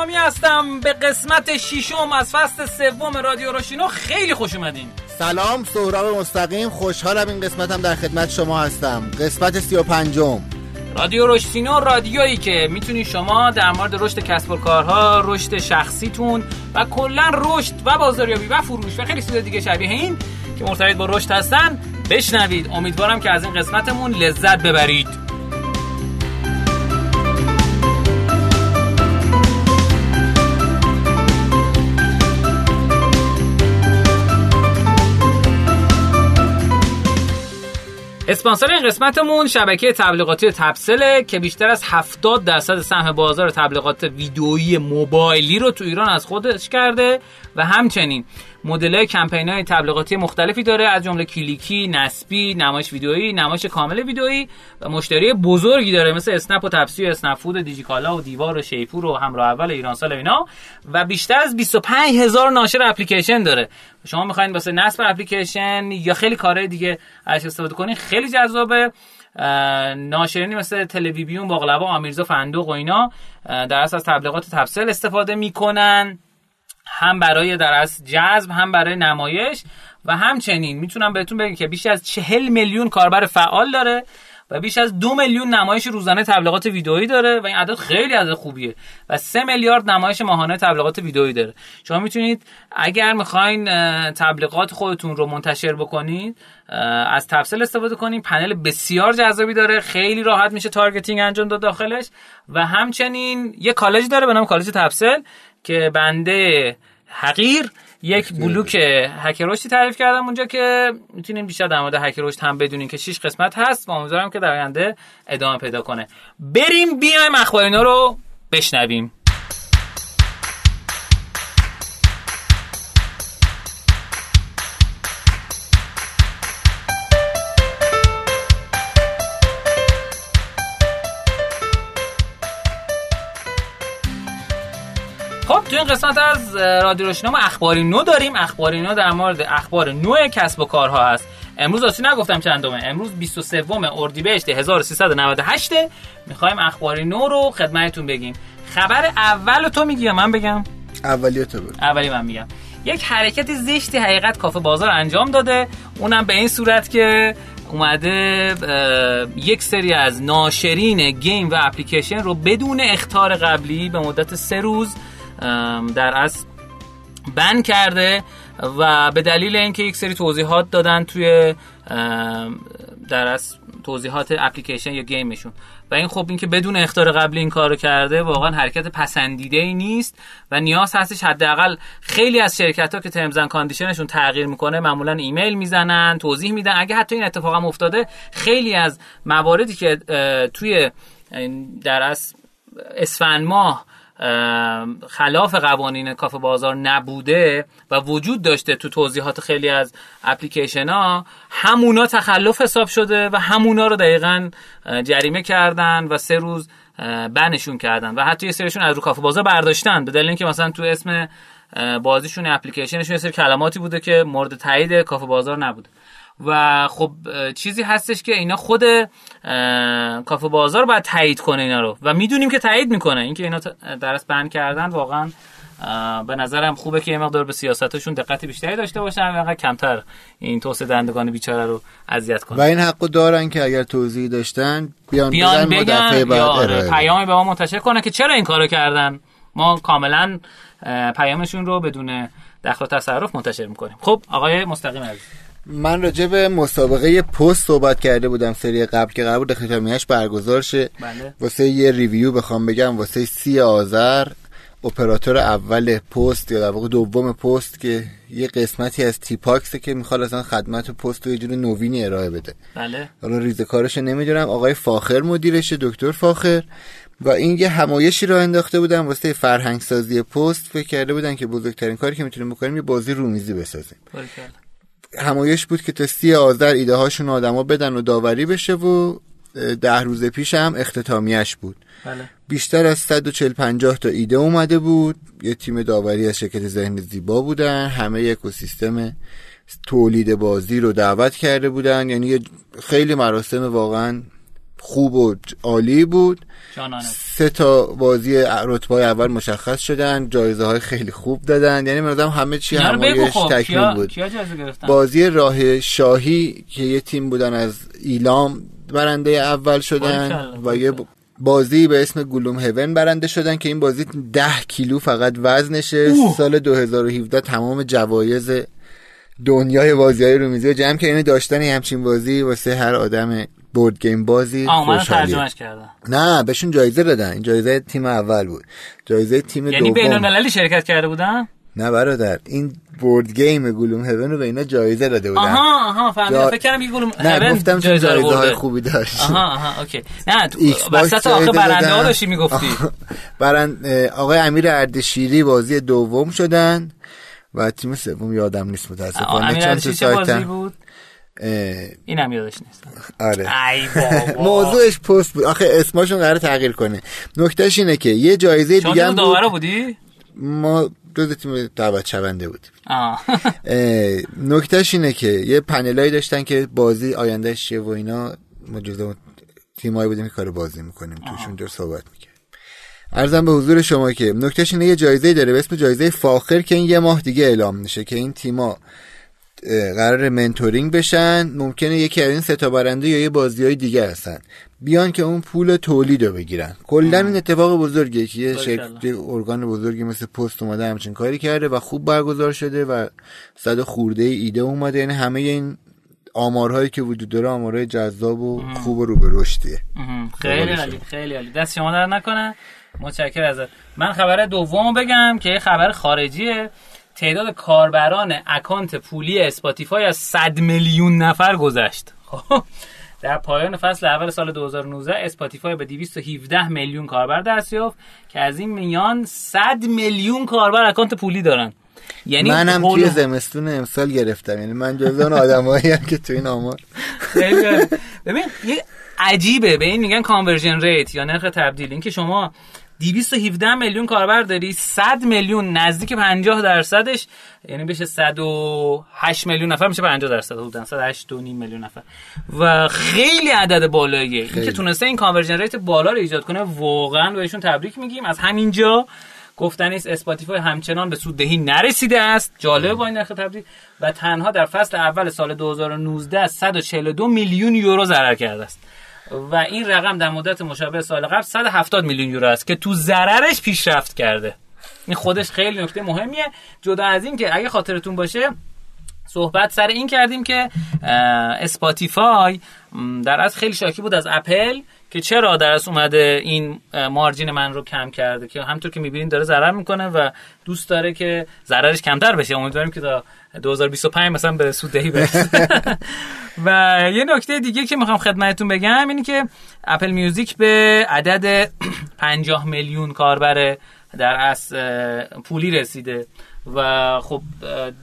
سقط الاسلامی هستم. به قسمت ششم از فصل سوم رادیو روشینو خیلی خوش اومدین. سلام سهراب مستقیم. خوشحالم این قسمتم در خدمت شما هستم. قسمت سی و پنجم. رادیو رشتینو رادیویی که می‌تونی شما در مورد رشد کسب و کارها رشد شخصیتون و کلا رشد و بازاریابی و فروش و خیلی چیز دیگه شبیه این که مرتبط با رشد هستن بشنوید. امیدوارم که از این قسمتمون لذت ببرید. اسپانسر این قسمتمون شبکه تبلیغاتی تبسله که بیشتر از 70 درصد سهم بازار تبلیغات ویدئویی موبایلی رو تو ایران از خودش کرده و همچنین مدل های کمپین های تبلیغاتی مختلفی داره از جمله کلیکی، نسبی، نمایش ویدئویی، نمایش کامل ویدئویی و مشتری بزرگی داره مثل اسنپ و تپسی و اسنپ فود، دیجیکالا و دیوار و شیپور و همراه اول ایرانسال و اینا. و بیشتر از 25000 هزار ناشر اپلیکیشن داره. شما می‌خواین واسه نصب اپلیکیشن یا خیلی کارهای دیگه ازش استفاده کنین خیلی جذابه. ناشرینی مثل تلویزیون باقلوا آمیرزا فندق و اینا در از تبلیغات تفصیل استفاده می‌کنن. هم برای در از جذب هم برای نمایش و همچنین می‌تونم بهتون بگم که بیش از چهل میلیون کاربر فعال داره و بیش از دو میلیون نمایش روزانه تبلیغات ویدئویی داره و این عدد خیلی عدد خوبیه و سه میلیارد نمایش ماهانه تبلیغات ویدئویی داره. شما می‌تونید اگر می‌خواین تبلیغات خودتون رو منتشر بکنید از تپسل استفاده کنید. پنل بسیار جذابی داره. خیلی راحت میشه targeting انجام داد داخلش. و همچنین یه کالج داره به نام کالج تپسل که بنده حقیر یک بلوک هک رشدی تعریف کردم اونجا که می‌تونیم بیشتر در مورد هک رشد هم بدونیم که 6 قسمت هست و امیدوارم که در آینده ادامه پیدا کنه. بریم بیایم اخبار اینا رو بشنویم. این قسمت از رادیو روشنا ما اخباری نو داریم. اخباری نو در مورد اخبار نو کسب و کارها هست. امروز اصلا نگفتم چندمه. امروز 23 اردیبهشت 1398 می‌خوایم اخباری نو رو خدمتتون بگیم. خبر اول تو میگی یا من بگم؟ اولی تو بگم اولی من میگم. یک حرکت زشتی حقیقت کافه بازار انجام داده. اونم به این صورت که اومده یک سری از ناشرین گیم و اپلیکیشن رو بدون اختار قبلی به مدت سه روز در از بند کرده و به دلیل اینکه یک سری توضیحات دادن توی در از توضیحات اپلیکیشن یا گیمشون. و این خب اینکه بدون اختار قبلی این کارو کرده واقعا حرکت پسندیده ای نیست و نیاز هستش حداقل خیلی از شرکت ها که ترمز کاندیشنشون تغییر می‌کنه معمولا ایمیل می‌زنن توضیح میدن. اگه حتی این اتفاق هم افتاده خیلی از مواردی که توی در از اسفند ماه خلاف قوانین کافه بازار نبوده و وجود داشته تو توضیحات خیلی از اپلیکیشن ها همونا تخلف حساب شده و همونا رو دقیقا جریمه کردن و سه روز بنشون کردن و حتی یه سریشون از رو کافه بازار برداشتن. به دلیل اینکه مثلا تو اسم بازیشون اپلیکیشنشون یه سری کلماتی بوده که مورد تایید کافه بازار نبوده. و خب چیزی هستش که اینا خود کافه بازار باید تایید کنه اینا رو. و می‌دونیم که تایید می‌کنه. اینکه اینا درست بند کردن واقعا به نظرم خوبه که یه مقدار به سیاستشون دقت بیشتری داشته باشن و کمتر این توسعه دندگان بیچاره رو اذیت کنن. و این حقو دارن که اگر توضیحی داشتن بیان, بیان بگن. یا پیامی به ما منتشر کنه که چرا این کارو کردن؟ ما کاملا پیامشون رو بدون دخل و تصرف منتشر می‌کنیم. خب آقای مستقیم عزیز. من راجع به مسابقه پست صحبت کرده بودم سری قبل که قرار بود ختامیش برگزار شه. بله. واسه یه ریویو بخوام بگم واسه سی آذر اپراتور اول پست یا در واقع دوم پست که یه قسمتی از تیپاکسه که می‌خواد اصلا خدمت پست رو یه جور نوینی ارائه بده. بله. حالا ریزه کارش نمی‌دونم. آقای فاخر مدیرشه دکتر فاخر. و این یه همایشی را انداخته بودن واسه فرهنگ سازی پست. فکر کرده بودن که بزرگترین کاری که می‌تونیم بکنیم یه بازی رومیزی بسازیم. همایش بود که تا سی آذر ایده هاشون آدما بدن و داوری بشه و ده روز پیش هم اختتامیش بود. بله. بیشتر از 140 50 تا ایده اومده بود. یه تیم داوری از شرکت ذهن زیبا بودن. همه اکوسیستم تولید بازی رو دعوت کرده بودن. یعنی خیلی مراسم واقعا خوب و عالی بود. جانانه. سه تا بازی رتبه اول مشخص شدن جایزه های خیلی خوب دادن. یعنی مردم همه چی همایش خب تکمیل کیا بود. کیا بازی راه شاهی که یه تیم بودن از ایلام برنده اول شدن و یه بازی به اسم گلوم هیون برنده شدن که این بازی ده کیلو فقط وزنشه. اوه. سال 2017 تمام جوایز دنیای بازی های رومیزی رو جمع که اینو داشتن یه همچین بازی واسه هر آدم بورد گیم بازی. ترجمهش کردم نه بهشون جایزه دادن این جایزه تیم اول بود. جایزه تیم یعنی بین دوم. المللی شرکت کرده بودن؟ نه برادر این board game Gloomhaven رو به اینا جایزه داده بودن. آها آها فهمیدم. جا- فکر کردم یه گلوم نه گفتم چون جایزه های. خوبی داشت. آها آها اوکی. نه تو وسط آخه جایزه برنده ها. داشتی می‌گفتی. برند آقای امیر اردشیری بازی دوم شدن و تیم سوم یادم نیست متاسفانه. چه بازی سایتم بود؟ اینم یادش نیست. آره. ای بابا. موضوعش پست بود. آخه اسمشون قرار تغییر کنه. نکتهش اینه که یه جایزه دیگه هم بود. بودی؟ ما دو تیم دعوت شونده بود. نکتهش اینه که یه پنلایی داشتن که بازی آینده چیه و اینا. ما جزو تیمایی بودیم که کار بازی می‌کنیم. توشون در صحبت می‌کنیم ارزم به حضور شما که نکتهش اینه یه جایزه داره به اسم جایزه فاخر که این یه ماه دیگه اعلام میشه که این تیما قرار منتورینگ بشن ممکنه یکی از این سه تا برنده یا یه بازی های دیگه هستن. بیان که اون پول تولید رو بگیرن. کلا این اتفاق بزرگیه که یه. شرکت ارگان بزرگی مثل پست اومده همچین کاری کرده و خوب برگزار شده و صد خورده ایده اومده. یعنی همه این آمارهایی که وجود داره آمارهای جذاب و خوب و رو به رشدیه. خیلی عالی. خیلی عالی. دست شما درد نکنه. متشکر ازت. من خبر دوم بگم که یه خبر خارجیه. تعداد کاربران اکانت پولی اسپاتیفای از 100 میلیون نفر گذشت. خب در پایان فصل اول سال 2019 اسپاتیفای به 217 میلیون کاربر دست یافت که از این میان 100 میلیون کاربر اکانت پولی دارن. یعنی منم توی زمستون امسال گرفتم. یعنی من جزو اون آدمایی هم که تو این آمار. ببین یه عجیبه. به این میگن conversion rate یا نرخ تبدیل. اینکه شما 217 میلیون کاربر داری 100 میلیون نزدیک 50 درصدش یعنی بشه 108 میلیون نفر میشه 50 درصد حدودا 108 و نیم میلیون نفر. و خیلی عدد بالاییه. خیلی. تونسته این conversion rate بالا رو ایجاد کنه واقعا بهشون تبریک میگیم. از همینجا گفتنی است اسپاتیفای همچنان به سوددهی نرسیده است. جالب با این نرخ تبدیل. و تنها در فصل اول سال 2019 142 میلیون یورو ضرر کرده است. و این رقم در مدت مشابه سال قبل 170 میلیون یورو است که تو ضررش پیشرفت کرده. این خودش خیلی نکته مهمیه. جدا از این که اگه خاطرتون باشه صحبت سر این کردیم که اسپاتیفای در از خیلی شاکی بود از اپل که چرا در از اومده این margin من رو کم کرده که همونطور که می‌بینین داره ضرر می‌کنه و دوست داره که ضررش کمتر بشه. امیدواریم که تا 2025 مثلا به سوددهی برسه و یه نکته دیگه که می‌خوام خدمتتون بگم اینه که اپل میوزیک به عدد 50 میلیون کاربر در از پولی رسیده. و خب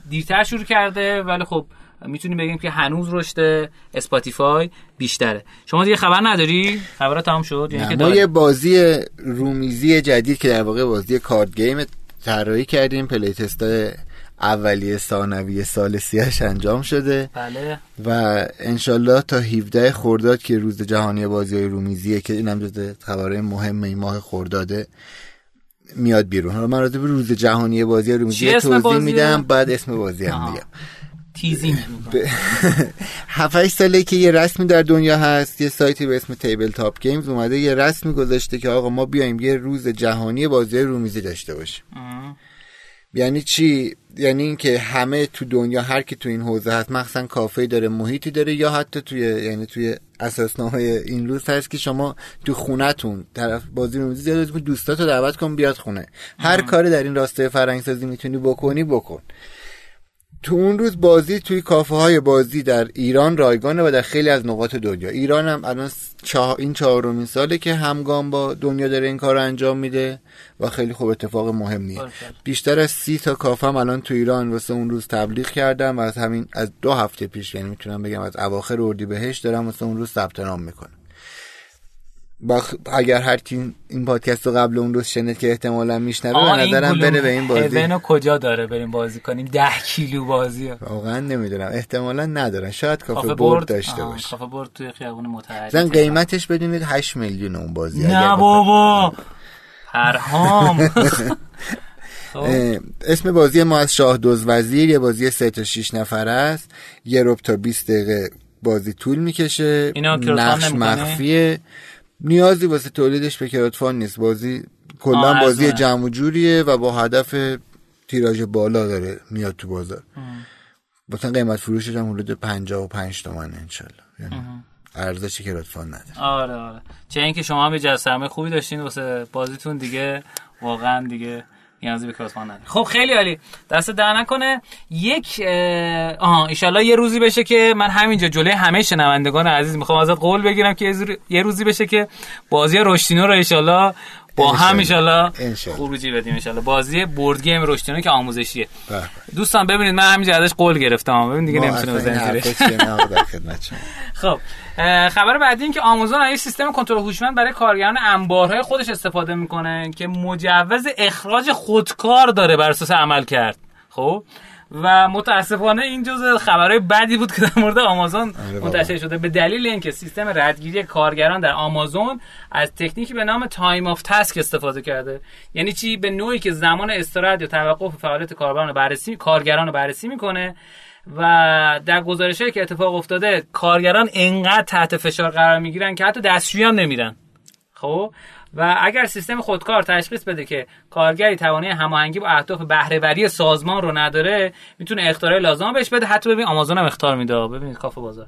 دیرتر شروع کرده ولی خب می‌تونیم بگیم که هنوز رشد اسپاتیفای بیشتره. شما دیگه خبر نداری؟ خبرات تمام شد؟ یعنی ما. یه بازی رومیزی جدید که در واقع بازی card game طراحی کردیم play test اولیه ثانویه ثالثیه‌اش انجام شده بله و انشالله تا 17 خرداد که روز جهانی بازی های رومیزیه که اینم جز خبرهای مهم این ماه خرداده میاد بیرون حالا من راجع به روز جهانی بازی رومیزی توضیح؟ میدم بعد اسم بازی هم. میگم می‌کنه. 7 ساله که یه رسمی در دنیا هست یه سایتی به اسم تیبل تاپ گیمز اومده یه رسمی گذاشته که آقا ما بیایم یه روز جهانی بازی رومیزی داشته باشیم. یعنی چی؟ یعنی اینکه همه تو دنیا هر کی تو این حوزه هست مخصوصا کافه داره محیطی داره یا حتی توی یعنی توی اساسنامه این روز هست که شما تو خونتون طرف بازی رومیزی زیاد دوستاتو دعوت کن بیاد خونه. هر کاری در این راسته فرهنگسازی می‌تونی بکنی بکن. تو اون روز بازی توی کافه های بازی در ایران رایگانه و در خیلی از نقاط دنیا. ایران هم الان چه... این چهارمین ساله که همگام با دنیا داره این کار رو انجام میده و خیلی خوب اتفاق مهمیه. بیشتر از سی تا کافه هم الان تو ایران واسه اون روز تبلیغ کردم و از همین از دو هفته پیش یعنی می‌تونم بگم از اواخر اردیبهشت دارم واسه اون روز ثبت نام می‌کنم بخ... اگر هر تیم این پادکست رو قبل اون روز شنید که احتمالا میشنوه به نظرم بره به این بازی. هیون کجا داره بریم بازی کنیم؟ ده کیلو بازی واقعا نمی‌دونم. احتمالا ندارن شاید کافه کافه برد داشته باشه. کافه برد توی خیابون متحد مثلا قیمتش بدونید 8 میلیون اون بازی. نه. بابا. پرهام خب. اسم بازی ما از شاه دوز وزیر یه بازی سه تا 6 نفر است. یه رب تا 20 دقیقه بازی طول می‌کشه. نقش؟ مخفیه. نیازی واسه تولیدش به کروتفان نیست. بازی کلا بازی. جمع و جوریه و با هدف تیراژ بالا داره میاد تو بازار. مثلا قیمت فروشش هم حدود 55 تومنه انشالله. یعنی ارزش کروتفان نداره. آره آره. چه اینکه شما هم یه جسمه خوبی داشتین واسه بازیتون دیگه واقعا دیگه نیازی به کروتفان نداره خب خیلی عالی. دست در نکنه. یک اه، آها ایشالله یه روزی بشه که من همینجا جلوی همه شنوندگان عزیز می‌خوام ازت قول بگیرم که یه روزی بشه که بازی رشتینو رو ایشالله با هم انشالله. خروجی بدیم ایشالله بازی بورد گیم رشتینو که آموزشیه. به. دوستان ببینید من همینجا ازش قول گرفتم ببین دیگه نمی‌تونه بزنه. خب خبر بعدی این که آمازون از یه سیستم کنترل هوشمند برای کارگران انبارهای خودش استفاده می‌کنه که مجوز اخراج خودکار داره بر اساس عمل کرد. خب؟ و متاسفانه این جزء خبرهای بدی بود که در مورد آمازون آره. منتشر شده. به دلیل اینکه سیستم ردگیری کارگران در آمازون از تکنیکی به نام time off task استفاده کرده. یعنی چی؟ به نوعی که زمان استراحت یا توقف فعالیت کاربران بررسی کارگران رو بررسی می‌کنه و در گزارش که اتفاق افتاده کارگران انقدر تحت فشار قرار می‌گیرن که حتی دستشویی هم نمیرن. خب؟ و اگر سیستم خودکار تشخیص بده که کارگری توانایی هماهنگی با اهداف بهرهوری سازمان رو نداره می‌تونه اختراع لازم بهش بده. حتی ببین آمازون هم اختار میده. ببینید کافه بازار.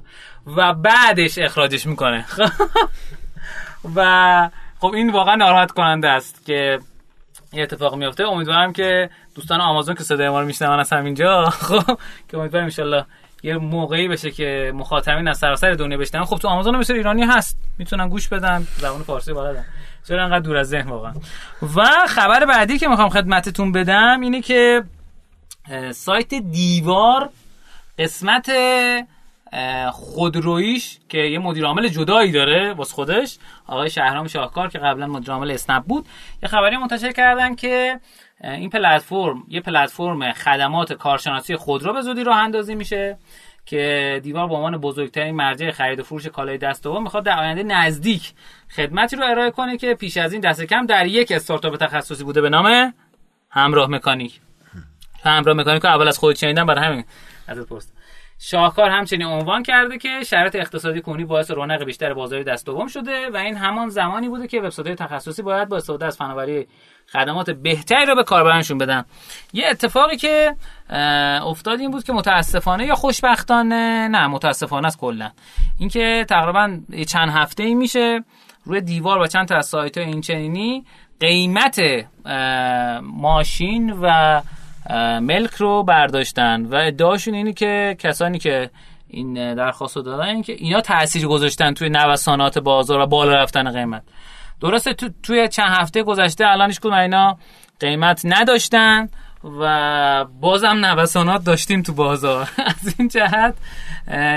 و بعدش اخراجش می‌کنه. و خب این واقعا ناراحت کننده است که این اتفاق میفته امیدوارم که دوستان آمازون که صدای ما رو میشنون از همینجا خب که امیدوارم ان یه موقعی بشه که مخاطبین از سراسر دنیا بشنون. خب تو آمازون هم ایرانی هست. می‌تونن گوش بدن. زبان فارسی بلدن. چرا انقدر دور از ذهن واقعا. و خبر بعدی که می‌خوام خدمتتون بدم اینه که سایت دیوار قسمت خودرویش که یه مدیر عامل جدایی داره واسه خودش آقای شهرام شاهکار که قبلا مدیر عامل اسنپ بود. یه خبری منتشر کردن که این پلتفرم یه پلتفرم خدمات کارشناسی خودرو به زودی راه اندازی میشه که دیوار به عنوان بزرگترین مرجع خرید و فروش کالای دست دوم می‌خواد در آینده نزدیک خدمتی رو ارائه کنه که پیش از این دست کم در یک استارتاپ تخصصی بوده به نام همراه مکانیک. همراه مکانیک اول از خود شنیدم برای همین ازت پرسیدم. شاهکار همچنین عنوان کرده که شرایط اقتصادی کنونی باعث رونق بیشتر بازار دست دوم شده و این همان زمانی بوده که وبسایت‌های تخصصی باید با استفاده از فناوری خدمات بهتری رو به کاربرانشون بدن. یه اتفاقی که افتاد این بود که متاسفانه یا خوشبختانه نه متاسفانه است کلا. اینکه تقریبا چند هفته ای میشه روی دیوار با چند تا از سایت های این چنینی قیمت ماشین و ملک رو برداشتن و ادعاشون اینه که کسانی که این درخواست رو دادن این که اینا تاثیر گذاشتن توی نوسانات بازار و بالا رفتن قیمت. درسته تو توی چند هفته گذشته الان هیچ کدوم اینا قیمت نداشتن و بازم نوسانات داشتیم تو بازار. از این جهت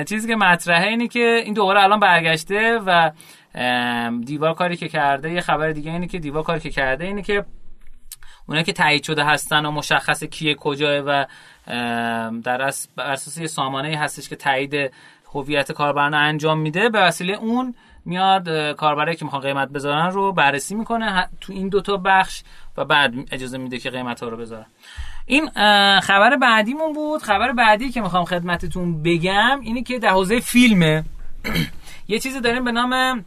چیزی که مطرحه اینه که این دوباره الان برگشته و دیوار کاری که کرده یه خبر دیگه اینه که دیوار کاری که کرده اینه که اونایی که تایید شده هستن و مشخص کیه کجاه و در اساس یه سامانه هستش که تایید هویت کاربران انجام میده به وسیله اون میاد کاربرایی که می‌خوان قیمت بذارن رو بررسی می‌کنه تو این دوتا بخش و بعد اجازه میده که قیمت ها رو بذارن. این خبر بعدیمون بود. خبر بعدی که می‌خوام خدمتتون بگم اینه که در حوزه فیلمه یه چیزی داریم به نام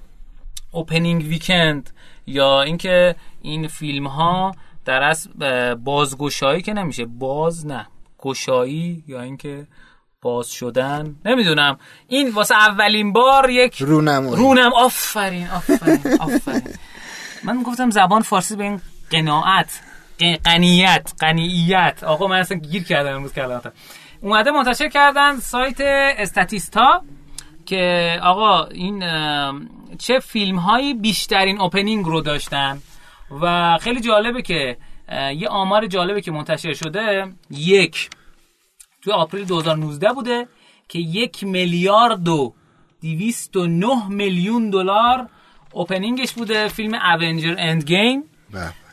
اوپنینگ ویکند یا اینکه این فیلم ها در اصل اه، بازگشایی که نمیشه. باز نه. گشایی یا اینکه باز شدن. نمی‌دونم. این واسه اولین بار یک رونمایی. رونم. آفرین آفرین آفرین. من گفتم زبان فارسی به این قناعت قنیت قنیعیت آقا من اصلا گیر کردم امروز کلماتم اومده منتشر کردن سایت استاتیستا که آقا این چه فیلم هایی بیشترین اوپنینگ رو داشتن؟ و خیلی جالبه که یه آمار جالبه که منتشر شده یک توی آپریل 2019 بوده که یک میلیارد و 209 میلیون دلار opening ش بوده فیلم Avenger Endgame.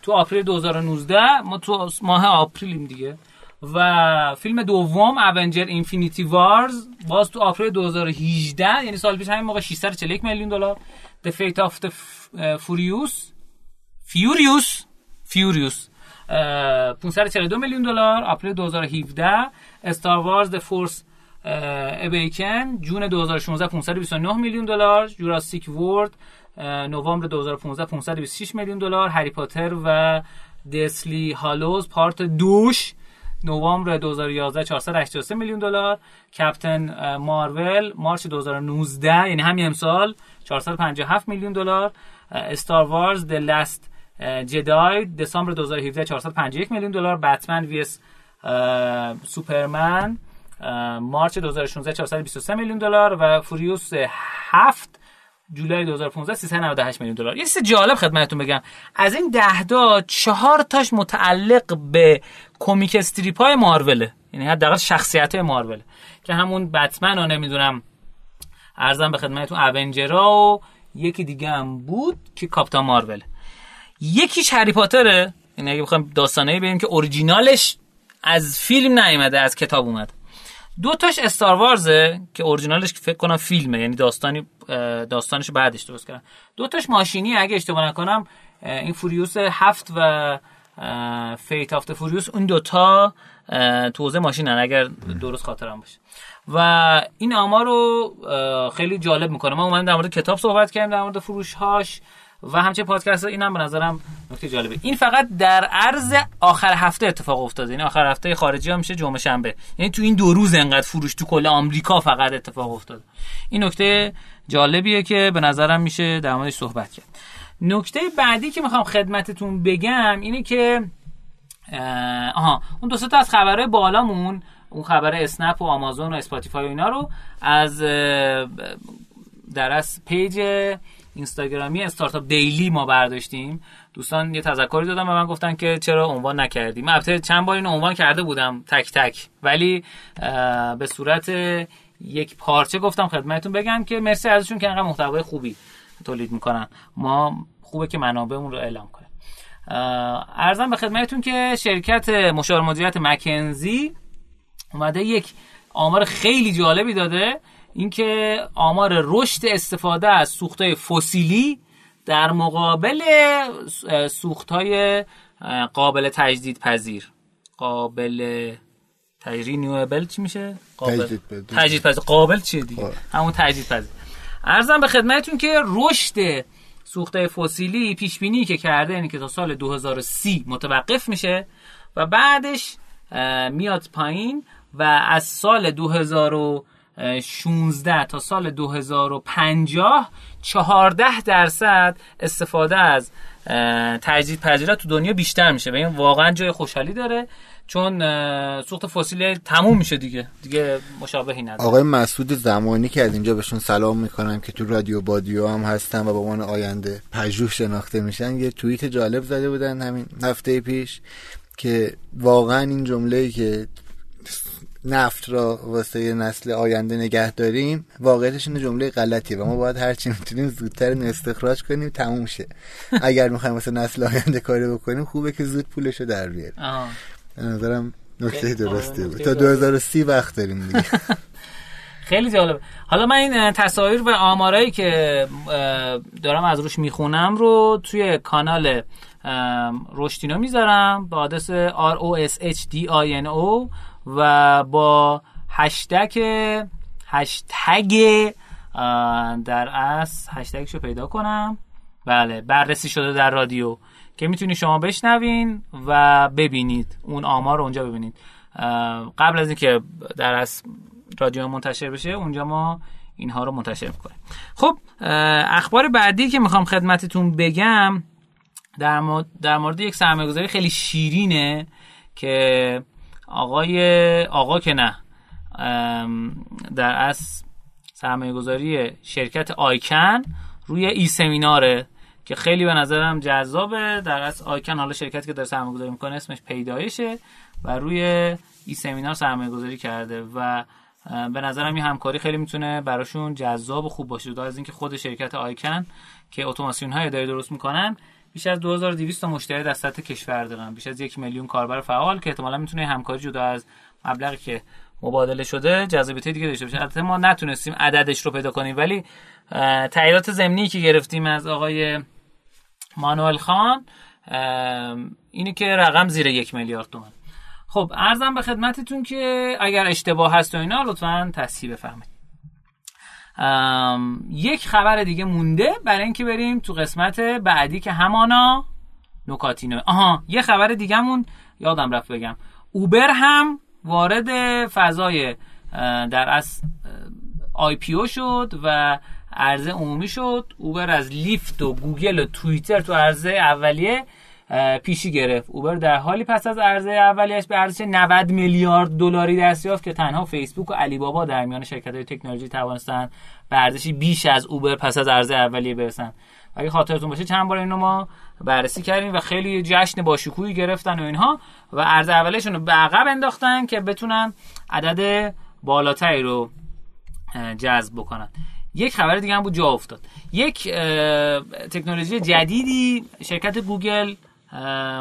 تو آپریل 2019 ما تو ماه آپریلیم دیگه. و فیلم دوم Avenger Infinity Wars باز تو آپریل 2018 یعنی سال پیش همین موقع 641 میلیون دلار. The Fate of the Furious. Furious Furious 542 میلیون دلار آپریل 2017 استار وارز د فورس ابیکن جون 2016 529 میلیون دلار. جوراسیک ورد نوامبر 2015 526 میلیون دلار. هری پاتر و دسلی هالوز پارت دوش نوامبر 2011 483 میلیون دلار. کپتن مارول مارچ 2019 یعنی همین امسال 457 میلیون دلار. استار وارز د لاست جدای دسامبر 2017 451 میلیون دلار بتمن وی اس سوپرمن مارچ 2016 423 میلیون دلار و فوریوس 7 جولای 2015 398 میلیون دلار. یه چیز جالب خدمتتون بگم. از این ده تا چهار تاش متعلق به کمیک استریپ های ماروله. یعنی حداقل شخصیت ماروله که همون بتمن رو نمی‌دونم ارزم به خدمتتون اونجرا و یکی دیگه هم بود که کاپیتان مارول. یکیش هری پاتره؟ یعنی اگه بخوایم داستانه ببینیم که اورجینالش از فیلم نیومده از کتاب اومد. دو تاش استار وارزه که اورجینالش فکر کنم فیلمه یعنی داستانی داستانش بعدش درست کردن دو تاش ماشینی اگه اشتباه نکنم این فوریوس هفت و فیت آفت فوریوس اون دوتا توزه ماشینن اگر درست خاطرم باشه. و این آمار رو خیلی جالب می‌کنه. ما اومدیم در مورد کتاب صحبت کردیم در مورد فروش هاش و همچنین پادکست اینم به نظرم نکته جالبه. این فقط در عرض آخر هفته اتفاق افتاده. یعنی آخر هفته خارجی ها میشه جمعه شنبه. یعنی تو این دو روز انقدر فروش تو کل آمریکا فقط اتفاق افتاده. این نکته جالبیه که به نظرم میشه در موردش صحبت کرد. نکته بعدی که می‌خوام خدمتتون بگم اینه که آها اون دو تا از خبرهای بالامون اون خبر اسنپ و آمازون و اسپاتیفای و اینا رو از در از page اینستاگرامی استارتاپ دیلی ما برداشتیم. دوستان یه تذکری دادن به من گفتن که چرا عنوان نکردیم. البته چند بار اینو عنوان کرده بودم تک تک. ولی به صورت یک پارچه گفتم خدمتتون بگم که مرسی ازشون که انقدر محتوای خوبی تولید می‌کنن. ما خوبه که منابعمون رو اعلام کنیم. عرضم به خدمتتون که شرکت مشاور مدیریت مکنزی اومده یک آمار خیلی جالبی داده. اینکه آمار رشد استفاده از سوختهای فسیلی در مقابل سوختهای قابل تجدید پذیر قابل تجدید چی میشه؟ قابل تجدید پذیر قابل چیه دیگه؟ همون تجدید پذیر ارزم به خدمتتون که رشد سوخته فسیلی پیش بینی که کرده یعنی که تا سال 2030 متوقف میشه و بعدش میاد پایین و از سال 2016 تا سال 2050 14 درصد استفاده از تجدید پذیرات تو دنیا بیشتر میشه و این واقعا جای خوشحالی داره چون سوخت فسیل تموم میشه دیگه. دیگه مشابهی نداره. آقای مسعود زمانی که از اینجا بهشون سلام می‌کنم که تو رادیو بادیو هم هستن و به عنوان آینده پژوه شناخته میشن یه توییت جالب زده بودن همین هفته پیش که واقعا این جمله که نفت را واسه نسل آینده نگه داریم واقعیتش این جمله غلطیه و ما باید هرچی می‌تونیم زودتر این استخراج کنیم تموم شه. اگر می‌خوایم واسه نسل آینده کاری بکنیم خوبه که زود پولش رو در بیاریم. به نظرم نکته درسته بود. تا 2030 وقت داریم دیگه. خیلی جالب. حالا من این تصاویر و آمارایی که دارم از روش می‌خونم رو توی کانال رشتینو می‌ذارم با آدرس R O S H D I N O. و با هشتگ هشتگ در اصل هشتگشو پیدا کنم. بله بررسی شده در رادیو. که می‌تونید شما بشنوین و ببینید. اون آمار رو اونجا ببینید. قبل از اینکه در از رادیو منتشر بشه اونجا ما اینها رو منتشر می‌کنیم. خب اخبار بعدی که می‌خوام خدمتتون بگم در مورد, در مورد یک سرمایه‌گذاری خیلی شیرینه که آقای آقا که نه. در از سرمایه گذاری شرکت آیکن روی ای سمیناره که خیلی به نظرم جذابه. در از آیکن حالا شرکتی که داره سرمایه گذاری می‌کنه اسمش پیدایشه و روی ای سمینار سرمایه گذاری کرده و به نظرم این همکاری خیلی می‌تونه براشون جذاب و خوب باشه جدا از اینکه خود شرکت آیکن که اتوماسیون های اداره درست می‌کنن بیش از 2200 تا مشتری در سطح کشور دارن. بیش از یک میلیون کاربر فعال که احتمالا می‌تونه همکاری جدا از مبلغی که مبادله شده جذابیت دیگه داشته باشه. البته ما نتونستیم عددش رو پیدا کنیم ولی تاییدات ضمنی که گرفتیم از آقای مانوئل خان اینه که رقم زیر یک میلیارد تومان خب عرضم به خدمتتون که اگر اشتباه هست و اینا لطفا تصحیح بفرمایید یک خبر دیگه مونده برای اینکه بریم تو قسمت بعدی که همانا نکاتینو آها یه خبر دیگهمون یادم رفت بگم. اوبر هم وارد فضای در از IPO شد و عرضه عمومی شد. اوبر از لیفت و گوگل و توییتر تو عرضه اولیه پیشی گرفت. اوبر در حالی پس از عرضه اولیش به ارزش 90 میلیارد دلاری دست یافت که تنها فیسبوک و علی بابا در میان شرکت های تکنولوژی توانستن به ارزشی بیش از اوبر پس از عرضه اولیه برسن. اگه خاطرتون باشه چند بار اینو ما بررسی کردیم و خیلی جشن با شکوهی گرفتن و اینها و عرضه اولیشون رو به عقب انداختن که بتونن عدد بالاتری رو جذب بکنن. یک خبر دیگه هم بود جا افتاد. یک تکنولوژی جدیدی شرکت گوگل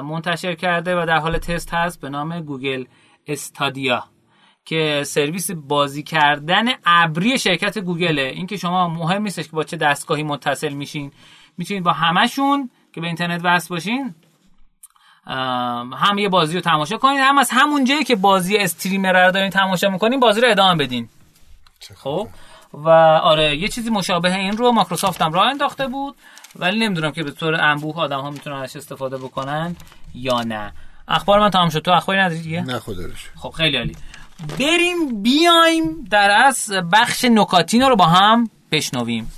منتشر کرده و در حال تست هست به نام Google Stadia که سرویس بازی کردن ابری شرکت گوگله. این که شما مهم نیستش که با چه دستگاهی متصل میشین. می‌تونید با همشون که به اینترنت وصل باشین هم یه بازی رو تماشا کنید هم از همون جایی که بازی streamer رو دارین تماشا می‌کنین بازی رو ادامه بدین. خب؟ و آره یه چیزی مشابه این رو مایکروسافت هم راه انداخته بود ولی نمی‌دونم که به طور انبوه آدم ها می‌تونن ازش استفاده بکنن یا نه. اخبار من تمام شد. تو اخباری نداری دیگه؟ نه خدا خب خیلی عالی. بریم بیایم در از بخش نکاتین رو با هم بشنویم.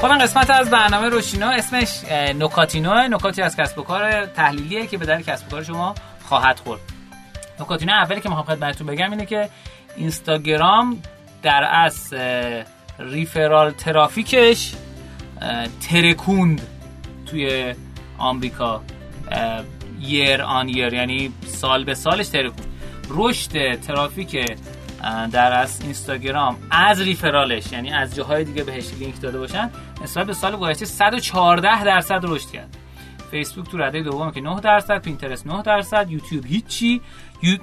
خب این قسمت از برنامه روشینا اسمش نکاتینو نکاتی از کسب و کار تحلیلیه که به در کسب و کار شما خواهد خورد. نکاتینو اولی که می‌خوام خدمتتون بگم اینه که اینستاگرام در از ریفرال ترافیکش ترکوند توی آمریکا یر آن یر یعنی سال به سالش ترکوند. رشد ترافیک در از اینستاگرام. از ریفرالش یعنی از جاهای دیگه بهش لینک داده باشن نسبت به سال گذشته 114 درصد رشد کرد. فیسبوک تو رده دوم که 9 درصد پینترست 9 درصد یوتیوب هیچی. یو...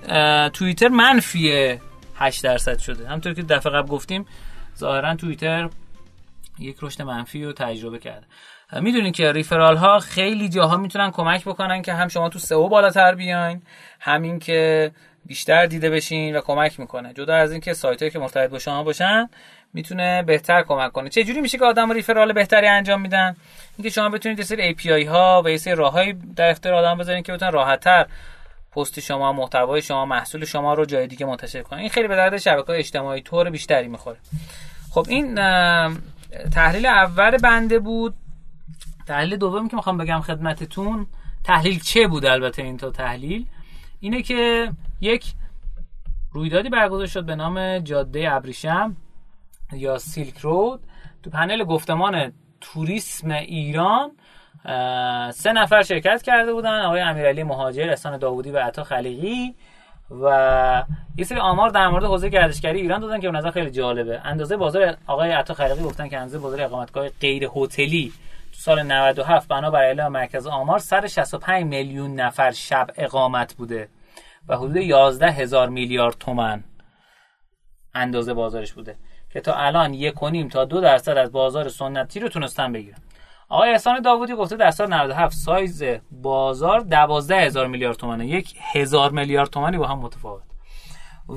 توییتر منفی 8 درصد شده. همطور که دفعه قبل گفتیم ظاهرا توییتر یک رشد منفی رو تجربه کرده. می‌دونین که ریفرال ها خیلی جاها می‌تونن کمک بکنن که هم شما تو سئو بالاتر بیاین همین که بیشتر دیده بشین و کمک می‌کنه. جدا از اینکه سایت هایی که مرتبط با شما باشن می‌تونه بهتر کمک کنه. چه جوری میشه که آدم ریفرال بهتری انجام میدن؟ اینکه شما بتونید یه سری API ها و یه سری راههایی در اختیار آدم بذارین که بتونن راحتتر پست شما محتوای شما محصول شما رو جای دیگه منتشر کنن. این خیلی به درد شبکه‌های اجتماعی طور بیشتری می‌خوره. خب این تحلیل اول بنده بود. تحلیل دومی که می‌خوام بگم خدمتتون تحلیل چه بود البته این تا تحلیل؟ اینه که یک رویدادی برگزار شد به نام جاده ابریشم یا سیلک رود. تو پنل گفتمان توریسم ایران سه نفر شرکت کرده بودن آقای امیرعلی مهاجر احسان داوودی و عطا خلیقی و یه سری آمار در مورد حوزه گردشگری ایران دادن که به نظر خیلی جالبه. اندازه بازار آقای عطا خلیقی گفتن که اندازه بازار اقامتگاه غیر هتلی تو سال 97 بنابر اعلام مرکز آمار 165 میلیون نفر شب اقامت بوده. و حدود 11 هزار میلیارد تومن اندازه بازارش بوده که تا الان یک کنیم تا دو درصد از بازار سنتی رو تونستن بگیرن. آقای احسان داوودی گفته در سال 97 سایز بازار 12 هزار میلیارد تومنه یک هزار میلیارد تومنی با هم متفاوت.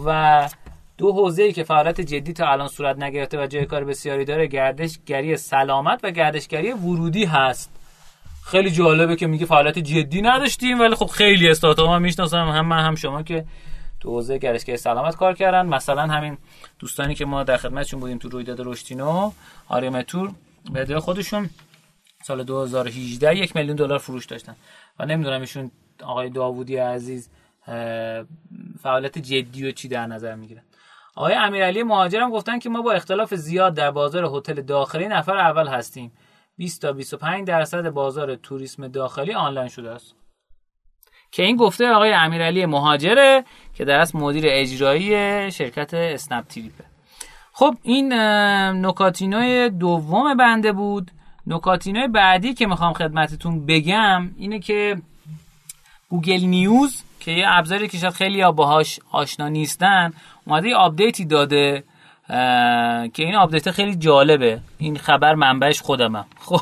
و دو حوزه ای که فعالیت جدی تا الان صورت نگرفته و جای کار بسیاری داره گردشگری سلامت و گردشگری ورودی هست. خیلی جالبه که میگه فعالیت جدی نداشتیم ولی خب خیلی استارتاپ هم می‌شناسم هم من هم شما که تو حوزه گردشگری سلامت کار کردن. مثلا همین دوستانی که ما در خدمتشون بودیم تو رویداد رشتینو آریام تور به خودشون سال 2018 یک میلیون دلار فروش داشتن. و نمی‌دونم ایشون آقای داوودی عزیز فعالیت جدی و چی در نظر می‌گیرن آقای امیرعلی مهاجرم گفتن که ما با اختلاف زیاد در بازار هتل داخلی نفر اول هستیم. 20 تا 25 درصد بازار توریسم داخلی آنلاین شده است. که این گفته آقای امیرعلی مهاجره که در اصل مدیر اجرایی شرکت اسنپ تریپه خب این نکاتینو دوم بنده بود. نکاتینوی بعدی که می‌خوام خدمتتون بگم اینه که Google News که یه ابزاری که شاید خیلی باهاش آشنا نیستن اومده یه update ی داده که این update خیلی جالبه. این خبر منبعش خودمم خب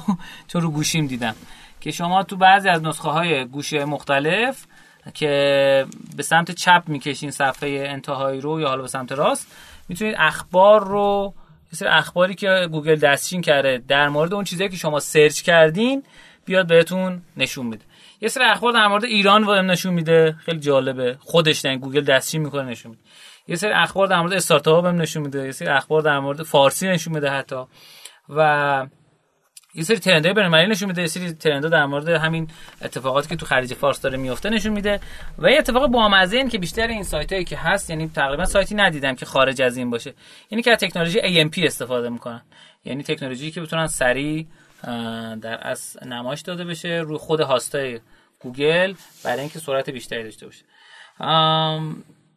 چون رو گوشیم دیدم. که شما تو بعضی از نسخه های گوشی مختلف که به سمت چپ می‌کشین صفحه انتهایی رو یا حالا به سمت راست می‌تونید اخبار رو مثل اخباری که گوگل دستچین کرده در مورد اون چیزایی که شما search کردین بیاد بهتون نشون میده یه سری اخبار در مورد ایران و نشون میده. خیلی جالبه. خودش در گوگل دستچین می‌کنه نشون میده. یه سری اخبار در مورد استارتاپ هم نشون میده یه سری اخبار در مورد فارسی نشون میده حتی. و یه سری ترندهای بین‌المللی نشون میده یه سری ترندها در مورد همین اتفاقاتی که تو خلیج فارس داره میفته نشون میده. و یه اتفاق بامزه این که بیشتر این سایت هایی که هست یعنی تقریبا سایتی ندیدم که خارج از این باشه. یعنی که از تکنولوژی AMP استفاده می‌کنن. یعنی تکنولوژی که بتونن سریع در از نمایش داده بشه روی خود هاستای گوگل برای اینکه سرعت بیشتری داشته باشه.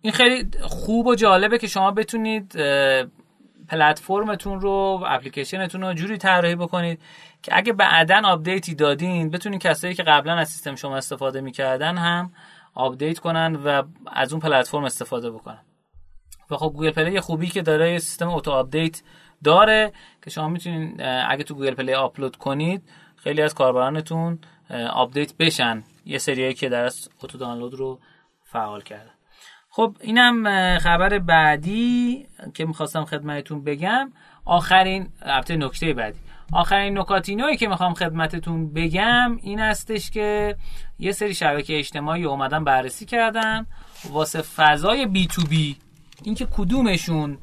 این خیلی خوب و جالبه که شما بتونید پلتفرمتون رو اپلیکیشنتون رو جوری طراحی بکنید که اگه بعدا update ی دادین بتونین کسایی که قبلا از سیستم شما استفاده می‌کردن هم update کنن و از اون پلتفرم استفاده بکنن. و خب Google Play خوبی که داره یه سیستم auto update داره که شما می‌تونین اگه تو Google Play upload کنید خیلی از کاربرانتون update بشن. یه سریایی که در auto download رو فعال کردن خب اینم خبر بعدی که می‌خواستم خدمتتون بگم. آخرین البته نکته بعدی. آخرین نکاتینوی که می‌خوام خدمتتون بگم این استش که یه سری شبکه اجتماعی اومدن بررسی کردن واسه فضای B2B. اینکه کدومشون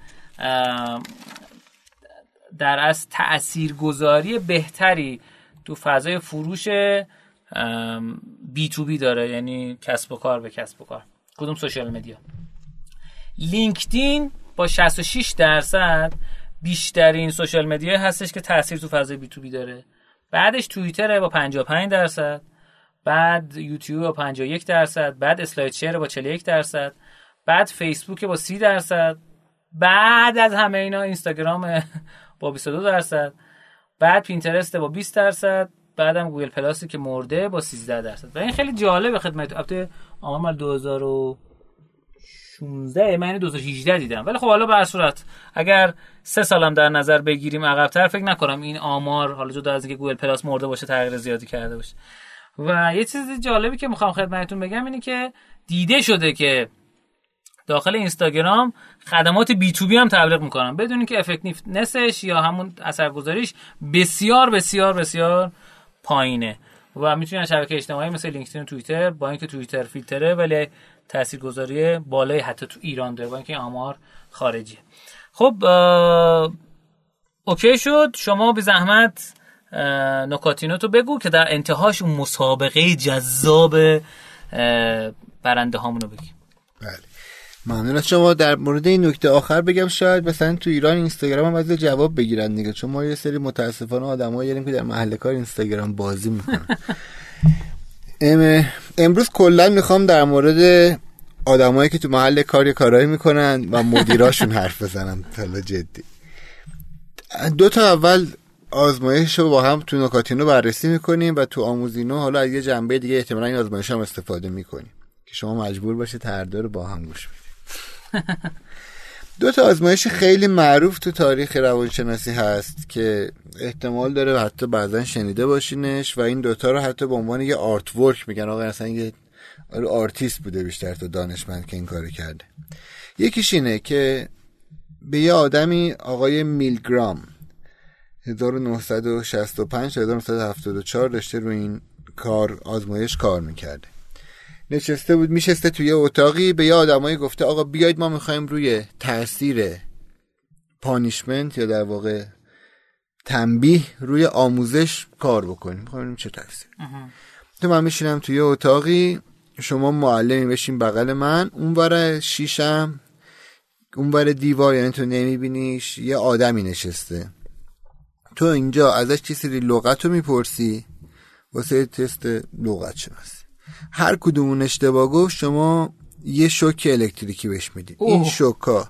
در اصل تاثیرگذاری بهتری تو فضای فروش B2B داره. یعنی کسب و کار به کسب و کار. کدوم social media لینکدین با 66 درصد بیشترین social media هستش که تاثیر تو فضای B2B داره. بعدش توییتر با 55 درصد بعد یوتیوب با 51 درصد بعد SlideShare با 41 درصد بعد فیسبوک با 30 درصد بعد از همه اینا اینستاگرام با 22 درصد بعد پینترست با 20 درصد بعدم Google Plus ی که مرده با 13 درصد. و این خیلی جالبه خدمت، البته آمار مال 2016 من 2018 دیدم. ولی خب حالا به صورت اگر سه سالم در نظر بگیریم عقبتر فکر نکنم این آمار حالا جدا از اینکه Google Plus مرده باشه تغییر زیادی کرده باشه. و یه چیز جالبی که می‌خوام خدمتتون بگم اینه که دیده شده که داخل اینستاگرام خدمات B2B هم تبلیغ می‌کنن. بدون اینکه effectiveness ش یا همون اثرگذاریش بسیار بسیار بسیار پایینه. و می‌تونن شبکه اجتماعی مثل لینکدین و توییتر با اینکه توییتر فیلتره ولی تاثیرگذاری بالای حتی تو ایران داره با اینکه آمار خارجی خب okay شد. شما به زحمت نکاتینو بگو که در انتهاش مسابقه جذاب برنده هامونو بگیم. بله. ممنون از شما. در مورد این نکته آخر بگم شاید مثلا تو ایران اینستاگرام هم از جواب بگیرن دیگه چون ما یه سری متاسفانه آدمایی داریم که در محل کار اینستاگرام بازی می‌کنن. امروز کلا می‌خوام در مورد آدمایی که تو محل کار کارایی می‌کنن و مدیراشون حرف بزنم حالا جدی. دو تا اول آزمایش رو با هم تو نکاتینو بررسی می‌کنیم و تو آموزینو حالا از یه جنبه دیگه احتمالا این آزمایش هم استفاده می‌کنیم. که شما مجبور باشید هر دو رو با هم گوش دو تا آزمایش خیلی معروف تو تاریخ روانشناسی هست که احتمال داره حتی بعضا شنیده باشینش و این دوتا رو حتی به عنوان یه artwork میگن. آقا اصلا یه آرتیست بوده بیشتر تا دانشمند که این کار کرده. یکیش اینه که به یه آدمی آقای میلگرام 1965 1974 داشته رو این کار آزمایش کار می‌کرده. نشسته بود میشسته توی اتاقی به یه آدمایی گفته آقا بیاید ما می‌خوایم روی تاثیر پانیشمنت یا در واقع تنبیه روی آموزش کار بکنیم. می‌خوایم چه تاثیر تو من میشینم توی اتاقی شما معلمی بشین بغل من اون شیشم اون بر دیوار یعنی تو نمیبینیش یه آدمی نشسته. تو اینجا ازش چی سری لغت رو می‌پرسی؟ واسه تست لغت شناسی هر کدومون اشتباه گفت شما یه شوک الکتریکی بهش می‌دید. این شوکا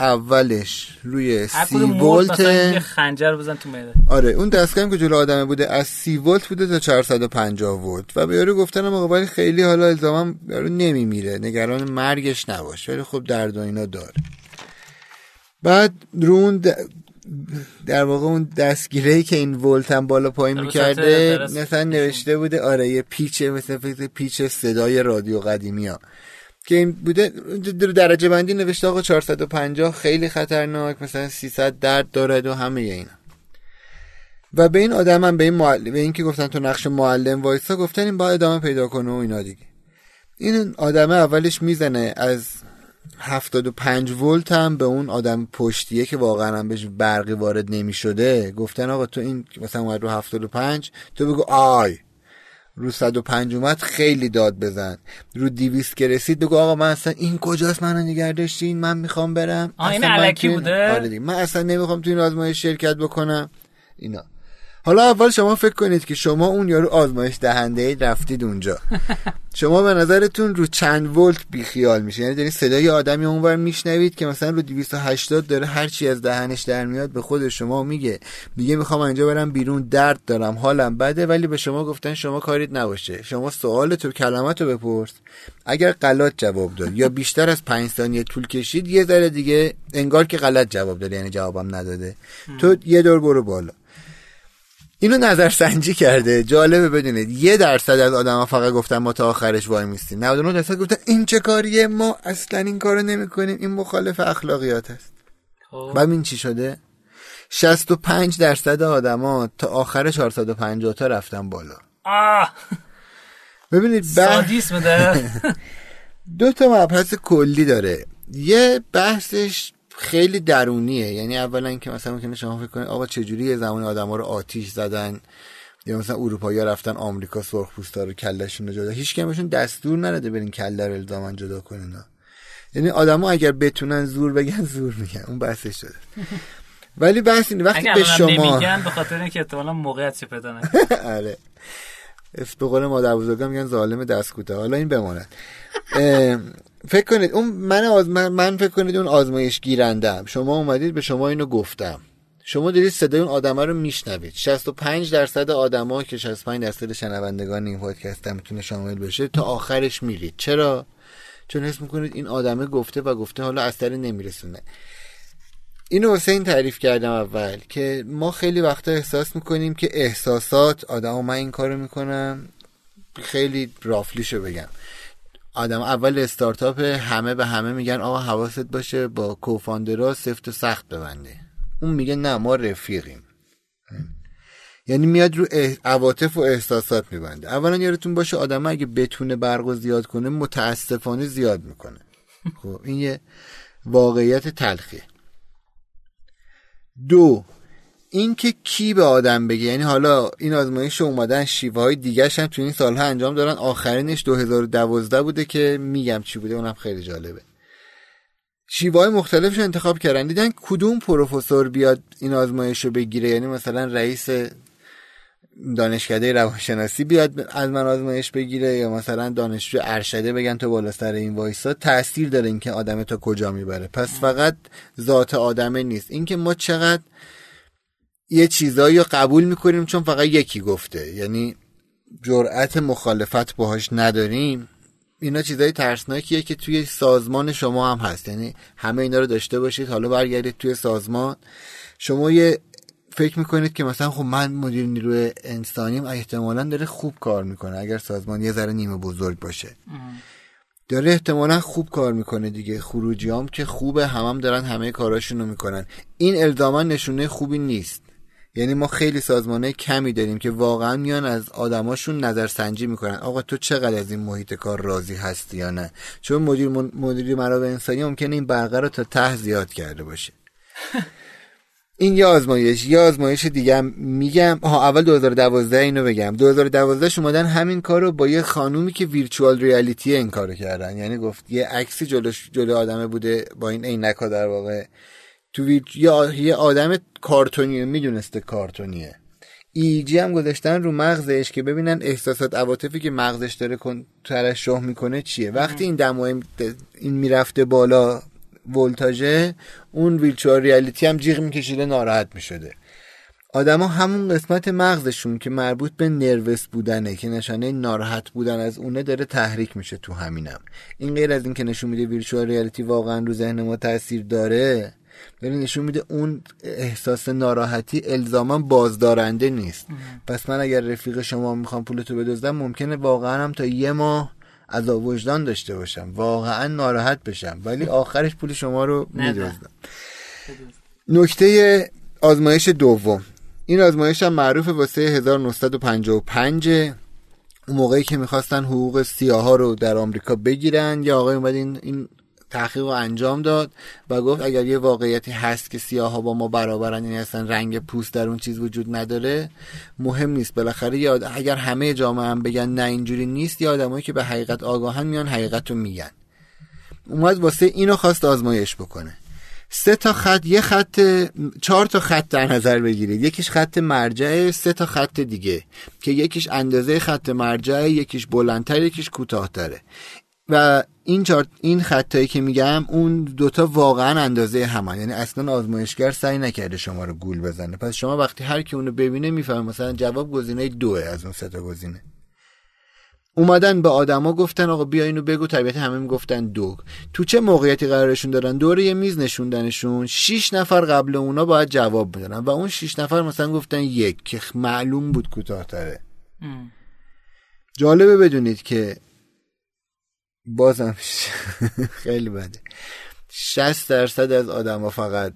اولش روی سی ولت خنجر بزن تو میده آره اون دستگاهی که جلو آدمه بوده از سی ولت بوده تا 450 ولت. و به یارو گفتن آقا ولی خیلی حالا الزاما یارو نمیمیره نگران مرگش نباش ولی خب درد و اینا داره. بعد رو اون در واقع اون دستگیره که این ولت هم بالا پایین می‌کرده مثلا نوشته بوده آره یه پیچه مثل پیچ صدای رادیو قدیمی ها. که این بوده درجه بندی نوشته آقا 450 خیلی خطرناک مثلا 300 درد دارد و همه اینا. و به این آدم هم به این معلم به این که گفتن تو نقش معلم وایسا گفتن این باید ادامه پیدا کنه و اینا دیگه. این آدمه اولش می‌زنه از 75 ولت هم به اون آدم پشتیه که واقعا هم بهش برقی وارد نمی شده گفتن آقا تو این مثلا اومد رو 75 تو بگو آی. رو 105 اومد خیلی داد بزن. رو 200 که رسید بگو آقا من اصلا این کجاست منو نگه داشتین من می‌خوام برم. آه این علکی بوده؟ آره من اصلا نمی‌خوام تو این آزمایش شرکت بکنم. اینا. حالا اول شما فکر کنید که شما اون یارو آزمایش دهنده ای رفتید اونجا. شما به نظرتون رو چند ولت بیخیال میشه؟ یعنی دارین صدای آدمی اونور میشنوید که مثلا رو 280 داره هر چی از دهنش در میاد به خود شما میگه. میگه می‌خوام اینجا برم بیرون درد دارم حالم بده ولی به شما گفتن شما کاریت نباشه. شما سوالت و کلمات رو بپرس. اگر غلط جواب داد یا بیشتر از 5 ثانیه طول کشید یه ذره دیگه انگار که غلط جواب داد یعنی جوابم نداده. تو یه دور برو بالا. اینو نظر سنجی کرده. جالبه بدونید. یه درصد از آدم ها فقط گفتن ما تا آخرش وای میستیم. 99 درصد گفتن این چه کاریه؟ ما اصلا این کارو نمی کنیم این مخالف اخلاقیات است. خب. بعد این چی شده؟ 65 درصد آدما تا آخر 450 تا رفتن بالا. آه. ببینید سادیسم داره. دو تا مبحث کلی داره. یه بحثش خیلی درونیه. یعنی اولا که مثلا ممکنه شما فکر کنید آقا چجوری یه زمان آدما رو آتیش زدن؟ یا مثلا اروپایی رفتن آمریکا سرخ پوستا رو کلشون رو جدا. هیچ کمشون دستور نرده برین کله رو الزاما جدا کنین. یعنی آدما اگر بتونن زور بگن زور میگن. اون بحثش شده. ولی بحث اینه وقتی به شما نمیگن به خاطر اینکه احتمالاً موقعیت پیدا آره. به قول مادر بزرگم میگن ظالم دست کوتاه حالا این بماند. فکر کنید اون من, آز... من فکر کنید اون آزمایش گیرندم شما اومدید به شما اینو گفتم. شما دارید صدای اون آدمه رو میشنوید. 65 درصد آدما که 65 درصد شنوندگان این پادکست هم می‌تونه شامل بشه تا آخرش میرید. چرا؟ چون حس می‌کنید این آدمه گفته و گفته حالا اثری نمیرسونه. اینو این تعریف کردم اول که ما خیلی وقتا احساس می‌کنیم که احساسات آدم من این کارو می‌کنم خیلی رافلیشو بگم. آدم اول استارتاپ همه به همه میگن آقا حواست باشه با کوفاندرا سفت و سخت ببنده. اون میگه نه ما رفیقیم. یعنی میاد رو عواطف و احساسات میبنده. اولا یادتون باشه آدم اگه بتونه برق زیاد کنه متاسفانه زیاد می‌کنه. خب این یه واقعیت تلخیه. دو اینکه کی به آدم بگه. یعنی حالا این آزمایش اومدن شیوه های دیگه هم تو این سالها انجام دارن آخرینش 2012 بوده که میگم چی بوده. اونم خیلی جالبه. شیوه های مختلفش انتخاب کردن. دیدن کدوم پروفسور بیاد این آزمایش رو بگیره. یعنی مثلا رئیس دانشکده روانشناسی بیاد از من آزمایش بگیره یا مثلا دانشجو ارشده بگن تو بالا سر این وایسا. تاثیر داره اینکه آدم تا کجا می‌بره. پس فقط ذات آدمه نیست. اینکه ما چقدر یه چیزایی رو قبول می‌کنیم چون فقط یکی گفته. یعنی جرأت مخالفت باهاش نداریم. اینا چیزای ترسناکیه که توی سازمان شما هم هست. یعنی همه اینا رو داشته باشید حالا برگردید توی سازمان. شما یه فکر می‌کنید که مثلا خب من مدیر نیروی انسانیم احتمالا داره خوب کار می‌کنه اگر سازمان یه ذره نیمه بزرگ باشه. داره احتمالا خوب کار می‌کنه دیگه. خروجیام که خوبه همم هم دارن همه کاراشونو می‌کنن. این الزاما نشونه خوبی نیست. یعنی ما خیلی سازمانه کمی داریم که واقعا میان از آدماشون نظر سنجی می‌کنن. آقا تو چقدر از این محیط کار راضی هستی یا نه؟ چون مدیر مدیری منابع انسانی ممکنه این برقه رو تا ته زیاد کرده باشه. این یه آزمایش. یه آزمایش دیگه میگم. ها اول 2012 اینو بگم. 2012 اومدن همین کارو با یه خانومی که ویرچوال ریالیتی این کارو کردن. یعنی گفت یه عکسی جلوش جلو آدمه بوده با این عینک‌ها در واقع تو ویرچ... یه آدم کارتونیه می‌دونسته کارتونیه. ایجی هم گذاشتن رو مغزش که ببینن احساسات عواطفی که مغزش داره کن ترشح می‌کنه چیه. وقتی این دمو این می‌رفته بالا ولتاژه اون ویلچوار ریالیتی هم جیغ میکشیده ناراحت می‌شده. آدما همون قسمت مغزشون که مربوط به نروس بودنه که نشانه ناراحت بودن از اونه داره تحریک میشه تو همینم. این غیر از این که نشون میده ویرچوال ریالیتی واقعا رو ذهن ما تاثیر داره ولی نشون میده اون احساس ناراحتی الزاما بازدارنده نیست. پس من اگر رفیق شما می‌خوام پولتو بدزدم ممکنه واقعا هم تا یه ماه از وجدان داشته باشم. واقعا ناراحت بشم. ولی آخرش پول شما رو میدزدم. نکته آزمایش دوم. این آزمایش هم معروف واسه 1955 اون موقعی که می‌خواستن حقوق سیاه رو در آمریکا بگیرن یا آقای اومد این, این تحقیق رو انجام داد و گفت اگر یه واقعیتی هست که سیاه ها با ما برابرن یعنی اصلا رنگ پوست در اون چیز وجود نداره مهم نیست. بالاخره یاد اگر همه جامعه هم بگن نه اینجوری نیست یا آدمایی که به حقیقت آگاهن میان حقیقت رو میگن. اومد واسه اینو خواست آزمایش بکنه. سه تا خط یه خط چهار تا خط در نظر بگیرید. یکیش خط مرجع سه تا خط دیگه که یکیش اندازه خط مرجع یکیش بلندتر یکیش کوتاهتره. و این چارت این خطایی که میگم اون دوتا واقعا اندازه همان یعنی اصلا آزمایشگر سعی نکرده شما رو گول بزنه. پس شما وقتی هر کی اونو ببینه می‌فهمه مثلا جواب گزینه دوه از اون سه تا گزینه. اومدن به آدما گفتن آقا بیا اینو بگو. طبیعت همه می‌گفتن دو. تو چه موقعیتی قرارشون دارن؟ دور یه میز نشوندنشون. شیش نفر قبل اونا باید جواب بدن. و اون شیش نفر مثلا گفتن یک که معلوم بود کوتاهتره. جالبه بدونید که بازم خیلی بده. 60 درصد از آدما فقط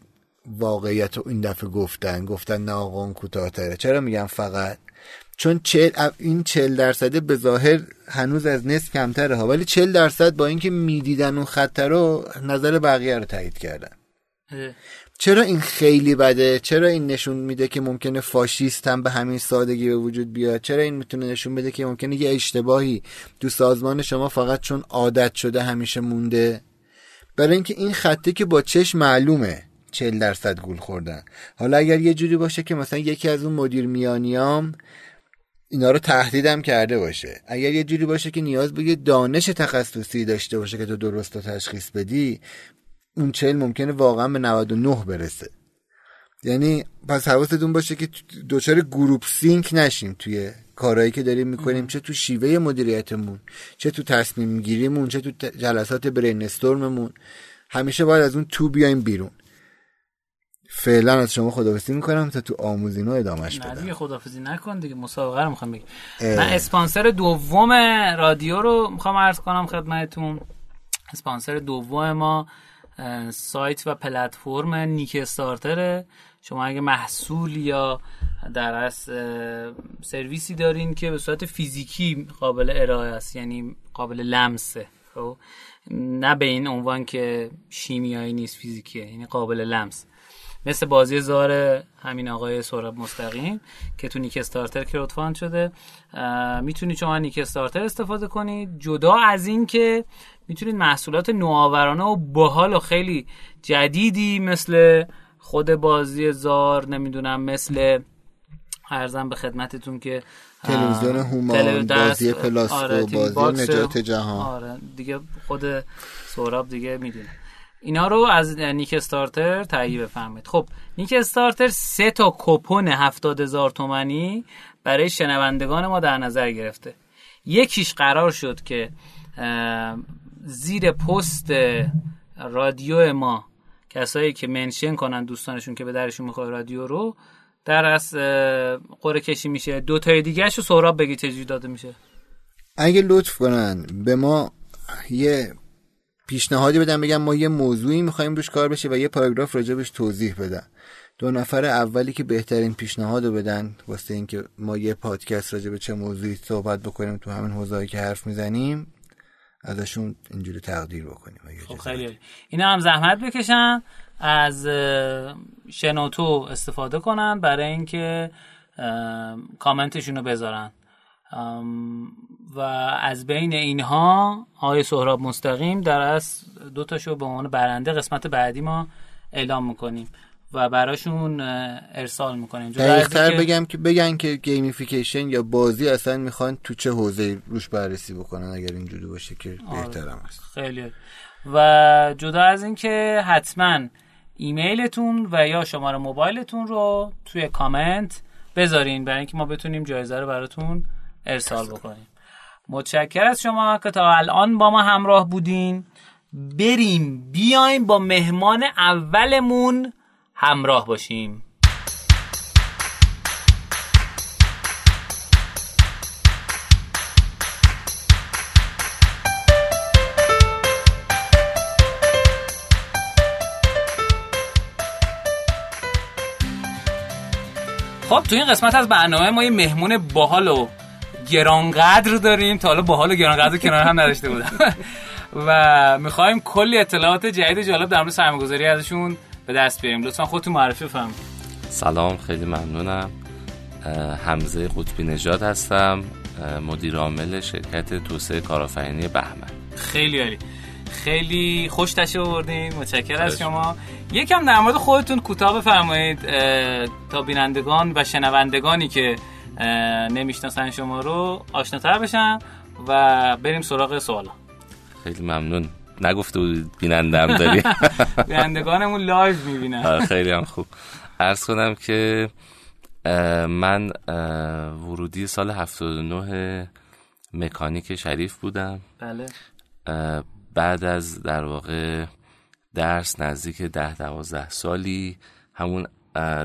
واقعیت رو این دفعه گفتن گفتن نه آقا اون کوتاهتره. چرا میگم فقط؟ چون چل این چل درصده به ظاهر هنوز از نصف کمتره ها. ولی چل درصد با اینکه می‌دیدن اون خطر رو نظر بقیه رو تایید کردن. چرا این خیلی بده؟ چرا این نشون میده که ممکنه فاشیست هم به همین سادگی به وجود بیاد؟ چرا این می‌تونه نشون بده که ممکنه یه اشتباهی تو سازمان شما فقط چون عادت شده همیشه مونده؟ برای اینکه این خطه که با چش معلومه 40 درصد گول خوردن. حالا اگر یه جوری باشه که مثلا یکی از اون مدیر میانیام اینا رو تهدیدم کرده باشه. اگر یه جوری باشه که نیاز به دانش تخصصی داشته باشه که تو درست تشخیص بدی اون چهل ممکنه واقعا به 99 برسه. یعنی پس حواستون باشه که دوچار گروپ سینک نشیم توی کارهایی که داریم می‌کنیم چه تو شیوه مدیریتمون چه تو تصمیم گیریمون چه تو جلسات برین استورممون همیشه باید از اون تو بیایم بیرون. فعلا از شما خدافزی می‌کنم تا تو آموزینو ادامهش بدم. دیگه خدافزی نکن دیگه مسابقه رو می‌خوام بگم من اسپانسر دوم رادیو رو می‌خوام عرض کنم خدمتتون. اسپانسر دوم ما سایت و پلتفرم نیک استارتره. شما اگه محصول یا در از سرویسی دارین که به صورت فیزیکی قابل ارائه است یعنی قابل لمسه خب؟ نه به این عنوان که شیمیایی نیست فیزیکیه یعنی قابل لمس. مثل بازی زار همین آقای سهراب مستقیم که تو نیک استارتر کروتفاند شده. می‌تونید شما نیک استارتر استفاده کنید. جدا از این که می‌تونید محصولات نوآورانه و باحال و خیلی جدیدی مثل خود بازی زار نمی‌دونم مثل ارزم به خدمتتون که تلویزیون هومان بازی پلاستو آره بازی نجات جهان. آره دیگه خود سوراب دیگه می‌دونه. اینا رو از نیک استارتر تهیه بفهمید خب نیک استارتر سه تا کپون هفتاد هزار تومنی برای شنوندگان ما در نظر گرفته. یکیش قرار شد که زیر پست رادیو ما. کسایی که منشن کنن دوستانشون که به درشون می‌خواد رادیو رو در از قره کشی میشه. دو تای دیگه رو سهراب بگی چجوری داده میشه. اگه لطف کنن به ما یه پیشنهادی بدن بگم ما یه موضوعی می‌خوایم روش کار بشه و یه پاراگراف راجبش توضیح بدن. دو نفر اولی که بهترین پیشنهاد رو بدن واسه اینکه ما یه پادکست راجع به چه موضوعی صحبت بکنیم تو همین حوزه‌ای که حرف می‌زنیم ازشون اینجوری تقدیر بکنیم. خب خیلی اینا هم زحمت بکشن از شنوتو استفاده کنن برای اینکه کامنتشون رو بذارن. و از بین اینها آقای سهراب مستقیم در اصل دو تاشو به عنوان برنده قسمت بعدی ما اعلام می‌کنیم. و براشون ارسال می‌کنیم. دقیقتر بگم که بگن که gamification یا بازی اصلا می‌خوان تو چه حوزه روش بررسی بکنن اگر اینجوری باشه که آره. بهترم است. خیلی و جدا از اینکه حتما ایمیلتون و یا شماره موبایلتون رو توی کامنت بذارین برای اینکه ما بتونیم جایزه رو براتون ارسال بکنیم. متشکر از شما که تا الان با ما همراه بودین. بریم بیایم با مهمان اولمون. همراه باشیم. خب تو این قسمت از برنامه ما یه مهمون باحال و گرانقدر داریم تا حالا باحال و گرانقدر کنار هم نداشته بودم. و می‌خوایم کلی اطلاعات جدید جالب در مورد سرمایه‌گذاری ازشون به دست بیاریم. لطفا خودتون معرفی بفرمایید. سلام خیلی ممنونم. حمزه قطبی نژاد هستم. مدیر عامل شرکت توسعه کارآفرینی بهمن. خیلی عالی. خیلی خوش تشریف آوردین. متشکر از شما. یکم در مورد خودتون کوتاه بفرمایید. تا بینندگان و شنوندگانی که نمی‌شناسن شما رو آشناتر بشن و بریم سراغ سوالا. خیلی ممنون. نگفته بود بینندم داری؟ بینندگانمون live می‌بینن. خیلی هم خوب. عرض کنم که من ورودی سال 79 مکانیک شریف بودم. بله. بعد از در واقع درس نزدیک ده دوازده سالی همون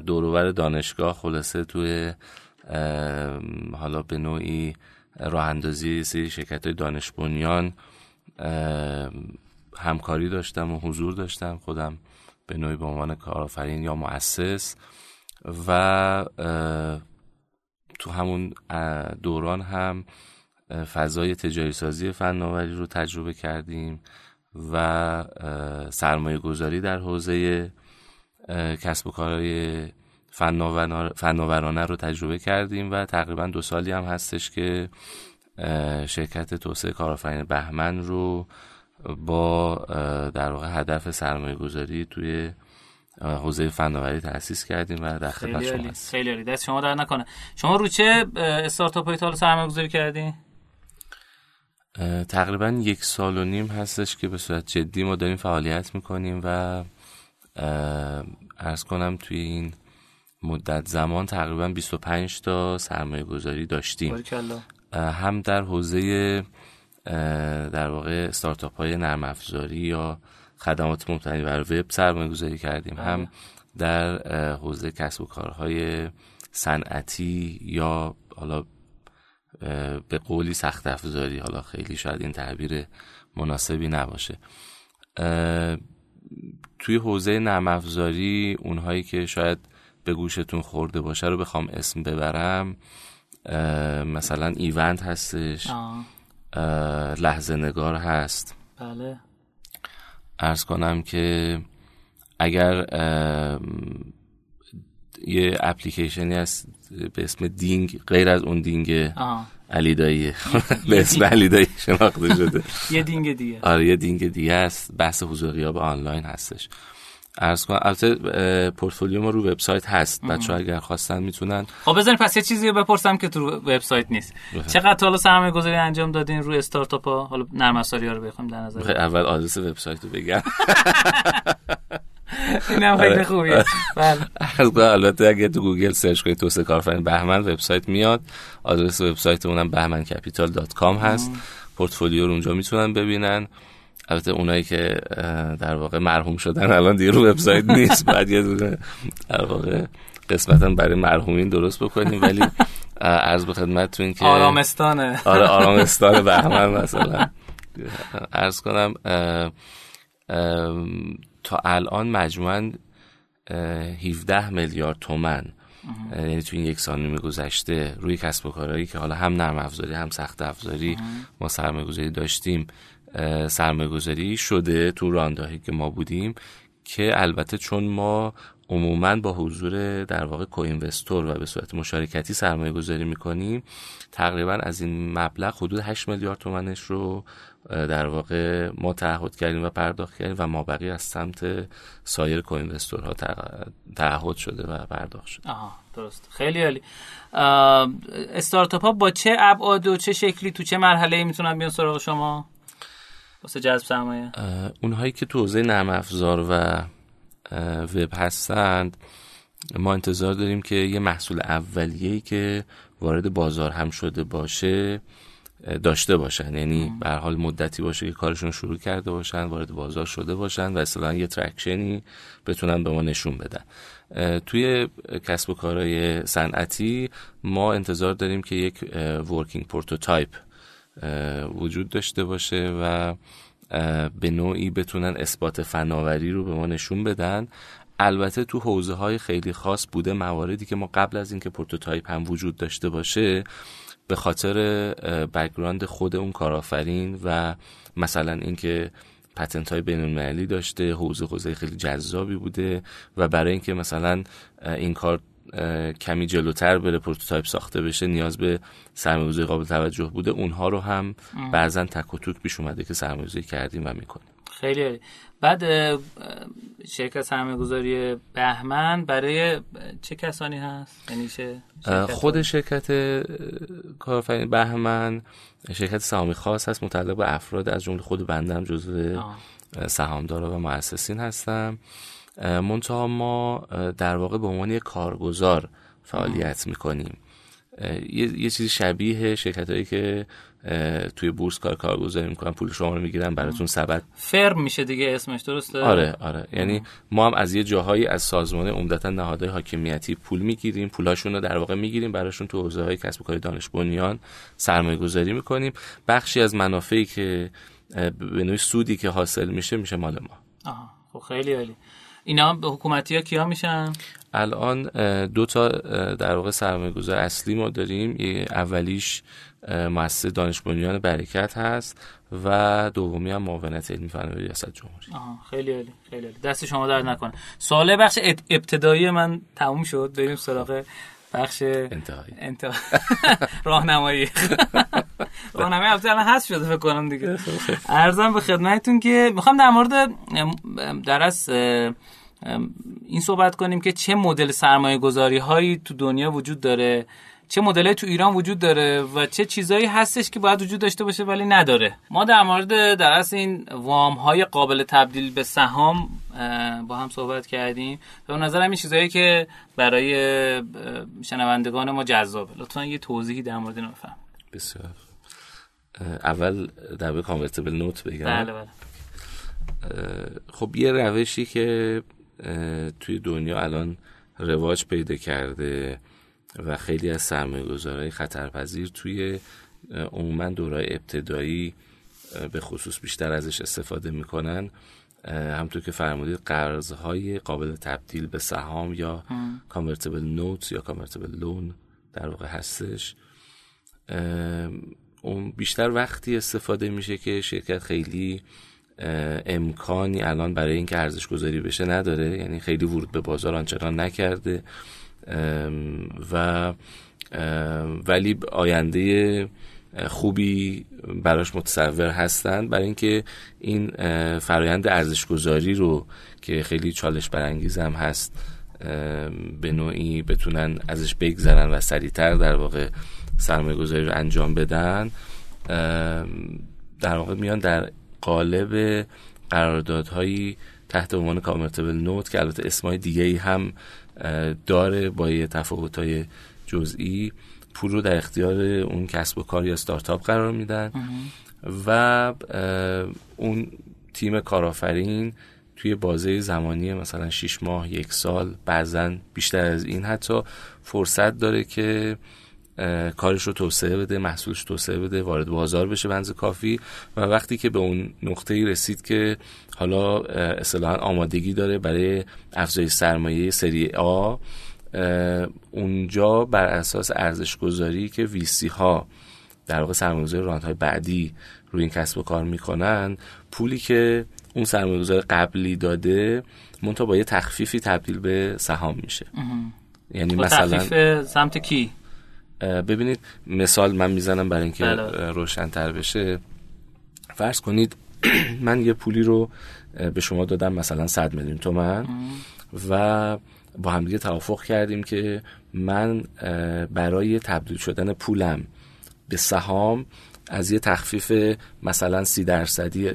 دوروبر دانشگاه خلاصه توی حالا به نوعی راه اندازی سری شرکت های دانش بنیان همکاری داشتم و حضور داشتم. خودم به نوعی به عنوان کارآفرین یا مؤسس. و تو همون دوران هم فضای تجاری سازی فناوری رو تجربه کردیم و سرمایه گذاری در حوزه کسب و کارهای فناورانه رو تجربه کردیم و تقریبا دو سالی هم هستش که شرکت توسعه کارآفرین بهمن رو با در واقع هدف سرمایه گذاری توی حوزه فناوری تأسیس کردیم و در خدمت شما خیلی دست شما در نکنه. شما رو چه استارتاپ های تا سرمایه گذاری کردین؟ تقریبا یک سال و نیم هستش که به صورت جدی ما داریم فعالیت می‌کنیم و ارز کنم توی این مدت زمان تقریبا 25 تا سرمایه گذاری داشتیم هم در حوزه در واقع استارتاپ های نرم افزاری یا خدمات مبتنی بر وب سرمایه گذاری کردیم بله. هم در حوزه کسب و کارهای صنعتی یا حالا به قولی سخت افزاری. حالا خیلی شاید این تعبیر مناسبی نباشه. توی حوزه نرم افزاری اونهایی که شاید به گوشتون خورده باشه رو بخوام اسم ببرم مثلا ایونت هستش. لحظه نگار هست. بله. عرض کنم که اگر یه اپلیکیشنی هست به اسم دینگ غیر از اون دینگ علی دایی به اسم علی دایی شناخته شده. یه دینگ دیگه. آره یه دینگ دیگه است بحث حضور غیاب آنلاین هستش. عرض کنم. البته پورتفولیو ما رو وبسایت هست. بچه اگر خواستن می‌تونن. خب بزنین پس یه چیزی بپرسم که تو وبسایت نیست. چقدر حالا سرمایه گذاری انجام دادین روی استارتاپ ها حالا نرم افزاری ها رو بخوام در نظر اول آدرس وبسایت رو بگم. اینم خیلی خوبیه. بله. البته اگه تو گوگل سرچ کنید توسعه کارآفرینی بهمن وبسایت میاد. آدرس وبسایت اونم bahmancapital.com هست. پورتفولیو رو اونجا می‌تونن ببینن. البته اونایی که در واقع مرحوم شدن الان دیگه رو وبسایت نیست بعد یه دونه در واقع قسمتا برای مرحومین درست بکنیم ولی عرض به خدمتتون که آرامستانه. آره آرامستان بهمن مثلا. عرض کنم تا الان مجموعا 17 میلیارد تومن یعنی تو این یک سال گذشته روی کسب و کارهایی که حالا هم نرم افزاری هم سخت افزاری ما سرمایه گذاری داشتیم سرمایه گذاری شده تو راندهایی که ما بودیم که البته چون ما عموما با حضور در واقع کوینوستور و به صورت مشارکتی سرمایه گذاری می‌کنیم تقریبا از این مبلغ حدود 8 میلیارد تومنش رو در واقع ما تعهد کردیم و پرداخت کردیم و ما بقیه از سمت سایر کوینوستورها تعهد شده و پرداخت شده. آها درست. خیلی عالی. استارتاپ ها با چه ابعاد و چه شکلی تو چه مرحله می‌تونن بیان سراغ شما؟ واسه جذب سرمایه؟ اونهایی که تو حوزه نرم افزار و وب هستند ما انتظار داریم که یه محصول اولیه‌ای که وارد بازار هم شده باشه داشته باشن. یعنی به هر حال مدتی باشه که کارشون شروع کرده باشن وارد بازار شده باشن و اصلا یه traction ی بتونن به ما نشون بدن. توی کسب و کارهای صنعتی ما انتظار داریم که یک working prototype وجود داشته باشه و به نوعی بتونن اثبات فناوری رو به ما نشون بدن. البته تو حوزه های خیلی خاص بوده مواردی که ما قبل از اینکه prototype هم وجود داشته باشه به خاطر background خود اون کارآفرین و مثلا اینکه patent های بین داشته حوزه حوزه خیلی جذابی بوده و برای اینکه مثلا این کار کمی جلوتر بره prototype ساخته بشه نیاز به سرمایه‌گذاری قابل توجه بوده. اونها رو هم بعضا تک و توک پیش اومده که سرمایه‌گذاری کردیم و می‌کنیم. خیلی بعد شرکت سرمایه گذاری بهمن برای چه کسانی هست؟ یعنی چه خود شرکت کارفرین بهمن شرکت سهامی خاص هست متعلق به افراد از جمله خود بندم جزو سهامدارا و مؤسسین هستم. منتها ما در واقع به عنوان یک کارگزار فعالیت می‌کنیم. یه, یه چیزی شبیه شرکت هایی که توی بورس کار کارگزاری می‌کنن پول شما رو می‌گیرن براتون سبد فرم میشه دیگه اسمش درسته؟ آره آره. یعنی ما هم از یه جاهایی از سازمان عمدتا نهادهای حاکمیتی پول می‌گیریم پولاشون رو در واقع می‌گیریم براشون تو حوزه های کسب و کار دانش بنیان سرمایه گذاری می‌کنیم. بخشی از منافعی که به نوعی سودی که حاصل میشه میشه مال ما. آها. خب خیلی عالی. اینا به حکومتی ها کیا میشن؟ الان دو تا در واقع سرمایه گذار اصلی ما داریم. اولیش مؤسسه دانش بنیان برکت هست و دومی هم معاونت علمی فناوری ریاست جمهوری. آها خیلی عالی خیلی عالی. دست شما درد نکنه. سوال بخش ابتدایی من تموم شد. بریم سراغ بخش انتهایی. انتها... راهنمایی. راهنمایی الان هست شده فکر کنم دیگه. ارزم به خدمتتون که می‌خوام در مورد درس این صحبت کنیم که چه مدل سرمایه گذاری هایی تو دنیا وجود داره چه مدل تو ایران وجود داره و چه چیزایی هستش که باید وجود داشته باشه ولی نداره. ما در مورد در این وام های قابل تبدیل به سهام با هم صحبت کردیم. به نظرم این چیزایی که برای شنوندگان ما جذابه. لطفا یه توضیحی در مورد اینو بفهم بسیار. اول در به کانورتیبل نوت بگم. بله بله. خب یه روشی که توی دنیا الان رواج پیدا کرده و خیلی از سرمایه گذارهای خطرپذیر توی عموما دورای ابتدایی به خصوص بیشتر ازش استفاده می‌کنن. همطور که فرمودید قرضهای قابل تبدیل به سهام یا کانورتیبل نوت یا کانورتیبل لون در واقع هستش. اون بیشتر وقتی استفاده میشه که شرکت خیلی امکانی الان برای اینکه ارزش گذاری بشه نداره. یعنی خیلی ورود به بازار آنچنان نکرده. و ولی آینده خوبی براش متصور هستند برای اینکه این فرایند ارزش گذاری رو که خیلی چالش برانگیز هم هست به نوعی بتونن ازش بگذرن و سریعتر در واقع سرمایه گذاری رو انجام بدن در واقع میان در قالب قراردادهایی تحت عنوان کامرتبل نوت که البته اسمای دیگه ای هم داره با یه تفاوت های جزئی. پول رو در اختیار اون کسب و کار یا ستارتاپ قرار میدن. و اون تیم کارآفرین توی بازه زمانی مثلا 6 ماه یک سال بعضا بیشتر از این حتی فرصت داره که کارش رو توسعه بده محصولش توسعه بده وارد بازار بشه بنز کافی. و وقتی که به اون نقطه رسید که حالا اصطلاحا آمادگی داره برای افزایش سرمایه سری آ اونجا بر اساس ارزش گذاری که ویسی ها در واقع سرمایه‌گذاری راند های بعدی روی این کسب و کار می‌کنن پولی که اون سرمایه قبلی داده منتها با یه تخفیفی تبدیل به سهام میشه. یعنی مثلا تخفیف سمت کی؟ ببینید مثال من می‌زنم برای اینکه بله. روشنتر بشه. فرض کنید من یه پولی رو به شما دادم مثلا 100 میلیون تومن. و با همدیگه توافق کردیم که من برای تبدیل شدن پولم به سهام از یه تخفیف مثلا سی درصدی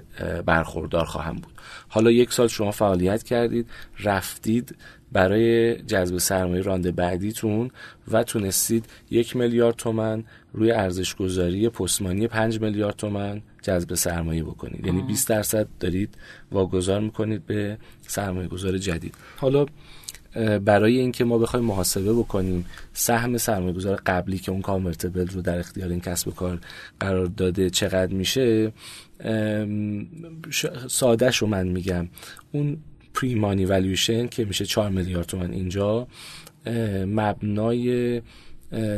برخوردار خواهم بود. حالا یک سال شما فعالیت کردید رفتید برای جذب سرمایه رانده بعدیتون و تونستید یک میلیارد تومن روی ارزش گذاری پستمانی 5 میلیارد تومن جذب سرمایه بکنید. یعنی 20 درصد دارید واگذار می‌کنید به سرمایه گذار جدید. حالا برای اینکه ما بخوایم محاسبه بکنیم سهم سرمایه گذار قبلی که اون کامرتبل رو در اختیار این کسب و کار قرار داده چقدر میشه ساده رو من میگم. اون پریمانی والویشن که میشه 4 میلیارد تومن اینجا مبنای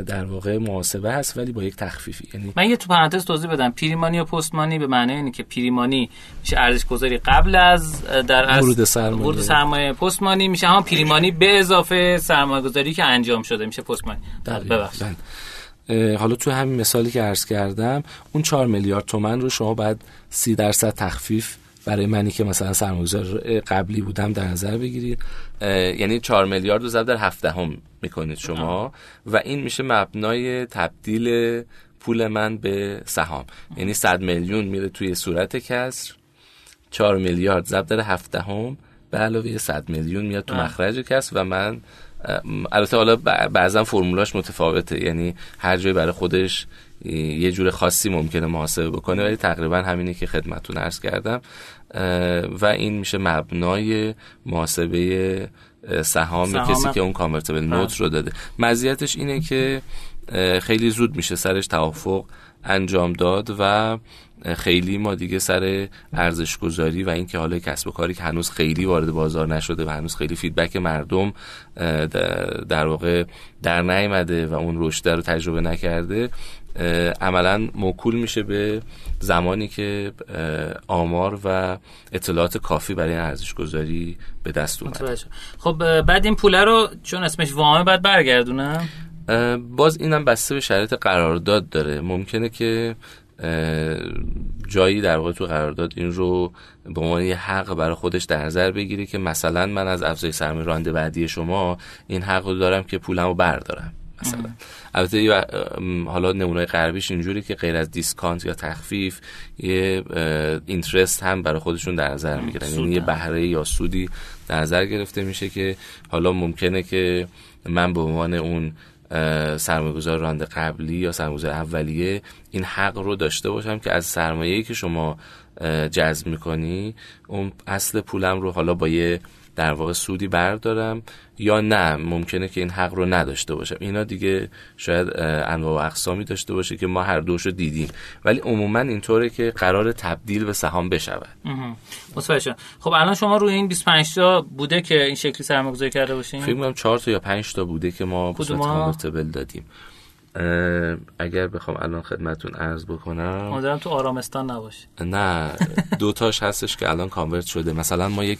در واقع محاسبه هست ولی با یک تخفیفی. یعنی من یه تو پرانتز توضیح بدم. پریمانی و پستمانی به معنی اینه که پریمانی میشه ارزش گذاری قبل از در ورود سرمایه. ورود سرمایه پستمانی. میشه هم پریمانی به اضافه سرمایه گذاری که انجام شده. میشه پستمانی. ببخشید. حالا تو همین مثالی که عرض کردم اون 4 میلیارد تومن رو شما بعد 30 درصد تخفیف برای منی که مثلا سرمایه‌گذار قبلی بودم در نظر بگیرید یعنی 4 میلیارد رو ضرب در 7 هم می‌کنید شما و این میشه مبنای تبدیل پول من به سهام. یعنی 100 میلیون میره توی صورت کسر 4 میلیارد ضرب در 7 هم به علاوه 100 میلیون میاد تو مخرج کسر و من البته حالا بعضا فرمولاش متفاوته. یعنی هر جایی برای خودش یه جور خاصی ممکنه محاسبه بکنه ولی تقریبا همینه که خدمتتون عرض کردم. و این میشه مبنای محاسبه سهام کسی که اون کانورتبل نوت رو داده. مزیتش اینه که خیلی زود میشه سرش توافق انجام داد و خیلی ما دیگه سر ارزش گذاری و اینکه حالا کسب و کاری که هنوز خیلی وارد بازار نشده و هنوز خیلی فیدبک مردم در واقع در نیامده و اون رشد رو تجربه نکرده عملا موکول میشه به زمانی که آمار و اطلاعات کافی برای ارزش گذاری به دست اومده. خب بعد این پوله رو چون اسمش وامه بعد برگردونم باز اینم بسته به شرایط قرارداد داره. ممکنه که جایی در واقع تو قرارداد این رو به عنوان یه حق برای خودش در نظر بگیره که مثلا من از افزایش سرمایه رانده بعدی شما این حق رو دارم که پولمو بردارم. مثلا. البته حالا نمونه غربیش اینجوری که غیر از دیسکانت یا تخفیف یه اینترست هم برای خودشون در نظر می‌گیرن. یعنی یه بهره یا سودی در نظر گرفته میشه که حالا ممکنه که من به عنوان اون سرمایه‌گذار رانده قبلی یا سرمایه‌گذار اولیه این حق رو داشته باشم که از سرمایه‌ای که شما جذب می‌کنی اون اصل پولم رو حالا با یه در واقع سودی بردارم یا نه ممکنه که این حق رو نداشته باشم. اینا دیگه شاید انواع و اقسامی داشته باشه که ما هر دوشو دیدیم. ولی عموما اینطوره که قرار تبدیل به سهام بشود. متوجه خب الان شما روی این 25 تا بوده که این شکلی سرمایه‌گذاری کرده باشین؟ فکر کنم 4 تا یا 5 تا بوده که ما به صورت دادیم. اگر بخوام الان خدمتون عرض بکنم. امیدوارم تو آرامستان نباشه نه دو تاش هستش که الان کانورت شده. مثلا ما یک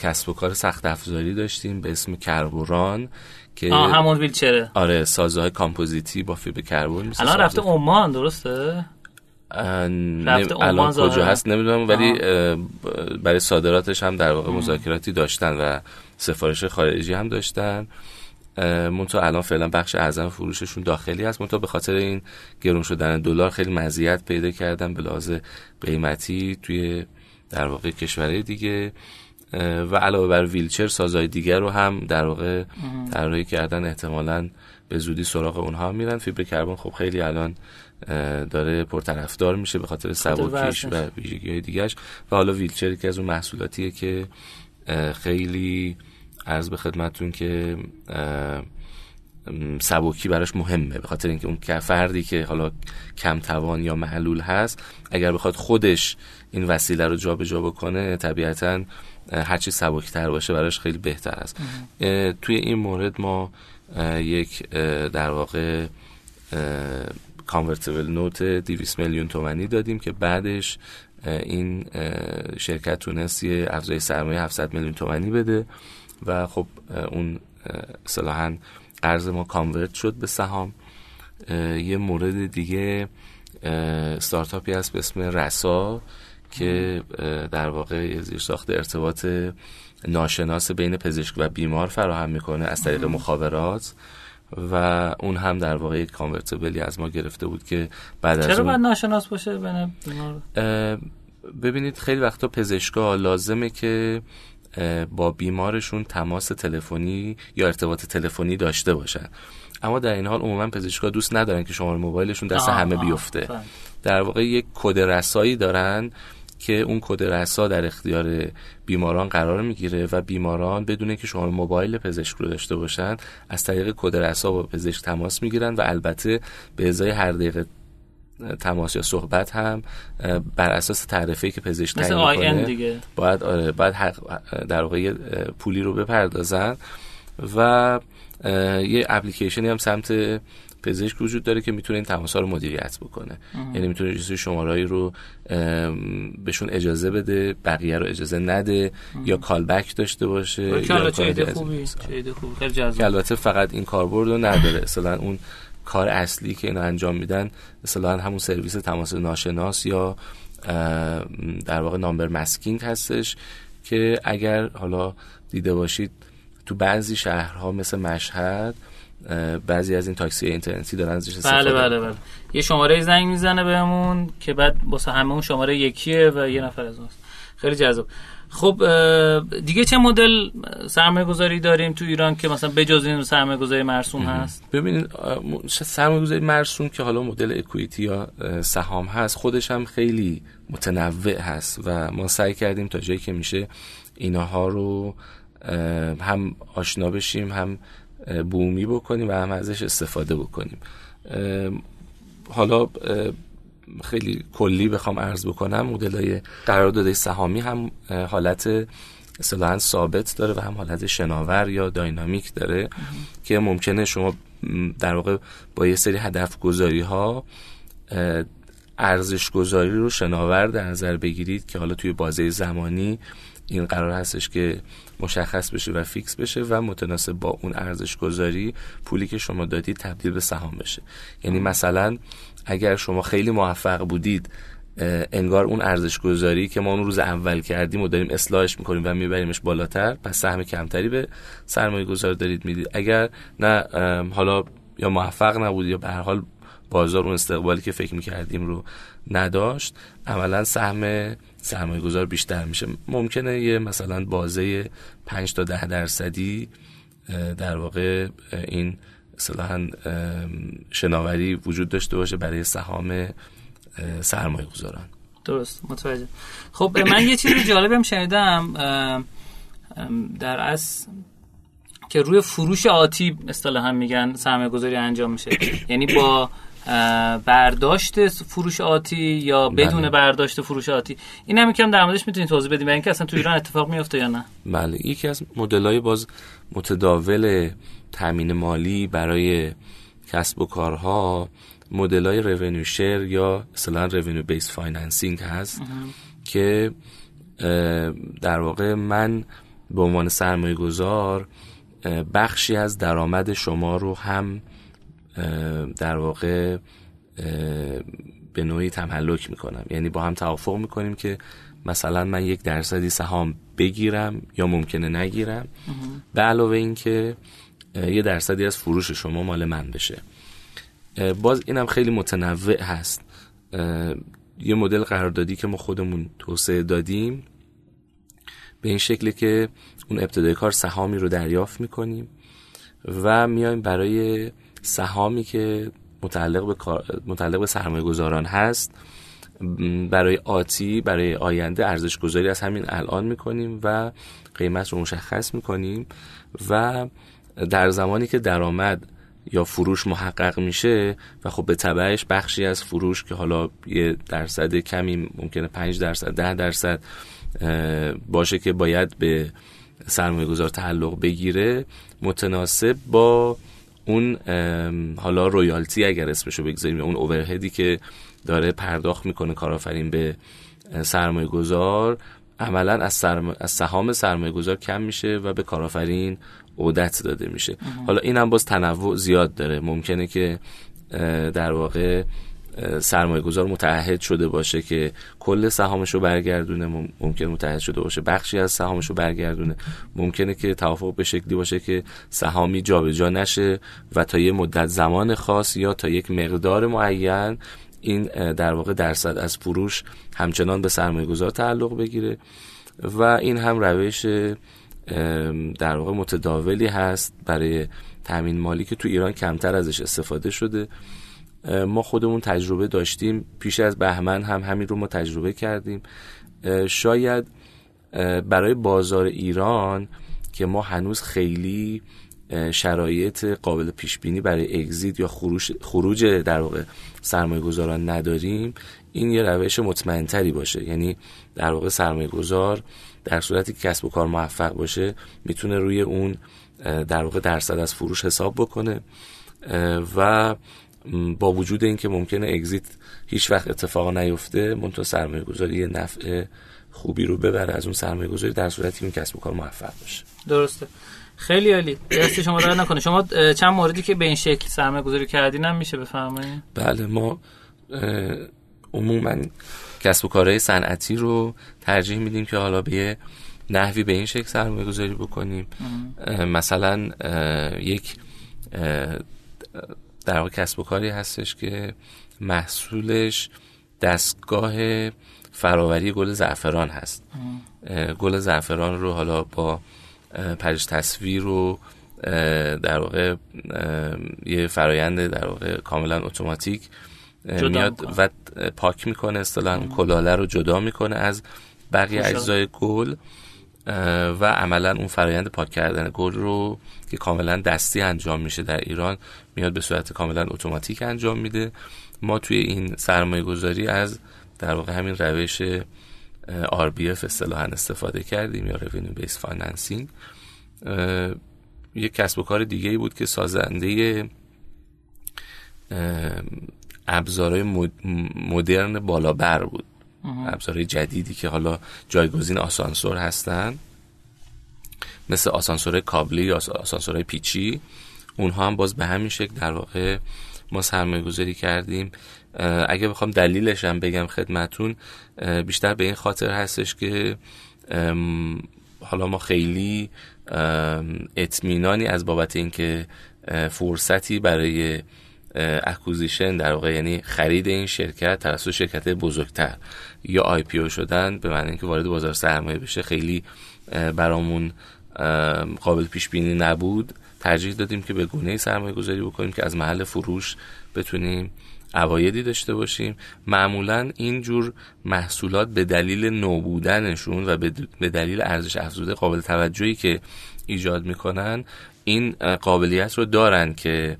کسب و کار سخت افزاری داشتیم به اسم کربوران که آه همون ویلچره. آره سازهای کامپوزیتی با فیبر کربن الان رفته عمان درسته؟ الان کجا هست؟ نمی‌دونم ولی برای صادراتش هم در واقع مذاکراتی داشتن و سفارش خارجی هم داشتن. منتها الان فعلا بخش اعظم فروششون داخلی هست. منتها به خاطر این گرون شدن دلار خیلی مزیت پیدا کردن به لحاظ قیمتی توی در واقع کشورهای دیگه. و علاوه بر ویلچر سازهای دیگر رو هم در واقع طراحی کردن. احتمالا به زودی سراغ اونها میرن. فیبر کربن خب خیلی الان داره پرطرفدار میشه به خاطر سبکیش و ویژگی های دیگرش و حالا ویلچر که از اون محصولاتیه که خیلی عرض به خدمتون که سبکی براش مهمه. به خاطر اینکه اون فردی که حالا کم توان یا معلول هست اگر بخواد خودش این وسیله رو جابجا جا بکنه طبیعتا هرچی سبکتر باشه براش خیلی بهتر است. توی این مورد ما یک در واقع کانورتیبل نوت 200 میلیون تومنی دادیم که بعدش این شرکت تونست یه افزای سرمایه 700 میلیون تومانی بده. و خب اون صلاحا قرض ما کانورت شد به سهام. یه مورد دیگه ستارتاپی هست به اسم رسا که در واقع یه زیر ساخت ارتباط ناشناس بین پزشک و بیمار فراهم می‌کنه از طریق مخابرات و اون هم در واقع یک کانورتبلی از ما گرفته بود که بعد چرا از باید اون ناشناس باشه بین بیمار؟ ببینید خیلی وقتا پزشکا لازمه که با بیمارشون تماس تلفنی یا ارتباط تلفنی داشته باشن اما در این حال عموما پزشکا دوست ندارن که شماره موبایلشون دست همه بیفته. در واقع یک کد رسایی دارن که اون کد رسا در اختیار بیماران قرار می‌گیره و بیماران بدون که شما موبایل پزشک رو داشته باشن از طریق کد رسا با پزشک تماس می‌گیرن و البته به ازای هر دقیقه تماس یا صحبت هم اه، بر اساس تعرفه که پزشک تعیین می‌کنه دیگه. باید آره باید حق در واقع اه، پولی رو بپردازن و اه، یه اپلیکیشنی هم سمت پزشک وجود داره که می‌تونه این تماس ها رو مدیریت بکنه. یعنی می‌تونه یه سری شمارهایی رو بهشون اجازه بده بقیه رو اجازه نده یا کالبک داشته باشه یا خوبی؟ خیلی البته فقط این کاربرد رو نداره. مثلا اون کار اصلی که اینا انجام میدن مثلا همون سرویس تماس ناشناس یا در واقع نامبر مسکینگ هستش که اگر حالا دیده باشید تو بعضی شهرها مثل مشهد بعضی از این تاکسی اینترنتی دارن ازش استفاده بله بله. بله. یه شماره زنگ می‌زنه بهمون که بعد واسه همه اون شماره یکیه و یه نفر از اونست خیلی جذاب. خب دیگه چه مدل سرمایه گذاری داریم تو ایران که مثلا بجز این سرمایه گذاری مرسوم هست؟ ببینید سرمایه گذاری مرسوم که حالا مدل اکویتی یا سهام هست خودش هم خیلی متنوع هست و ما سعی کردیم تا جایی که میشه اینها رو هم آشنا بشیم هم بومی بکنیم و هم ازش استفاده بکنیم. حالا خیلی کلی بخوام عرض بکنم. مدل های قرارداد سهامی هم حالت اصطلاحا ثابت داره و هم حالت شناور یا داینامیک داره که ممکنه شما در واقع با یه سری هدف گذاری ها ارزش گذاری رو شناور در نظر بگیرید که حالا توی بازه زمانی این قرار هستش که مشخص بشه و فیکس بشه و متناسب با اون ارزش گذاری پولی که شما دادید تبدیل به سهام بشه. یعنی مثلا اگر شما خیلی موفق بودید انگار اون ارزش گذاری که ما اون روز اول کردیم و داریم اصلاحش می‌کنیم و میبریمش بالاتر پس سهم کمتری به سرمایه گذار دارید می‌دید. اگر نه حالا یا موفق نبود یا به هر حال بازار اون استقبالی که فکر می‌کردیم رو نداشت عملا سهم سرمایه گذار بیشتر میشه. ممکنه یه مثلا بازه 5 تا 10 درصدی در واقع این اصطلاحا شناوری وجود داشته باشه برای سهام سرمایه گذاران درست. متوجه. خب من یه چیز جالبی هم شنیدم در اصل که روی فروش آتی اصطلاحا میگن سرمایه گذاری انجام میشه. یعنی با برداشت فروش آتی یا بدون بله. برداشت فروش آتی؟ این هم یکم در موردش می‌تونید توضیح بدیم اینکه اصلا تو ایران اتفاق میفته یا نه؟ بله یکی از مدل‌های باز متداول تامین مالی برای کسب و کارها مدل‌های revenue شیر یا اصطلاحا revenue based financing هست که در واقع من به عنوان سرمایه گذار بخشی از درآمد شما رو هم در واقع به نوعی تملک می‌کنم. یعنی با هم توافق می‌کنیم که مثلا من یک درصدی سهام بگیرم یا ممکنه نگیرم. به علاوه این که اه، یه درصدی از فروش شما مال من بشه. باز اینم خیلی متنوع هست. یه مدل قراردادی که ما خودمون توسعه دادیم به این شکلی که اون ابتدای کار سهامی رو دریافت می‌کنیم و میایم برای سهامی که متعلق به متعلق به سرمایه گذاران هست برای آتی برای آینده ارزش گذاری از همین الان می‌کنیم و قیمت رو مشخص می‌کنیم و در زمانی که درآمد یا فروش محقق میشه و خب به تبعش بخشی از فروش که حالا یه درصد کمی ممکنه 5 درصد ده درصد باشه که باید به سرمایه گذار تعلق بگیره متناسب با اون حالا رویالتی اگر اسمشو بگذاریم اون اوورهدی که داره پرداخت می‌کنه کارآفرین به سرمایه گذار عملا از, سرم... از سهام سرمایه گذار کم میشه و به کارآفرین عودت داده میشه. حالا این هم باز تنوع زیاد داره. ممکنه که در واقع سرمایه گذار متعهد شده باشه که کل سهامش رو برگردونه ممکن متحد شده باشه. بخشی از سهامش رو برگردونه. ممکنه که توافق به شکلی باشه که سهامی جابجا نشه و تا یه مدت زمان خاص یا تا یک مقدار معین این در واقع درصد از فروش همچنان به سرمایه گذار تعلق بگیره. و این هم روش در واقع متداولی هست برای تامین مالی که تو ایران کمتر ازش استفاده شده. ما خودمون تجربه داشتیم. پیش از بهمن هم همین رو ما تجربه کردیم. شاید برای بازار ایران که ما هنوز خیلی شرایط قابل پیش بینی برای اگزیت یا خروج, خروج در واقع سرمایه گذاران نداریم این یه روش مطمئنتری باشه. یعنی در واقع سرمایه گذار در صورتی که کسب و کار موفق باشه می‌تونه روی اون در واقع درصد از فروش حساب بکنه. و با وجود اینکه ممکنه اگزیت هیچ وقت اتفاق نیفته منتها سرمایه گذاری نفع خوبی رو ببره از اون سرمایه گذاری در صورتی اون کسب و کار موفق باشه. درسته. خیلی عالی. دست شما درد نکنه. شما چند موردی که به این شکل سرمایه گذاری کردین هم میشه بفرمایید بله ما عموما کسب و کارهای صنعتی رو ترجیح میدیم که حالا به نحوی به این شکل سرمایه گذاری بکنیم مثلا یک در واقع کسب و کاری هستش که محصولش دستگاه فراوری گل زعفران هست. گل زعفران رو حالا با پرش تصویر رو در واقع یه فرایند در واقع کاملا اتوماتیک میاد و پاک می‌کنه اصطلاحا کلاله رو جدا می‌کنه از بقیه اجزای گل. و عملا اون فرایند پاک کردن گل رو که کاملا دستی انجام میشه در ایران میاد به صورت کاملا اتوماتیک انجام میده. ما توی این سرمایه گذاری از در واقع همین روش RBF اصطلاحا استفاده کردیم یا Revenue Based Financing. یک کسب و کار دیگه ای بود که سازنده ابزارهای مدرن بالابر بود. ابزارهای جدیدی که حالا جایگزین آسانسور هستن. مثل آسانسور کابلی یا آسانسورهای پیچی. اونها هم باز به همین شکل در واقع ما سرمایه گذاری کردیم اگه بخوام دلیلش هم بگم خدمتون بیشتر به این خاطر هستش که حالا ما خیلی اطمینانی از بابت اینکه فرصتی برای acquisition در واقع یعنی خرید این شرکت توسط شرکت بزرگتر. یا IPO شدن به معنی اینکه وارد بازار سرمایه بشه. خیلی برامون قابل پیش بینی نبود. ترجیح دادیم که به گونه‌ای سرمایه گذاری بکنیم که از محل فروش بتونیم عوایدی داشته باشیم. معمولا اینجور محصولات به دلیل نو بودنشون و به دلیل ارزش افزوده قابل توجهی که ایجاد می‌کنن این قابلیت رو دارن که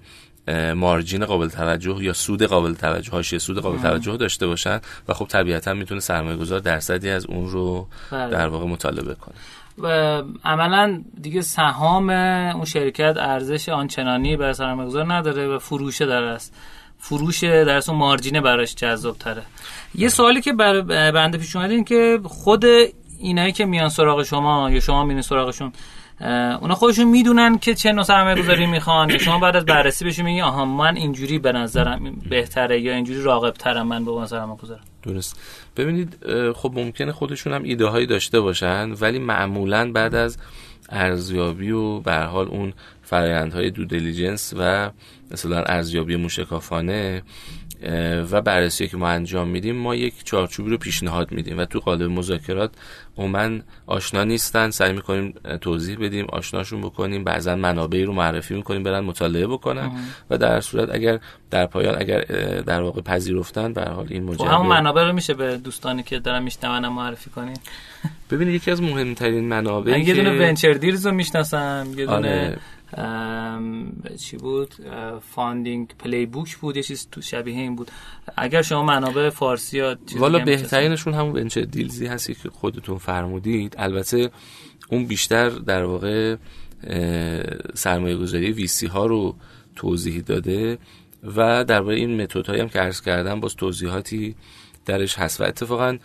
مارجین قابل توجه یا سود قابل توجه هاشی سود قابل توجه داشته باشن و خب طبیعتا می‌تونه سرمایه گذار درصدی از اون رو بله. در واقع مطالبه کنه و عملا دیگه سهام اون شرکت ارزش آنچنانی برای سرمایه گذار نداره و فروشه در است فروش در اون مارجینه براش جذاب تره یه سوالی که بر بنده پیش اومده این که خود اینایی که میان سراغ شما یا شما میان سراغشون اونا خودشون می‌دونن که چه نوع سرمایه گذاری می‌خوان شما بعد از بررسی بشین میگی آها من اینجوری به نظرم بهتره یا اینجوری راغب ترم من به اون سرمایه گذارم درست. ببینید خب ممکنه خودشون هم ایده هایی داشته باشن ولی معمولا بعد از ارزیابی و به حال اون فرایندهای دو دیلیجنس و مثلا ارزیابی موشکافانه و بررسی که ما انجام میدیم ما یک چارچوبی رو پیشنهاد میدیم و تو قالب مذاکرات عموما آشنا نیستن. سعی می‌کنیم توضیح بدیم آشناشون بکنیم. بعضا منابعی رو معرفی می‌کنیم برن مطالعه بکنن و در صورت اگر در پایان اگر در واقع پذیرفتن به حال این مجرد همون منابع رو میشه به دوستانی که دارن میشنون معرفی کنیم ببینید یکی از مهمترین منابع یه دونه ونچر دیلز رو می‌شناسم یه دونه آره. چی بود؟ funding playbook بود یه چیز تو شبیه این بود. اگر شما منابع فارسی یا والا بهترینشون همون Venture Deals ی هستی که خودتون فرمودید. البته اون بیشتر در واقع سرمایه گذاری VC ها رو توضیح داده و درباره این method هم که عرض کردم باز توضیحاتی درش هست. و اتفاقا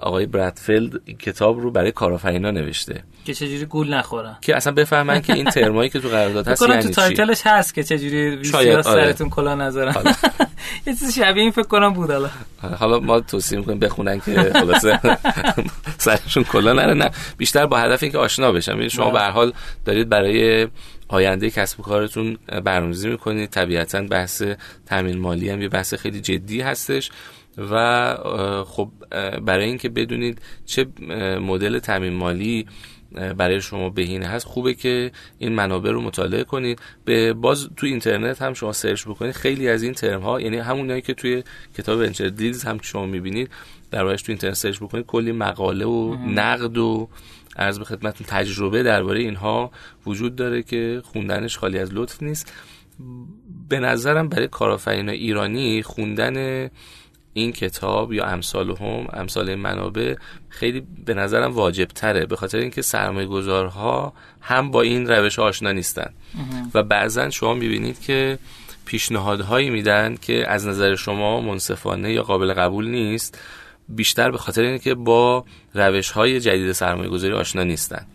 آقای برادفیلد کتاب رو برای کارآفرینا نوشته. که چجوری گول نخورن که اصلا بفهمن که این ترمایی که تو قرارداد هست یعنی تو تایتلش هست که چجوری شاید سرتون کلا نذارن. یه چیز شبیه این فکر کنم بود حالا. حالا ما توصیه می‌کنیم بخونن که خلاصه سرشون کلا نره. نه بیشتر با هدف اینکه آشنا بشن. شما به هر حال دارید برای آینده کسب و کارتون برنامه‌ریزی می‌کنید. طبیعتا بحث تامین مالی هم یه بحث خیلی جدی هستش. و خب برای اینکه بدونید چه مدل تامین مالی برای شما بهینه هست خوبه که این منابع رو مطالعه کنید. به باز تو اینترنت هم شما سرچ بکنید. خیلی از این ترم ها یعنی همونایی که توی کتاب Venture Deals هم شما می‌بینید در تو اینترنت سرچ بکنید کلی مقاله و نقد و عرض به خدمتتون تجربه درباره اینها وجود داره که خوندنش خالی از لطف نیست. به نظرم برای کارآفرین ایرانی خوندن این کتاب یا امثال هم امثال منابع خیلی به نظرم واجب تره به خاطر اینکه سرمایه گذارها هم با این روش آشنا نیستن. و بعضا شما می‌بینید که پیشنهادهایی میدن که از نظر شما منصفانه یا قابل قبول نیست بیشتر به خاطر اینکه با روش های جدید سرمایه گذاری آشنا نیستن.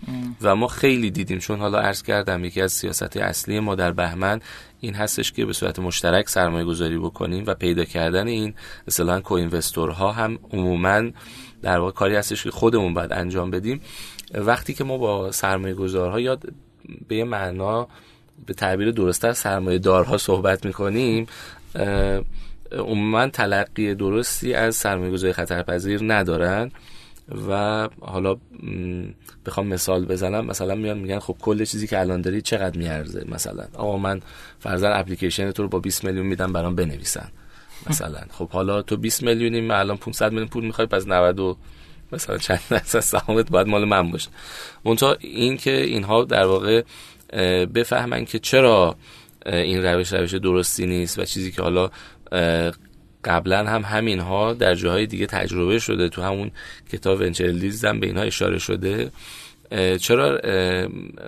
و ما خیلی دیدیم چون حالا عرض کردم یکی از سیاست اصلی ما در بهمن این هستش که به صورت مشترک سرمایه گذاری بکنیم و پیدا کردن این مثلا ها هم عموما در واقع کاری هستش که خودمون باید انجام بدیم. وقتی که ما با سرمایه گذارها یا به یه معنا به تعبیر درستتر سرمایه دارها صحبت می‌کنیم عموما تلقی درستی از سرمایه گذاری خطرپذیر ندارن. و حالا بخوام مثال بزنم. مثلا میان میگن خب کل چیزی که الان داری چقدر میارزه مثلا؟ آقا من فرضاً اپلیکیشن تو رو با 20 میلیون میدم برام بنویسن. مثلا. خب حالا تو 20 میلیونی من الان 500 میلیون پول می‌خوای پس 90 و مثلا چند درصد سهامت باید مال من باشه. منتها این که اینها در واقع بفهمن که چرا این روش روش درستی نیست و چیزی که حالا قبلا هم همین ها در جاهای دیگه تجربه شده تو همون کتاب ونچرلیز هم به اینها اشاره شده. چرا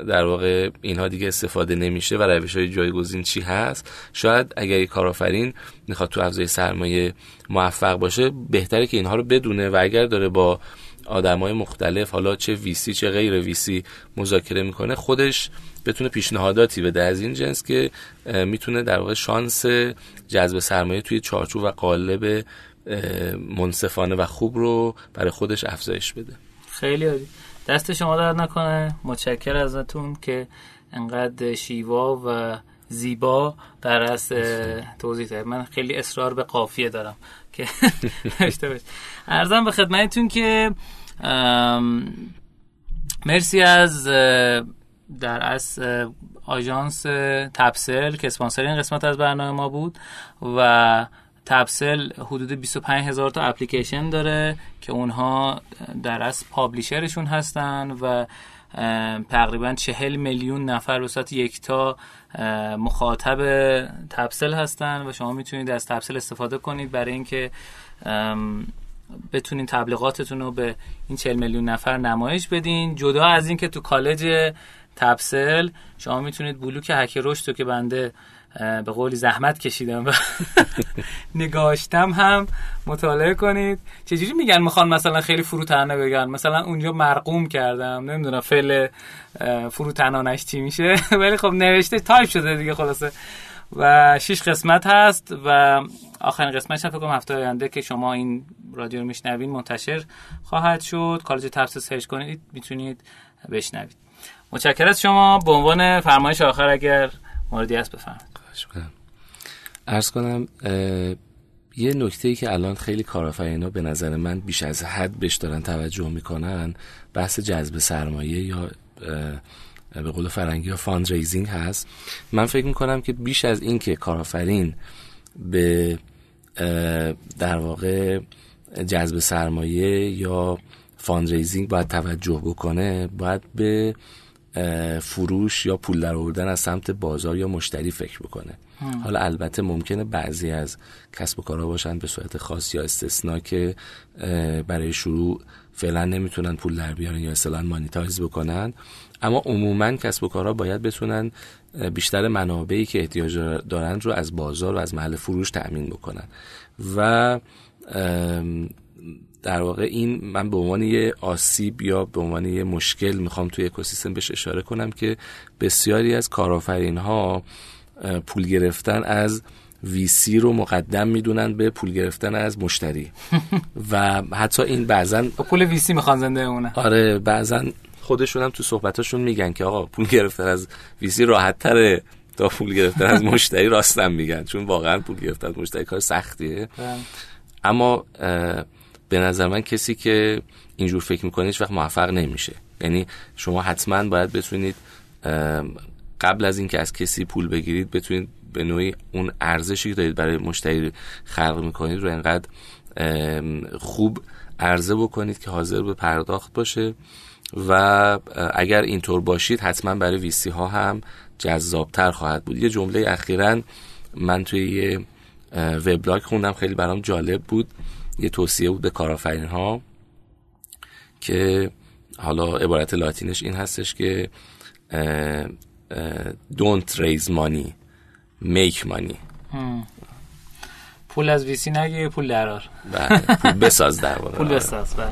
در واقع اینها دیگه استفاده نمیشه و روش های جایگزین چی هست؟ شاید اگر یک کارآفرین می‌خواد تو افزای سرمایه موفق باشه بهتره که اینها رو بدونه و اگر داره با آدمای مختلف حالا چه ویسی چه غیر ویسی مذاکره می‌کنه خودش بتونه پیشنهاداتی بده از این جنس که می‌تونه در واقع شانس جذب سرمایه توی چارچوب و قالب منصفانه و خوب رو برای خودش افزایش بده. خیلی عالی. دست شما درد نکنه. متشکر ازتون که انقدر شیوا و زیبا در از توضیح دارم من خیلی اصرار به قافیه دارم که نوشته ارزم به خدمتتون که مرسی از در از آژانس تبسل که اسپانسر این قسمت از برنامه ما بود و تبسل حدود 25 هزار تا اپلیکیشن داره که اونها در از پابلیشرشون هستن و تقریبا چهل میلیون نفر به صورت یکتا مخاطب تبسل هستن و شما می‌تونید از تبسل استفاده کنید برای اینکه بتونین تبلیغاتتون رو به این 40 میلیون نفر نمایش بدین. جدا از اینکه تو کالج تبسل شما می‌تونید بلوک هک رشد رو که بنده به قولی زحمت کشیدم و نگاشتم هم. مطالعه کنید. چجوری میگن می‌خوان مثلا خیلی فروتنانه بگن؟ مثلا اونجا مرقوم کردم. نمی‌دونم فعل فروتنانش چی میشه. ولی خب نوشته تایپ شده دیگه خلاصه. و شش قسمت هست و آخرین قسمتش فکر کنم هفته آینده که شما این رادیو رو میشنوین منتشر خواهد شد. کالج تبس سرچ کنید می‌تونید بشنوید. متشکرم شما. به عنوان فرمایش آخر اگر موردی هست بفرمایید. عرض کنم. یه نکته ای که الان خیلی کارآفرینا به نظر من بیش از حد بهش دارن توجه می‌کنن بحث جذب سرمایه یا به قول فرنگی یا fundraising هست. من فکر می‌کنم که بیش از این که کارآفرین به در واقع جذب سرمایه یا fundraising باید توجه بکنه باید به فروش یا پول در آوردن از سمت بازار یا مشتری فکر بکنه. حالا البته ممکنه بعضی از کسب و کارها باشن به صورت خاص یا استثنا که برای شروع فعلا نمی‌تونن پول در بیارن یا اصلا مانیتایز بکنن. اما عموما کسب و کارها باید بتونن بیشتر منابعی که احتیاج دارند رو از بازار و از محل فروش تأمین بکنن. و در واقع این من به عنوان یه آسیب یا به عنوان یه مشکل می‌خوام توی اکوسیستم بهش اشاره کنم که بسیاری از کارآفرین ها پول گرفتن از ویسی رو مقدم می‌دونن به پول گرفتن از مشتری. و حتی این بعضا پول ویسی می‌خوان زنده اونه. آره بعضا خودشون هم تو صحبتاشون میگن که آقا پول گرفتن از ویسی راحت تره تا پول گرفتن از مشتری راستم میگن چون واقعا پول گرفتن از مشتری کار سختیه. بله. اما به نظر من کسی که اینجور فکر می‌کنه هیچ وقت موفق نمیشه. یعنی شما حتما باید بتونید قبل از اینکه از کسی پول بگیرید بتونید به نوعی اون ارزشی که دارید برای مشتری خلق می‌کنید رو انقدر خوب عرضه بکنید که حاضر به پرداخت باشه و اگر اینطور باشید حتما برای ویسی ها هم جذابتر خواهد بود. یه جمله اخیرا من توی یه وبلاگ خوندم خیلی برام جالب بود. یه توصیه بود به کارآفرین ها که حالا عبارت لاتینش این هستش که don't raise money make money. پول از ویسی نگیر پول درار بله پول بساز در پول بساز بله.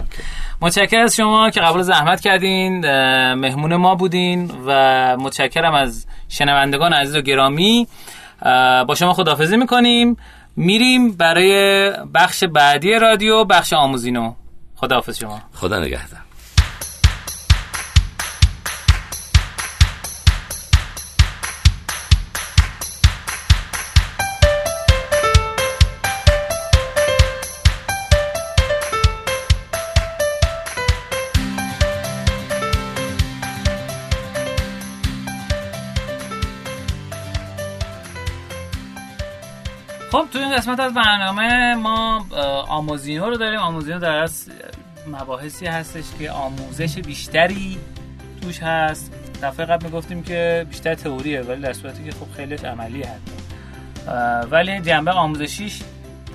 متشکرم از شما که قبول زحمت کردین مهمون ما بودین و متشکرم از شنوندگان عزیز و گرامی. با شما خدافزی می‌کنیم. میریم برای بخش بعدی رادیو بخش آموزینو. خداحافظ شما. خدا نگهدار. تو این قسمت از برنامه ما آموزینو رو داریم. آموزینو در از مباحثی هستش که آموزش بیشتری توش هست. دفعه قبل می‌گفتیم که بیشتر تئوریه ولی در صورتی که خب خیلی عملی هست ولی جنبه آموزشیش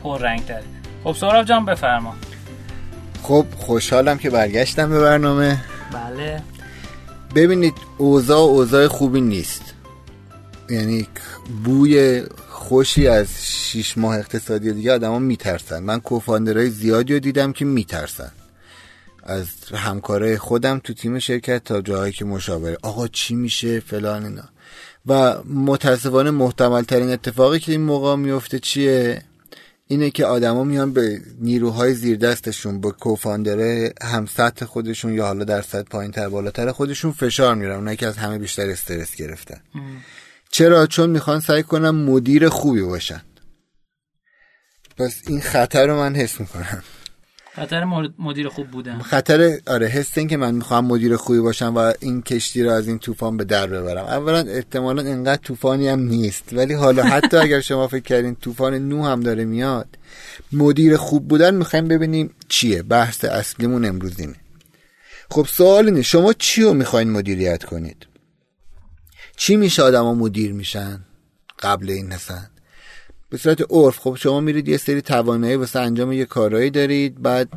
پر رنگ داره خب سهراب جان بفرما. خب خوشحالم که برگشتم به برنامه. بله. ببینید اوضاع اوضاع خوبی نیست. یعنی بوی خوشی از شیش ماه اقتصادی دیگه آدما میترسن. من کوفاندرهای زیادی رو دیدم که میترسن. از همکارای خودم تو تیم شرکت تا جاهایی که مشاوره. آقا چی میشه فلان اینا. و متاسفانه محتمل ترین اتفاقی که این موقع میفته چیه؟ اینه که آدما میان به نیروهای زیر دستشون با کوفاندره هم سطح خودشون یا حالا در سطح پایین تر بالاتر خودشون فشار میرن اونایی که از همه بیشتر استرس گرفتن. چرا؟ چون می‌خوان سعی کنم مدیر خوبی باشن. پس این خطر رو من حس می‌کنم. خطر مدیر خوب بودن خطر آره حس این که من می‌خوام مدیر خوبی باشم و این کشتی رو از این طوفان به در ببرم. اولا احتمالا اینقدر طوفانی هم نیست ولی حالا حتی اگر شما فکر کردین طوفان نو هم داره میاد مدیر خوب بودن می‌خوایم ببینیم چیه. بحث اصلیمون امروز اینه خب سوال اینه شما چی رو می‌خواین مدیریت کنید؟ چی میشه آدما مدیر میشن قبل این هستن به صورت عرف خب شما میرید یه سری توانایی واسه انجام یه کارایی دارید بعد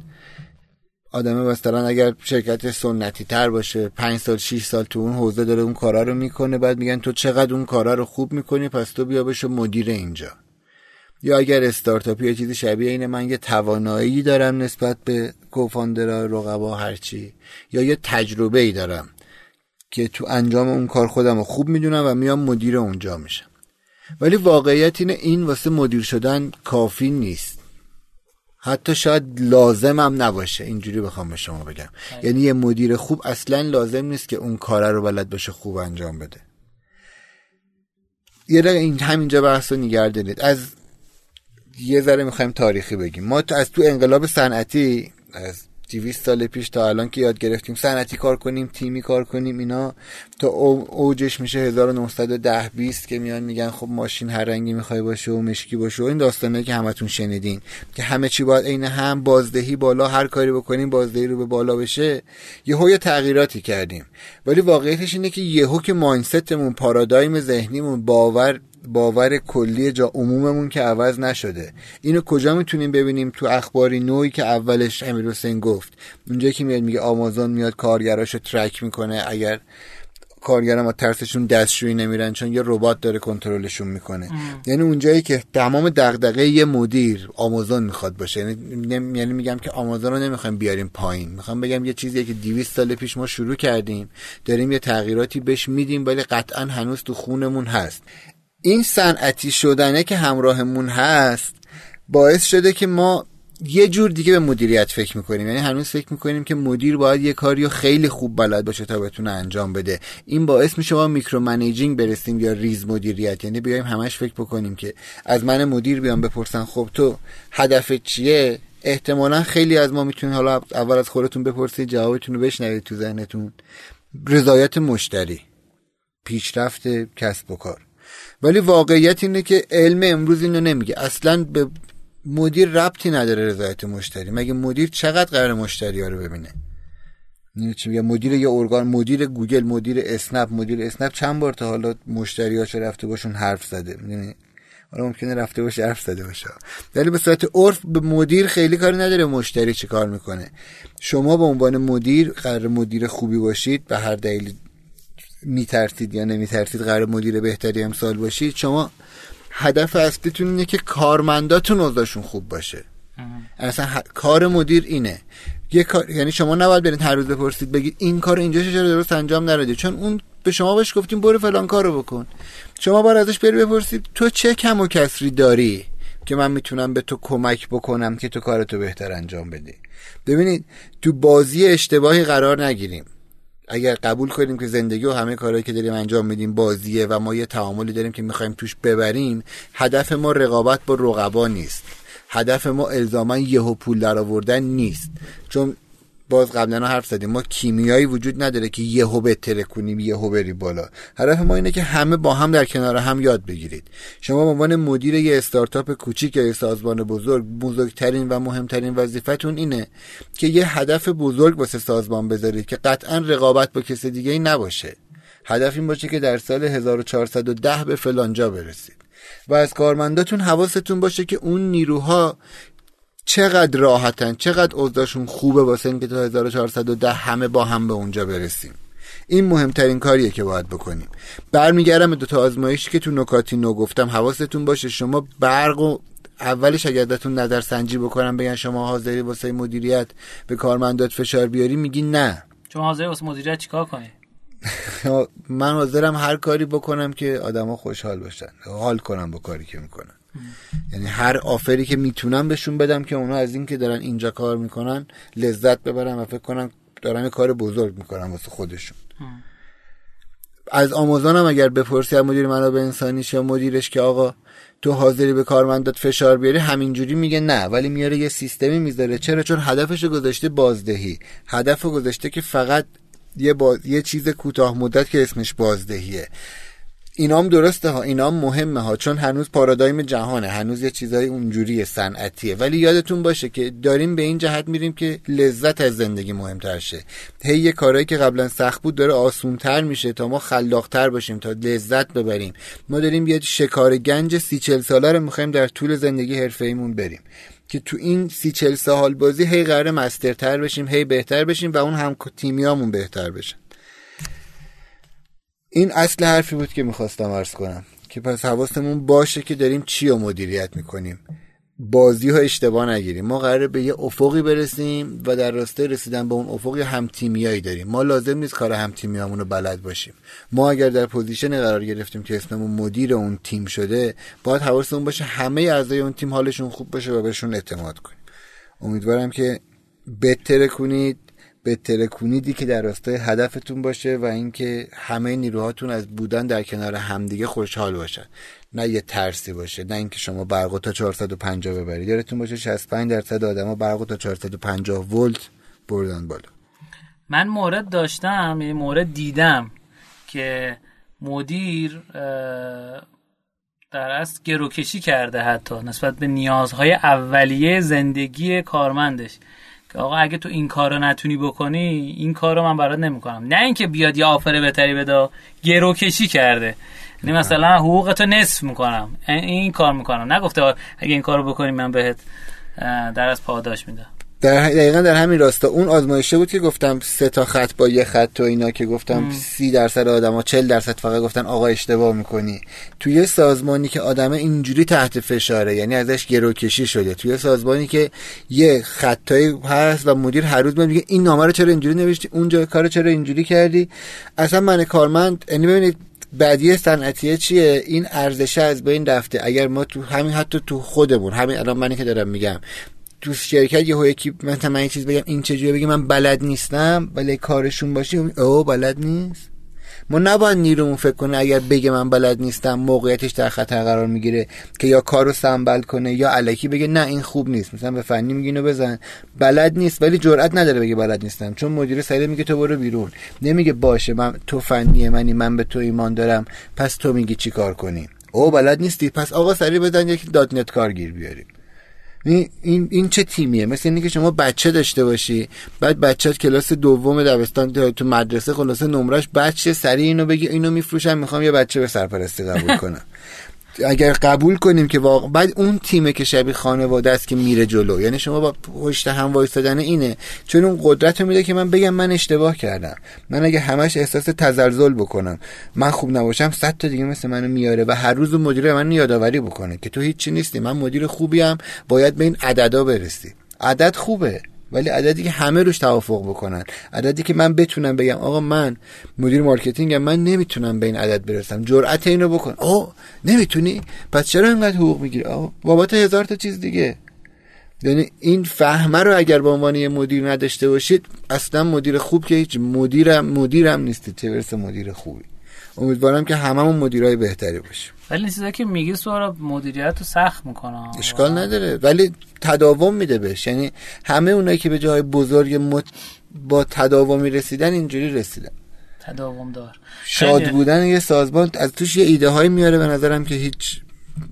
آدم مثلا اگر شرکت سنتی تر باشه پنج سال 6 سال تو اون حوزه داره اون کارا رو می‌کنه بعد میگن تو چقدر اون کارا رو خوب می‌کنی پس تو بیا بشو مدیر اینجا. یا اگر استارتاپی یا چیزی شبیه اینه من یه توانایی دارم نسبت به کوفاندرها رقبا هرچی یا یه تجربه ای دارم. که تو انجام اون کار خودم رو خوب می‌دونم و میام مدیر اونجا میشم. ولی واقعیت اینه این واسه مدیر شدن کافی نیست. حتی شاید لازم هم نباشه اینجوری بخوام به شما بگم. یعنی یه مدیر خوب اصلا لازم نیست که اون کار رو بلد باشه خوب انجام بده. یه دقیقه این همینجا بحث رو نگر دارید. از یه ذره می‌خوایم تاریخی بگیم. ما از تو انقلاب صنعتی از 200 سال پیش تا الان که یاد گرفتیم. صنعتی کار کنیم تیمی کار کنیم اینا. تا اوجش میشه 1910 20 که میان میگن خب ماشین هر رنگی می‌خوای باشه و مشکی باشه و این داستانه که همتون شنیدین. که همه چی باید عین هم بازدهی بالا هر کاری بکنیم بازدهی رو به بالا بشه. یهو یه تغییراتی کردیم. ولی واقعیتش اینه که یهو که ماینستمون پارادایم ذهنیمون باور باور کلی جا عموممون که عوض نشده. اینو کجا می‌تونیم ببینیم تو اخباری نوعی که اولش امیر حسین گفت؟ اونجا که میاد میگه آمازون میاد کارگراشو ترک می‌کنه اگر کارگرم ترسشون دستشویی نمیرن چون یه ربات داره کنترلشون می‌کنه. یعنی اونجایی که تمام دغدغه یه مدیر آمازون می‌خواد باشه. یعنی یعنی میگم که آمازون رو نمی‌خوایم بیاریم پایین. می‌خوام بگم یه چیزی که 200 سال پیش ما شروع کردیم. داریم یه تغییراتی بهش میدیم ولی قطعا هنوز تو خونمون هست. این صنعتی شدنه که همراهمون هست باعث شده که ما یه جور دیگه به مدیریت فکر می‌کنیم. یعنی هنوز فکر می‌کنیم که مدیر باید یه کاری رو خیلی خوب بلد باشه تا بتونه انجام بده. این باعث میشه ما micromanaging برسیم یا ریز مدیریت. یعنی بیایم همش فکر بکنیم که از من مدیر بیام بپرسن خب تو هدف چیه؟ احتمالا خیلی از ما می‌تونید حالا اول از خودتون بپرسید جوابتون رو بشنوید تو ذهنتون. رضایت مشتری پیشرفت کسب و کار. ولی واقعیت اینه که علم امروز اینو نمیگه. اصلا به مدیر ربطی نداره رضایت مشتری. مگه مدیر چقدر قرار مشتری ها رو ببینه؟ چی میگه؟ مدیر یه ارگان مدیر گوگل مدیر اسنپ مدیر اسنپ. چند بار تا حالا مشتری چه رفته باشون حرف زده؟ می‌دونی حالا ممکنه رفته باشه حرف زده باشه. ولی به صورت عرف به مدیر خیلی کاری نداره. مشتری چه کار می‌کنه؟ شما به عنوان مدیر قرار مدیر خوبی باشید به هر دلیلی میترسید یا نمیترسید قرار مدیر بهتری امسال باشید شما هدف اصلیتون اینه که کارمنداتون اوضاعشون خوب باشه. اصلا کار مدیر اینه. یه کار یعنی شما نباید برید هر روز بپرسید بگید این کار اینجا چرا درست انجام ندادی چون اون به شما باش گفتیم برو فلان کارو بکن. شما باید ازش بری بپرسید تو چه کم و کسری داری که من می‌تونم به تو کمک بکنم که تو کارتو بهتر انجام بدی؟ ببینید تو بازی اشتباهی قرار نگیریم. اگر قبول کنیم که زندگی و همه کارهایی که داریم انجام میدیم بازیه و ما یه تعاملی داریم که می‌خوایم توش ببریم هدف ما رقابت با رقبا نیست. هدف ما الزاما یهو پول در آوردن نیست. چون باز قبلا حرف زدیم. ما کیمیایی وجود نداره که یهو بهتره کنیم یهو بری بالا. هدف ما اینه که همه با هم در کنار هم یاد بگیرید. شما به عنوان مدیر یه استارتاپ کوچیک یا یه سازمان بزرگ بزرگترین و مهمترین وظیفتون اینه که یه هدف بزرگ واسه سازمان بذارید که قطعا رقابت با کسی دیگه ای نباشه. هدف این باشه که در سال 1410 به فلانجا برسید. و از کارمنداتون حواستون باشه که اون نیروها چقدر راحتن چقدر اوضاعشون خوبه واسه اینکه تا 1410 همه با هم به اونجا برسیم. این مهمترین کاریه که باید بکنیم. برمیگردم به دو تا آزمایشی که تو نکاتی نو گفتم. حواستون باشه شما برق و اولش اگر دتون نظر سنجی بکنم بگن شما حاضری واسه مدیریت به کارمندات فشار بیاری میگی نه. شما حاضری واسه مدیریت چیکار کنی؟ من حاضرم هر کاری بکنم که آدما خوشحال باشن. حال کنم با کاری که می‌کنن. یعنی هر آفری که می‌تونم بهشون بدم که اونا از این که دارن اینجا کار می‌کنن لذت ببرن و فکر کنن دارن کار بزرگ می‌کنن واسه خودشون. از آمازون هم اگر بپرسی از مدیر منابع انسانیش یا مدیرش که آقا تو حاضری به کارمندات فشار بیاری همینجوری میگه نه ولی میاره یه سیستمی می‌ذاره. چرا؟ چون هدفش گذاشته بازدهی. هدف گذاشته که فقط یه, باز... یه چیز کوتاه مدت که اسمش بازدهیه. اینام درسته ها اینام مهمه ها چون هنوز پارادایم جهانه هنوز یه چیزای اونجوری صنعتیه. ولی یادتون باشه که داریم به این جهت میریم که لذت از زندگی مهمتر شه. هی یه کارهایی که قبلا سخت بود داره آسونتر میشه تا ما خلاقتر باشیم تا لذت ببریم. ما داریم یه شکار گنج سی چل ساله رو می‌خوایم در طول زندگی حرفه ایمون بریم. که تو این سی چل سال بازی هی قرار مسترتر بشیم هی بهتر بشیم و اون هم تیمیامون بهتر بشن این اصل حرفی بود که می‌خواستم ارز کنم که پس حواستمون باشه که داریم چی رو مدیریت می‌کنیم. بازی ها اشتباه نگیریم. ما قراره به یه افقی برسیم و در راستای رسیدن به اون افق هم تیمیایی داریم. ما لازم نیست کار هم تیمیامون رو بلد باشیم. ما اگر در position قرار گرفتیم که اسممون مدیر اون تیم شده باید حواسمون باشه همه اعضای اون تیم حالشون خوب باشه و بهشون اعتماد کنیم. امیدوارم که بهتره کنید. به ترکونیدی که در راستای هدفتون باشه و اینکه همه نیروهاتون از بودن در کنار همدیگه خوشحال باشن. نه یه ترسی باشه نه اینکه شما برق 450 ببرید. یادتون باشه 65 درصد آدما برق 450 ولت بردن بالا. من مورد داشتم یه مورد دیدم که مدیر در اصل گروکشی کرده حتی نسبت به نیازهای اولیه زندگی کارمندش. که آقا اگه تو این کارو نتونی بکنی این کارو من برات نمی‌کنم. نه اینکه بیاد یه آفر بهتری بده گرو کشی کرده. یعنی مثلا حقوقتو نصف می‌کنم. این کار می‌کنم. نگفته اگه این کارو بکنی من بهت در از پاداش میدم. در دقیقا در همین راستا. اون آزمایشه بود که گفتم سه تا خط با یه خط و اینا که گفتم سی درصد آدما چل درصد فقط گفتن آقا اشتباه می‌کنی. توی سازمانی که آدمه اینجوری تحت فشاره یعنی ازش گروکشی شده. توی سازمانی که یه خطایی هست و مدیر هر روز میگه این نامه رو چرا اینجوری نوشتی؟ اونجا کار چرا اینجوری کردی؟ اصلا من کارمند یعنی ببینید بعدی صنعتیه چیه؟ این ارزش از بین رفته. اگر ما تو همین حتی تو خودمون همین الان منی که دارم میگم تو شرکت یه یکی مثلا من یه چیز بگم این چجوری بگم من بلد نیستم ولی کارشون باشی او بلد نیست؟ ما نباید نیرومون فکر کنه اگر بگه من بلد نیستم موقعیتش در خطر قرار می‌گیره که یا کارو سنبل کنه یا علکی بگه نه این خوب نیست. مثلا به فنی میگه اینو بزن. بلد نیست ولی جرئت نداره بگه بلد نیستم. چون مدیر سریع میگه تو برو بیرون. نمیگه باشه من تو فنی منی من به تو ایمان دارم. پس تو میگی چی کار کنیم او بلد نیستی؟ پس آقا سریع بزن یک دات نت کارگیر بیاریم. این, این, چه تیمیه؟ مثل اینکه شما بچه داشته باشی بعد بچه کلاس دوم دبستان تو مدرسه خلاصه نمرش بچه سریع اینو بگی اینو میفروشم می‌خوام یه بچه به سرپرستی قبول کنم. اگر قبول کنیم که واقع بعد اون تیمه که شبیه خانواده است که میره جلو. یعنی شما با پشت هم وایستادن اینه. چون اون قدرت رو میده که من بگم من اشتباه کردم. من اگه همش احساس تزلزل بکنم. من خوب نباشم صد تا دیگه مثل منو میاره و هر روز مدیر من یادآوری بکنه که تو هیچی نیستی. من مدیر خوبیم. باید به این عددا برسی. عدد خوبه. ولی عددی که همه روش توافق بکنن. عددی که من بتونم بگم آقا من مدیر مارکتینگم من نمی‌تونم به این عدد برسم. جرأت اینو بکن. آه نمی‌تونی؟ پس چرا اینقدر حقوق می‌گیری؟ آه بابت هزار تا چیز دیگه. یعنی این فهمه رو اگر به عنوان یه مدیر نداشته باشید اصلا مدیر خوب که هیچ مدیرم مدیرم نیستید. چه برسه مدیر خوبی؟ امیدوارم که هممون مدیرای بهتری باشیم. ولی چیزایی که میگی سوال مدیریت رو سخت می‌کنه. اشکال نداره. ولی تداوم میده بهش. یعنی همه اونایی که به جای بزرگ مت... با تداومی رسیدن اینجوری رسیدن. تداوم دار. شاد بودن یه سازمان از توش یه ایده های میاره به نظرم که هیچ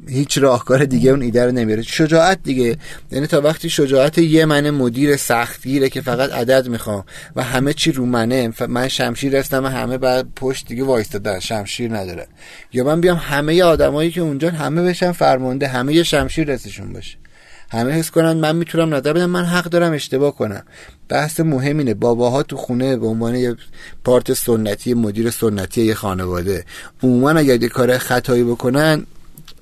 هیچ راهکار دیگه اون ایده رو نمیاره. شجاعت دیگه. یعنی تا وقتی شجاعت یه من مدیر سختگیره که فقط عدد می‌خوام و همه چی رو منه. من شمشیر هستم و همه بعد پشت دیگه وایستادن شمشیر نداره. یا من بیام همه آدمایی که اونجا همه بشن فرمانده همه یه شمشیر رسشون باشه. همه حس کنن من می‌تونم نظر بدم من حق دارم اشتباه کنم. بحث مهم اینه. باباها تو خونه به عنوان یه پارت سنتی مدیر سنتی یه خانواده. عموما اگر یه کار خطایی بکنن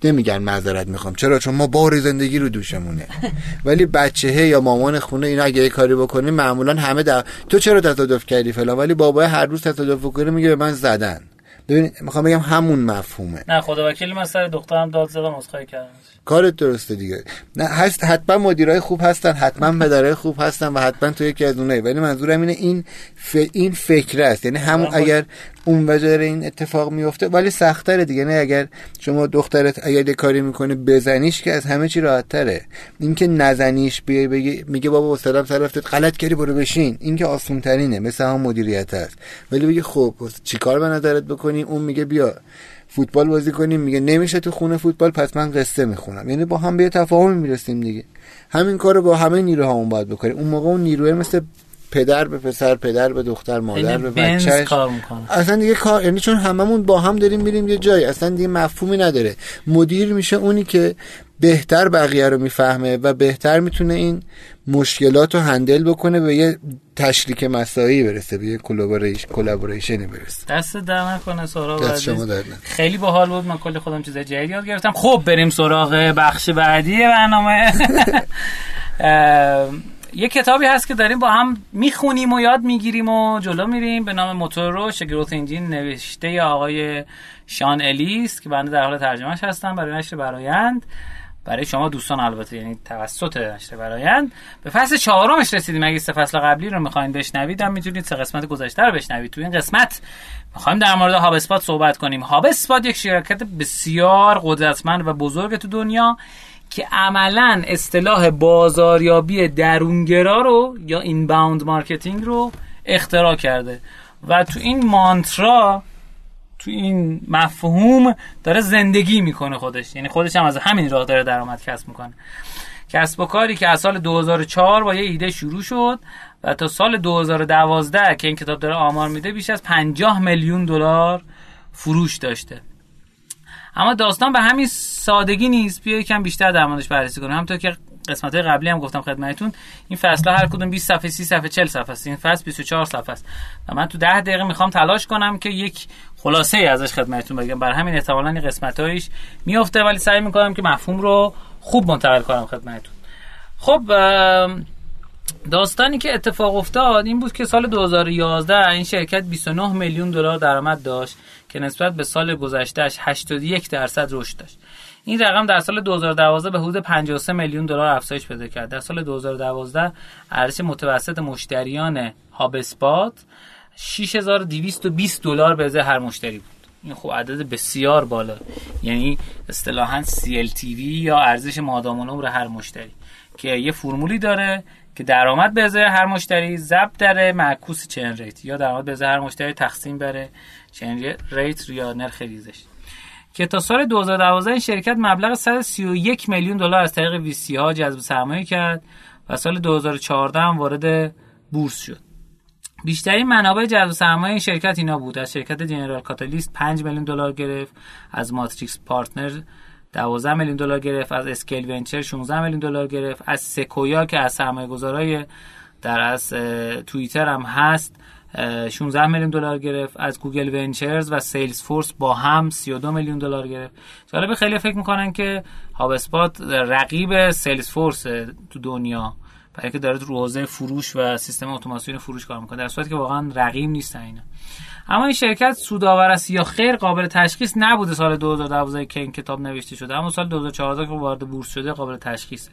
نمیگن معذرت می‌خوام. چرا؟ چون ما بار زندگی رو دوشمونه. ولی بچهه یا مامان خونه اینا اگه یه کاری بکنه معمولا همه در تو چرا تصادف کردی فلان؟ ولی بابا هر روز تصادف بکنه میگه به من زدن. ببین می‌خوام بگم همون مفهومه. نه خدا وکیلی من سر دخترم داد زدم عذرخواهی کردم کارت درسته دیگه. نه هست حتما مدیرای خوب هستن حتما پدرای خوب هستن و حتما تو یکی از اونایی. ولی منظورم اینه این ف... این فکر است. یعنی همون اگر اون وجه این اتفاق میفته ولی سختره دیگه. نه اگر شما دخترت اگر یه کاری می‌کنه بزنیش که از همه چی راحت تره اینکه نزنیش بیای بگی میگه بابا سلام سر رفتت غلط کردی برو بشین. این که آسون ترینه مثل هم مدیریت هست. ولی بگی خب چیکار به نظرت بکنی؟ اون میگه بیا فوتبال بازی کنیم. میگه نمیشه تو خونه فوتبال پس من قصه می‌خونم. یعنی با هم به تفاهم می‌رسیم دیگه. همین کارو با همه نیروهامون باید بکنیم. اون موقع اون نیروه مثل پدر به پسر پدر به دختر مادر به بچهش. اصلا دیگه کار یعنی چون هممون با هم داریم میریم یه جایی اصلا دیگه مفهومی نداره. مدیر میشه اونی که بهتر بقیه رو می‌فهمه و بهتر می‌تونه این مشکلات رو handle بکنه به یه تشریک مساعی برسه به یه collaboration ی برسه. دستت درد نکنه سراغ دست شما در خیلی باحال بود من کلی خودم چیزای جدید یاد گرفتم. خب بریم سراغ بخش بعدی برنامه. یه کتابی هست که داریم با هم می‌خونیم و یاد می‌گیریم و جلو میریم. به نام موتور رو شگروت انجین نوشته آقای شان الیس که بنده در حال ترجمهش هستم. برای نشر برایند. برای شما دوستان البته یعنی توسط نشر برایند. به فصل چهارمش رسیدیم. اگه سه فصل قبلی رو می‌خواین بشنوید هم می‌تونید سه قسمت گذشته رو بشنوید. تو این قسمت می‌خوایم در مورد هاب اسپات صحبت کنیم. هاب یک شرکت بسیار قدرتمند و بزرگ تو دنیا. که عملا اصطلاح بازاریابی درونگرا رو یا inbound marketing رو اختراع کرده. و تو این mantra تو این مفهوم داره زندگی می‌کنه خودش. یعنی خودش هم از همین راه داره درآمد کسب می‌کنه. کسب و کاری که از سال 2004 با یه ایده شروع شد و تا سال 2012 که این کتاب داره آمار میده بیش از 50 میلیون دلار فروش داشته. اما داستان به همین سادگی نیست. بیا یکم بیشتر در موردش بررسی کنیم. همونطور که قسمت قبلی هم گفتم خدمتتون این فصل هر کدوم 20 صفحه 30 صفحه 40 صفحه است. این فصل 24 صفحه است. و من تو 10 دقیقه می‌خوام تلاش کنم که یک خلاصه ای ازش خدمتتون بگم. برای همین احتمالاً این قسمتایش میفته ولی سعی می‌کنم که مفهوم رو خوب منتقل کنم خدمتتون. خب داستانی که اتفاق افتاد این بود که سال 2011 این شرکت 29 میلیون دلار درآمد داشت. که نسبت به سال گذشتهش 81 درصد رشد داشت. این رقم در سال 2012 به حدود 53 میلیون دلار افزایش پیدا کرد. در سال 2012 ارزش متوسط مشتریان هاب اسپات 6220 دلار به ازای هر مشتری بود. این خب عدد بسیار بالا. یعنی اصطلاحا CLTV یا ارزش مادام العمر هر مشتری که یه فرمولی داره که درآمد به ازای هر مشتری ضرب در معکوس چین ریت یا درآمد به ازای هر مشتری تقسیم بر churn rate یا نرخ ریزش. که تا سال 2012 این شرکت مبلغ 131 میلیون دلار از طریق VC ها جذب سرمایه کرد و سال 2014 هم وارد بورس شد. بیشترین منابع جذب سرمایه این شرکت اینا بود. از شرکت General Catalyst 5 میلیون دلار گرفت از Matrix Partner 12 میلیون دلار گرفت از Scale Venture 16 میلیون دلار گرفت از Sequoia که از سرمایه گذارای در از توییتر هم هست 16 میلیون دلار گرفت از Google Ventures و Salesforce با هم 32 میلیون دلار گرفت. جالب خیلی فکر می‌کنن که HubSpot رقیب Salesforce تو دنیا برای اینکه داره رو حوزه فروش و سیستم اتوماسیون فروش کار می‌کنه در صورتی که واقعا رقیب نیستن اینا. اما این شرکت سودآور است یا خیر قابل تشخیص نبوده سال 2012 که این کتاب نوشته شده اما سال 2014 که وارد بورس شده قابل تشخیصه.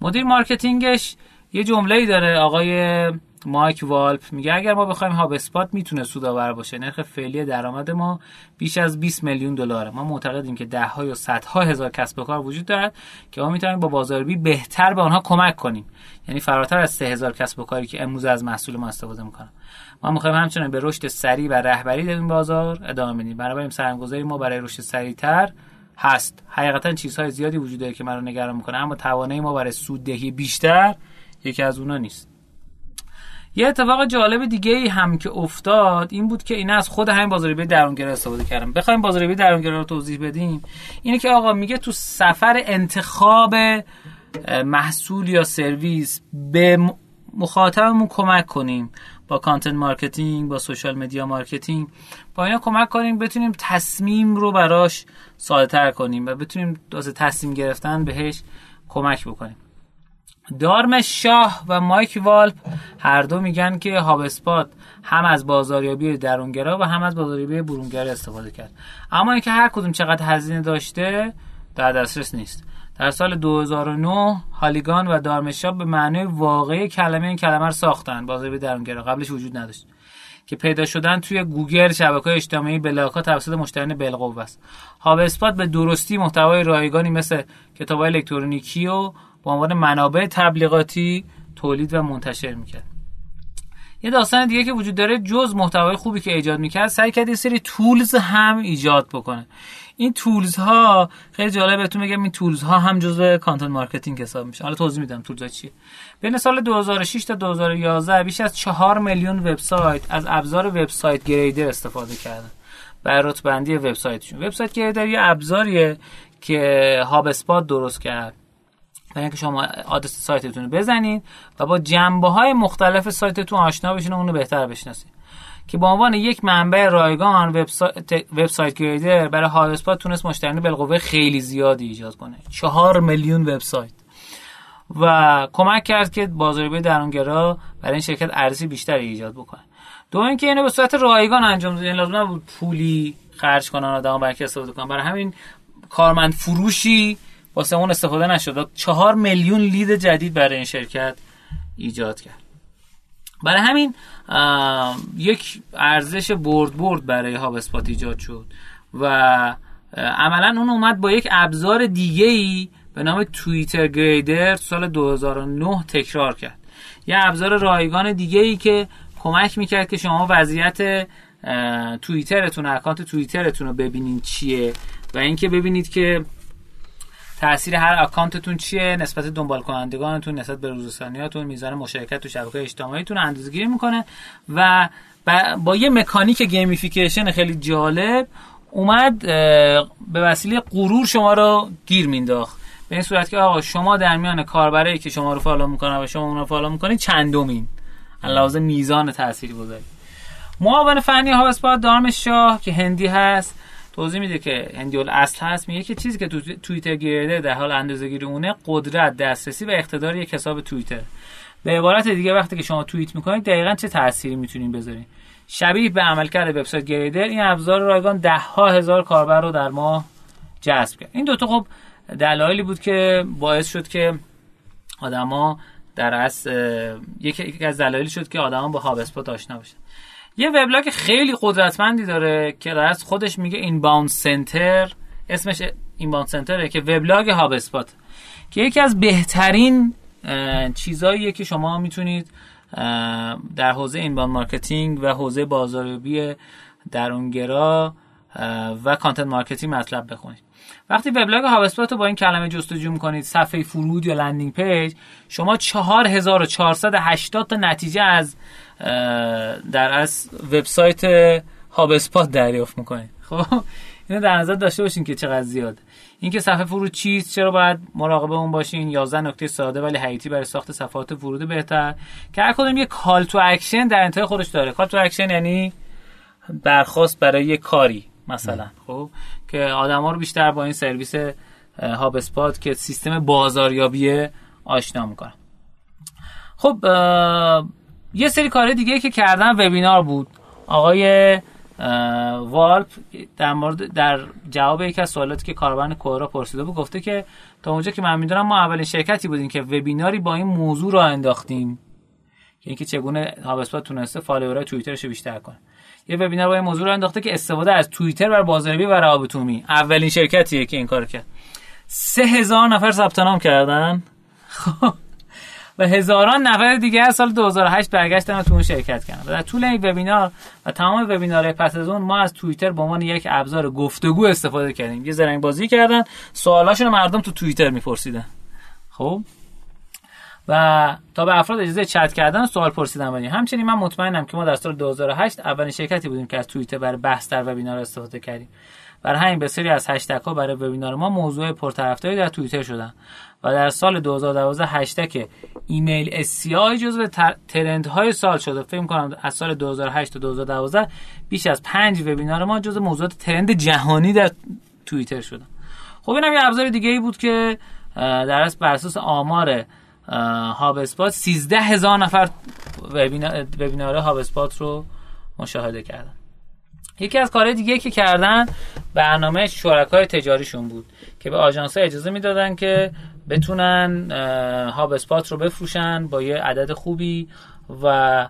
مدیر marketing ش یه جمله ای داره آقای مایک والپ میگه اگر ما بخوایم HubSpot می‌تونه سودآور باشه. نرخ فعلی درآمد ما بیش از 20 میلیون دلاره. ما معتقدیم که ده ها یا صدها هزار کسب و کار وجود دارد که ما می‌تونیم با بازاریابی بهتر به آنها کمک کنیم. یعنی فراتر از 3000 کسب و کاری که امروز از محصول ما استفاده می‌کنن. ما می‌خوایم همچنین به رشد سریع و رهبری در این بازار ادامه بدیم. بنابراین سرمایه‌گذاری ما برای رشد سریعتر هست. حقیقتا چیزهای زیادی وجود داره که من رو نگران می‌کنه اما توانایی ما برای سوددهی بیشتر یکی از اونها نیست. یه اتفاق جالب دیگه ای هم که افتاد این بود که اینا از خود همین بازاریابی درونگرا استفاده کردم بخوایم بازاریابی درونگرا رو توضیح بدیم. اینه که آقا میگه تو سفر انتخاب محصول یا سرویس به مخاطبمون کمک کنیم. با content marketing با social media marketing. با اینا کمک کنیم بتونیم تصمیم رو براش ساده کنیم و بتونیم واسه تصمیم گرفتن بهش کمک بکنیم. دارم شاه و مایک والپ هر دو میگن که هاب اسپات هم از بازاریابی درونگرا و هم از بازاریابی برونگرا استفاده کرد. اما اینکه هر کدوم چقدر هزینه داشته در دسترس نیست. در سال 2009 هالیگان و دارمشاب به معنی واقعی کلمه این کلمه رو ساختن بازاریابی درونگرا. قبلش وجود نداشت. که پیدا شدن توی گوگل شبکه اجتماعی بلاگا توسط مشتریان بالقوه است. HubSpot به درستی محتوای رایگانی مثل کتاب الکترونیکی و به عنوان منابع تبلیغاتی تولید و منتشر می‌کرد. یه داستان دیگه که وجود داره جز محتوای خوبی که ایجاد می‌کرد سعی کرد یه سری tools هم ایجاد بکنه. این tools ها خیلی جالب بهتون میگم این tools ها هم جزء content marketing حساب میشه. حالا توضیح میدم tools ها چیه. بین سال 2006 تا 2011 بیش از 4 میلیون وبسایت از ابزار وبسایت گریدر استفاده کردن. برای رتبندی وبسایتشون. وبسایت گریدر یه ابزاریه که هاب اسپات درست کرد. برای اینکه شما آدرس سایتتون رو بزنید و با جنبه های مختلف سایتتون آشنا بشین و اون رو بهتر بشناسید که به عنوان یک منبع رایگان وبسایت گریدر برای های اسپات تونست مشتریان بالقوه خیلی زیادی ایجاد کنه. چهار میلیون وبسایت. و کمک کرد که بازاریابی درونگرا برای این شرکت ارزی بیشتری ایجاد بکنه. دو اینکه اینو به صورت رایگان انجام داد یعنی لازم نبود پولی خرج کنن آدم برای استفاده کنن. برای همین کارمند فروشی واسه اون استفاده نشد. چهار میلیون لید جدید برای این شرکت ایجاد کرد. برای همین یک ارزش برد برد برای هاب اسپات ایجاد شد و عملا اون اومد با یک ابزار دیگه ای به نام Twitter Grader سال 2009 تکرار کرد. یه ابزار رایگان دیگه ای که کمک می‌کرد که شما وضعیت توییترتون account توییترتون رو ببینید چیه و اینکه ببینید که تاثیر هر account تون چیه؟ نسبت دنبال کنندگانتون نسبت به روزرسانیاتون میزان مشارکت تو شبکه اجتماعیتون اندازه گیری می‌کنه و با یه مکانیک gamification خیلی جالب اومد به وسیله غرور شما رو گیر مینداخت به این صورت که آقا شما در میان کاربرایی که شما رو follow می‌کنن و شما اون رو follow می‌کنید چندمین. علاوه میزان تاثیر گذاری. معاون فنی HubSpot دارمش شاه که هندی هست توضیح میده که هندی اصل هست میگه که چیزی که تو Twitter Grader در حال اندازه‌گیری اونه قدرت دسترسی و اقتدار یک حساب توییتر. به عبارت دیگه وقتی که شما توییت می‌کنید دقیقا چه تأثیری می‌تونین بذارین؟ شبیه به عملکرد وبسایت گریدر این ابزار رایگان ده ها هزار کاربر رو در ماه جذب کرد. این دوتا خب دلایلی بود که باعث شد که آدما در اصل یکی از دلایلی شد که آدما با هاب اسپات آشنا بشن. یه وبلاگ خیلی قدرتمندی داره که در خودش میگه این باوند سنتر اسمش این باوند سنتره که وبلاگ هاب اسپات که یکی از بهترین چیزاییه که شما می‌تونید در حوزه inbound marketing و حوزه بازاریابی درونگرا و content marketing مطلب بخونید. وقتی وبلاگ HubSpot رو با این کلمه جستجو می‌کنید صفحه فرود یا landing page شما 4480 تا نتیجه از در از وبسایت HubSpot دریافت می‌کنید خب اینو در نظر داشته باشین که چقدر زیاده اینکه صفحه فرود چیست چرا باید مراقب اون باشین؟ 11 نکته ساده ولی حیاتی برای ساخت صفحات ورود بهتر. که هر کدوم یه call to action در انتهای خودش داره. call to action یعنی درخواست برای یه کاری مثلا. خب که آدما رو بیشتر با این سرویس HubSpot که سیستم بازاریابی آشنا می‌کنن. خب یه سری کار دیگه که کردن وبینار بود. آقای والپ در مورد در جواب یکی از سوالاتی که کاربر کورا پرسیده بود گفته که تا اونجا که من می‌دونم ما اولین شرکتی بودیم که وبیناری با این موضوع را انداختیم. که اینکه چگونه هابسپات تونسته فالوورای توییترش رو بیشتر کنه. یه وبینار با این موضوع رو انداخته که استفاده از توییتر بر بازاریابی و روابط عمومی. اولین شرکتیه که این کار کرد. سه هزار نفر ثبت نام کردن. خب. و هزاران نفر دیگه از سال 2008 برگشتن و تو اون شرکت کردن. و در طول این وبینار و تمام وبینارهای پس از اون ما از توییتر به عنوان یک ابزار گفتگو استفاده کردیم. یه زرنگ بازی کردن. سوالاشون مردم تو توییتر میپرسیدن. خب؟ و تا به افراد اجازه چت کردن سوال پرسیدن بدیم همچنین من مطمئنم که ما در سال 2008 اولین شرکتی بودیم که از توییتر برای بحث در وبینار استفاده کردیم. برای همین بسیاری از هشتگ ها برای وبینار ما موضوع پرطرفداری در توییتر شدن. و در سال 2012 هشتگ ایمیل SCI جزو ترند های سال شده. فکر کنم از سال 2008 تا 2012 بیش از پنج وبینار ما جزو موضوعات ترند جهانی در توییتر شدن. خب اینم یه ابزار دیگه ای بود که در اصل بر اساس آمار هاب اسپات 13 هزار نفر وبینار هاب اسپات رو مشاهده کردن. یکی از کارهای دیگه که کردن برنامه شرکای تجاریشون بود که به آژانس اجازه می‌دادن که بتونن هاب اسپات رو بفروشن با یه عدد خوبی و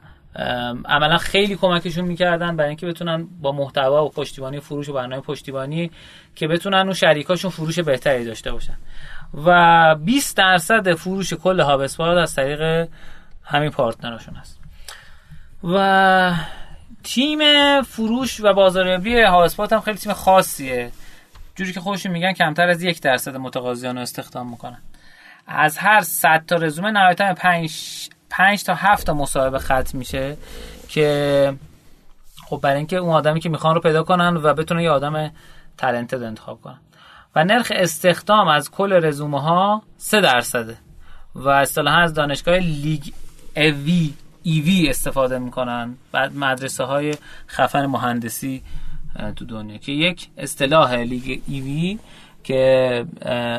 عملا خیلی کمکشون می‌کردن برای اینکه بتونن با محتوا و پشتیبانی فروش و برنامه پشتیبانی که بتونن اون شریکاشون فروش بهتری داشته باشن. و 20 درصد فروش کل هاب اسپات از طریق همین پارتنراشون هست. و تیم فروش و بازاریابی هاب اسپات هم خیلی تیم خاصیه. جوری که خودشون میگن کمتر از یک درصد متقاضیان رو استخدام می‌کنن. از هر 100 تا رزومه نهایتا 5 5 تا 7 تا مصاحبه ختم میشه که خب برای اینکه اون آدمی که می‌خوان رو پیدا کنن و بتونن یه آدم تالنتد انتخاب کنن. و نرخ استخدام از کل رزومه ها 3 درصده و اصطلاحا از دانشگاه لیگ اوی ایوی استفاده می‌کنن بعد مدرسه های خفن مهندسی تو دنیا. که یک اصطلاح لیگ ایوی که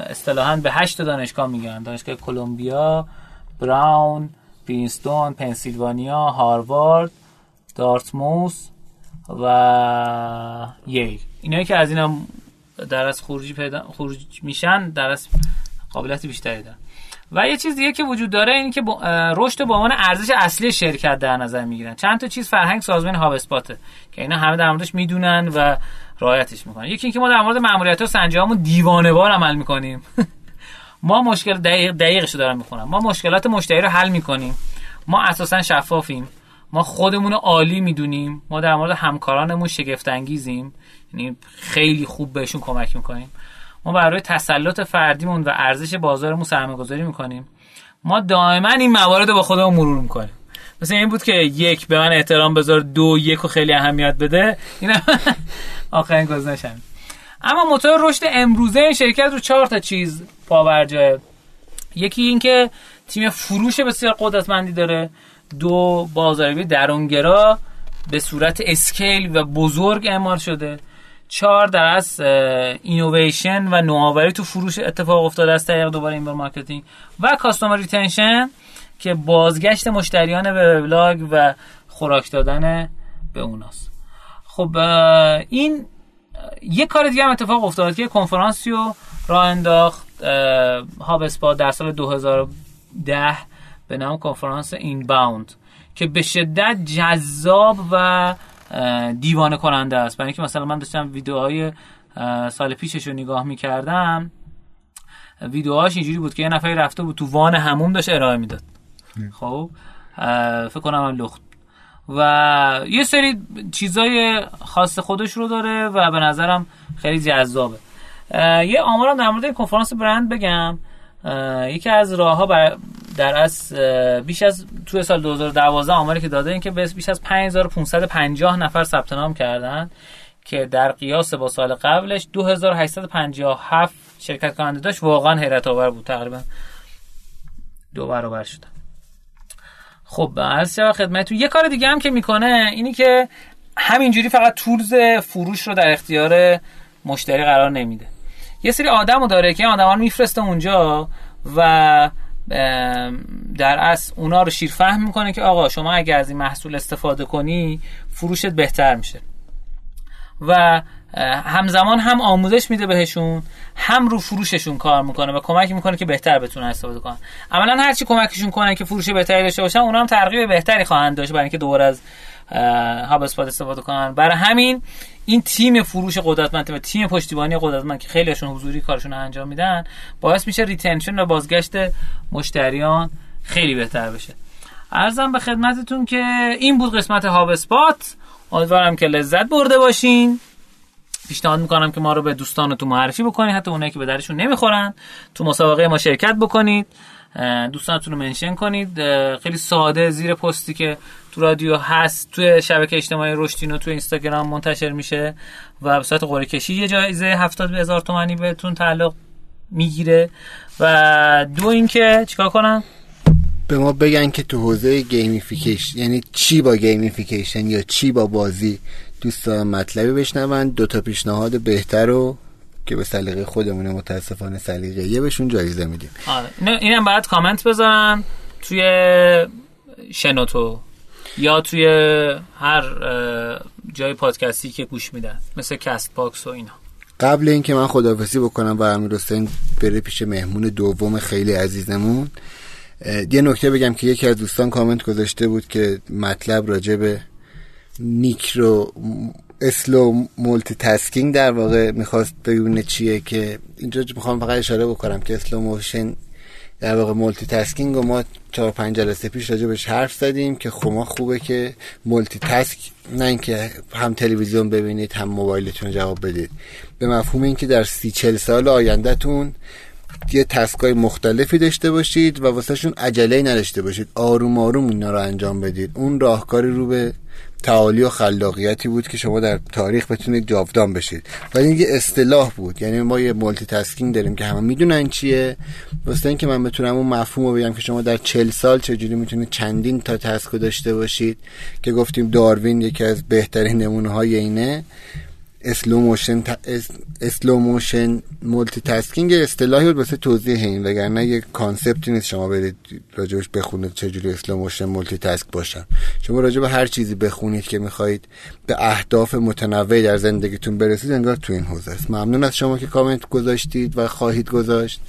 اصطلاحا به هشت دانشگاه میگن. دانشگاه کلمبیا براون پرینستون پنسیلوانیا هاروارد دارتموس و ییل. اینایی که از اینا در از خروجی پیدا خروج میشن در از قابلیت بیشتری دارن. و یه چیز دیگه که وجود داره اینه که رشد با عنوان ارزش اصلی شرکت در نظر می‌گیرن. چند تا چیز فرهنگ سازمان هاب اسپاته که اینا همه در موردش می‌دونن و رعایتش می‌کنن. یکی اینکه ما در مورد ماموریت و دیوانه وار عمل می‌کنیم. ما مشکل دقیق دقیقش رو دارم می‌خونم. ما مشکلات مشتری رو حل می‌کنیم. ما اساسا شفافیم. ما خودمون عالی می‌دونیم. ما در مورد همکارانمون شگفت انگیزیم یعنی خیلی خوب بهشون کمک می‌کنیم. ما برای تسلط فردیمون و ارزش بازارمون سرمایه گذاری می‌کنیم. ما دائما این موارد با خودمون مرور می‌کنیم. مثل این بود که یک به من احترام بذار دو یک و خیلی اهمیت بده. این آخرین گزینشم اما موتور رشد امروزه این شرکت رو چهار تا چیز پاورجاه یکی اینکه تیم فروش بسیار قدرتمندی داره. دو بازاریابی درونگرا به صورت اسکیل و بزرگ اعمال شده. چهار در از اینویشن و نوآوری تو فروش اتفاق افتاده از طریق دوباره این مارکتینگ و کاستومر ریتنشن که بازگشت مشتریان به وبلاگ و خوراک دادن به اوناست. خب این یه کار دیگه هم اتفاق افتاد که کنفرانسی رو راه انداخت هاب اسپا در سال 2010 به نام کنفرانس این باوند که به شدت جذاب و دیوانه کننده است. برای اینکه مثلا من داشتم ویدیوهای سال پیشش رو نگاه می‌کردم ویدیوهاش اینجوری بود که یه نفری رفته بود تو وان هموم داشت ارائه می‌داد. خب فکر کنم هم لخت. و یه سری چیزای خاص خودش رو داره و به نظرم خیلی جذابه. یه آمارم در مورد کنفرانس برند بگم. یکی از راه ها در از بیش از تو سال 2012 آماری که داده این که بیش از 5550 نفر ثبت نام کردن که در قیاس با سال قبلش 2857 شرکت کننده داشت. واقعا حیرت آور بود تقریبا دو برابر شدن خب از خدمتتون. یه کار دیگه هم که می‌کنه اینی که همینجوری فقط تولز فروش رو در اختیار مشتری قرار نمیده. یه سری آدمو داره که آدمان میفرسته اونجا و در اصل اونا رو شیر فهم می‌کنه که آقا شما اگر از این محصول استفاده کنی فروشت بهتر میشه. و همزمان هم آموزش میده بهشون هم رو فروششون کار می‌کنه و کمک می‌کنه که بهتر بتونن استفاده کنن. عملا هرچی کمکشون کنن که فروش بهتری داشته باشن اونا هم ترغیب بهتری خواهند داشت برای اینکه دور از هاب اسپات استفاده کنن. برای همین این تیم فروش قدرتمند و تیم پشتیبانی قدرتمند که خیلیشون حضوری کارشون رو انجام میدن باعث میشه ریتنشن و بازگشت مشتریان خیلی بهتر بشه. ارزم به خدمتتون که این بود قسمت هاب اسپات. امیدوارم که لذت برده باشین. پیشنهاد می‌کنم که ما رو به دوستانتون معرفی بکنید حتی اونایی که به درشون نمی‌خورن. تو مسابقه ما شرکت بکنید. دوستانتون رو منشن کنید. خیلی ساده زیر پستی که تو رادیو هست. توی شبکه اجتماعی رشدین تو اینستاگرام منتشر میشه و به صورت قرعه کشی. یه جایزه 70 هزار تومانی بهتون تعلق می‌گیره. و دو اینکه چیکار کنم؟ به ما بگن که تو حوزه gamification یعنی چی با gamification یا چی با بازی دوستان مطلبی بشنون. دو تا پیشنهاد بهتر رو که به سلیقه خودمونه متاسفانه سلیقه یه بهشون جایزه میدیم. آره. اینم باید کامنت بذارن توی شنوتو یا توی هر جای پادکستی که گوش میدن مثل Castbox و اینا. قبل اینکه من خداحافظی بکنم و امیر حسین بره پیش مهمون دوم خیلی عزیزمون یه نکته بگم که یکی از دوستان کامنت گذاشته بود که مطلب راجع به نیکرو slow multitasking در واقع می‌خواست ببینه چیه که اینجا می‌خوام فقط اشاره بکنم که slow motion در واقع multitasking و ما چهار پنج جلسه پیش راجع بهش حرف زدیم که خب خوبه که multitask نه اینکه هم تلویزیون ببینید هم موبایلتون جواب بدید. به مفهوم اینکه در سی چل سال آیندهتون یه task ای مختلفی داشته باشید و واسهشون عجله نداشته باشید. آروم آروم اینا رو انجام بدید. اون راهکاری رو به تعالی و خلاقیتی بود که شما در تاریخ بتونید جاودان بشید. ولی یه اصطلاح بود. یعنی ما یه multitasking داریم که همه می‌دونن چیه. واسه اینکه من بتونم اون مفهوم رو بگم که شما در چل سال چجوری می‌تونید چندین تا task داشته باشید که گفتیم داروین یکی از بهترین نمونه های اینه slow motion slow motion multitasking اصطلاحی بود واسه توضیح این وگرنه یه concept ی نیست شما برید راجبش بخونید چجوری slow motion multitask باشن شما راجع به هر چیزی بخونید که می‌خواهید به اهداف متنوعی در زندگیتون برسید انگار تو این حوزه است. ممنون از شما که کامنت گذاشتید و خواهید گذاشت.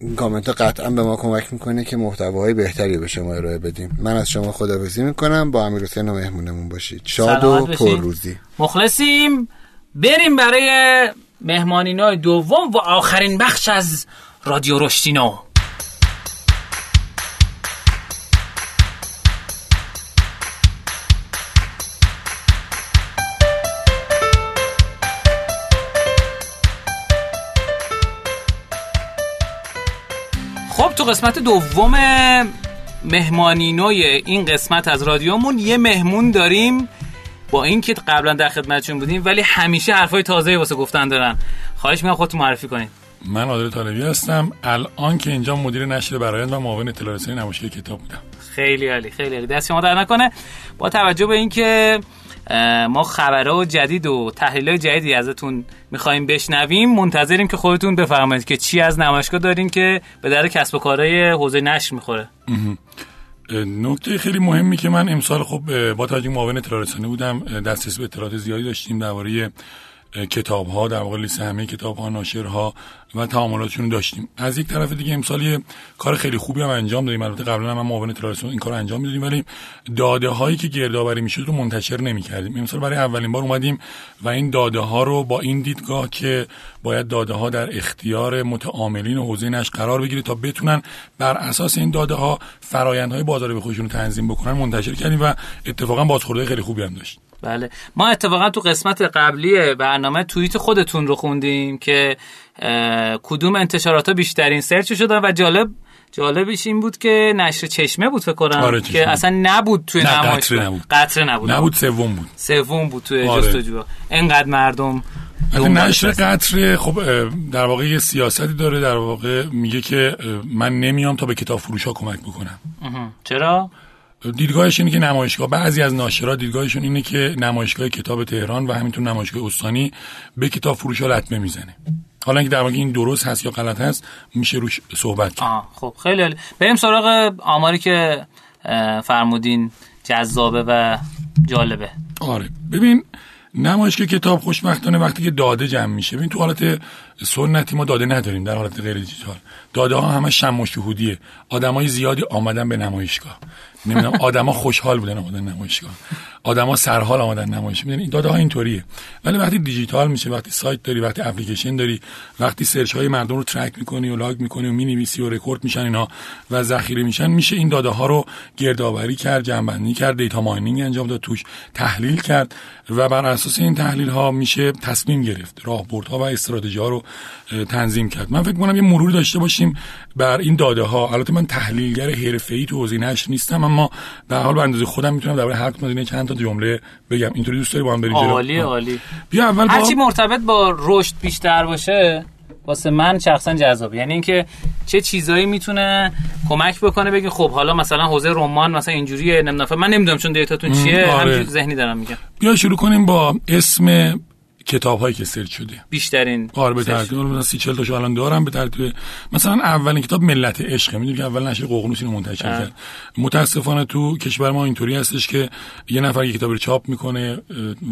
این کامنت ها قطعا به ما کمک می‌کنه که محتواهای بهتری به شما ارائه بدیم. من از شما خداحافظی می‌کنم. با امیر حسین و مهمونمون باشید. شاد و پیروز. مخلصیم. بریم برای مهمانینای دوم و آخرین بخش از رادیو رشتینو قسمت دوم مهمانینوی این قسمت از رادیومون یه مهمون داریم با اینکه قبلا در خدمتشون بودیم ولی همیشه حرفای تازه واسه گفتن دارن. خواهش می‌کنم خودتون معرفی کنید. من عادل طالبی هستم. الان که اینجا مدیر نشر برایند و معاون اطلاع رسانی نمایشگاه کتاب بودم. خیلی عالی خیلی عالی. دست شما در نکنه. با توجه به اینکه ما خبرها جدید و تحلیل جدیدی ازتون می‌خوایم بشنویم. منتظریم که خودتون بفرمایید که چی از نمایشگاه دارین که به در کسب و کارهای حوزه نشر می‌خوره. نکته خیلی مهمی که من امسال خب با توجه معاون اطلاع بودم دسترسی به اطلاعات زیادی داشتیم درباره کتاب ها در واقع لیست همه کتاب ها ناشرها و تعاملاتشون داشتیم. از یک طرف دیگه امسال یه کار خیلی خوبی هم انجام دادیم. البته قبلا هم معاون اطلاع این کار انجام می‌دادیم ولی داده هایی که گردآوری می‌شد رو منتشر نمی‌کردیم. امسال برای اولین بار اومدیم و این داده ها رو با این دیدگاه که باید داده ها در اختیار متعاملین و حوزه نش قرار بگیره تا بتونن بر اساس این داده ها فرآیندهای بازار به خودشون تنظیم بکنن منتشر کردیم و اتفاقا بازخورده خیلی خوبی هم داشت. بله ما اتفاقا تو قسمت قبلی برنامه توییت خودتون رو خوندیم که کدوم انتشارات ها بیشترین سرچ شدن و جالب جالبش این بود که نشر چشمه بود فکر کنم آره که اصلا نبود توی نه قطره نبود. قطره نبود نبود سوم بود سوم بود توی آره. جستجو انقدر مردم نشر. قطره خب در واقع یه سیاستی داره در واقع میگه که من نمیام تا به کتاب فروش ها کمک بکنم. چرا دیدگاهش اینه که نمایشگاه بعضی از ناشرا دیدگاهشون اینه که نمایشگاه کتاب تهران و همینطور نمایشگاه استانی به کتاب فروش ها لطمه می‌زنه. حالا اینکه در واقع این درست هست یا غلط هست میشه روش صحبت کرد. خب خیلی عالی. بریم سراغ آماری که فرمودین جذابه و جالبه. آره. ببین نمایشگاه کتاب خوشبختانه وقتی که داده جمع میشه ببین تو حالت سنتی ما داده نداریم در حالت غیر دیجیتال. داده ها همه شم و شهودیه. آدمای زیادی آمدن به نمایشگاه. نمی‌دونم آدما خوشحال بودن آمدن نمایشگاه. آدما سرحال آمدن نمایش. می‌دونی این داده ها اینطوریه. ولی وقتی دیجیتال میشه وقتی سایت داری وقتی اپلیکیشن داری وقتی search های مردم رو track می‌کنی و log می‌کنی و می‌نویسی و رکورد میشن اینا و ذخیره میشن میشه این داده ها رو گردآوری کرد جمع‌بندی کرد دیتا ماینینگ انجام داد توش تحلیل کرد و بر اساس این تحلیل ها میشه تصمیم گرفت راهبردها و استراتژی ها رو تنظیم کرد. من فکر کنم یه مروری داشته باشیم بر این داده ها البته من تحلیلگر حرفه‌ای تو حوزه نشر نیستم اما به هر حال به اندازه خودم می‌تونم درباره هر کدوم از اینا چند تا جمله بگم اینطوری دوست داری با هم بریم جلو؟ عالی. عالی بیا اول با هرچی مرتبط با رشد بیشتر باشه واسه من شخصا جذاب یعنی اینکه چه چیزایی می‌تونه کمک بکنه بگی خب حالا مثلا حوزه رمان مثلا اینجوریه نمی‌دونم من نمی‌دونم چون data تون چیه آره. همینجوری ذهنی دارم میگم بیا شروع کنیم با اسم کتاب هایی که search شده. بیشترین آره به. ترتیب. مثلا سی چل تاشو الان دارم به ترتیب مثلا اولین کتاب ملت عشق می‌دونی که اول نشر ققنوس اینو منتشر کرد. متاسفانه تو کشور ما اینطوری هستش که یه نفر یه کتاب رو چاپ می‌کنه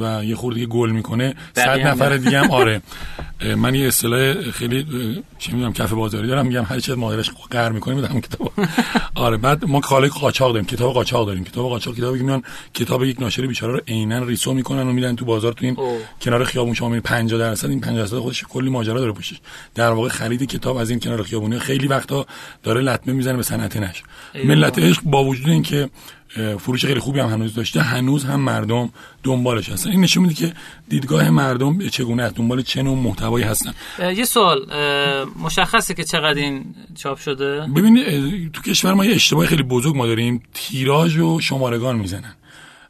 و یه خورده که گل می‌کنه. صد نفر دیگه هم آره. من یه اصطلاح خیلی چه می‌دونم کف بازاری دارم. میگم هر چه مادرش قهر می‌کنیم بدم کتاب آره بعد ما کالای قاچاق داریم کتاب قاچاق داریم. کتاب قاچاق کتابی که میان کتاب یک ناشر بیچاره رو عینا ریسو می‌کنن و میدن تو بازار تو این. کنار خیابون شما می‌بینید 50 درصد این 50 درصد خودش کلی ماجرا داره پشتش در واقع خرید کتاب از این کنار خیابونی خیلی وقتا داره لطمه می‌زنه به صنعت نشر. ایوه. ملت عشق با وجود اینکه فروش خیلی خوبی هم هنوز داشته هنوز هم مردم دنبالش هستن. این نشون میده که دیدگاه مردم چگونه است دنبال چه نوع محتوایی هستن. یه سوال مشخصه که چقدر این چاپ شده؟ ببین تو کشور ما یه اشتباه خیلی بزرگ ما داریم تیراژ و شمارگان می‌زنن.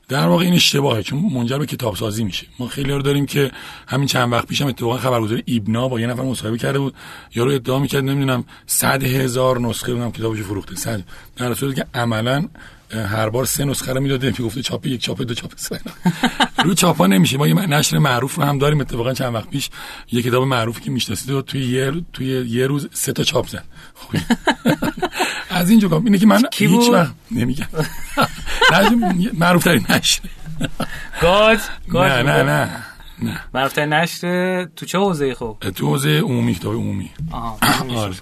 در واقع این اشتباهه چون منجر به کتاب سازی میشه. ما خیلی رو داریم که همین چند وقت پیشم اتفاقا خبرگزاری ایبنا با یه نفر مصاحبه کرده بود. یارو ادعا می‌کرد نمی‌دونم صد هزار نسخه اونم کتابش فروخته. صد در صورتی که عملا هر بار سه نسخه رو می‌داده می‌گفته چاپ یک چاپ دو چاپ سه. رو چاپا نمیشه. ما یه نشر معروف رو هم داریم. اتفاقا چند وقت پیش یه کتاب معروفی که می‌شناسید و توی یه توی یه روز سه تا چاپ زد. خب. از این جوکام اینه که من هیچ؟ وقت نمیگم. معروف ترین نشر. گاج نه نه نه نه. معروف نشر تو چه حوزه خب؟ تو حوزه عمومی کتاب عمومی. آها آره.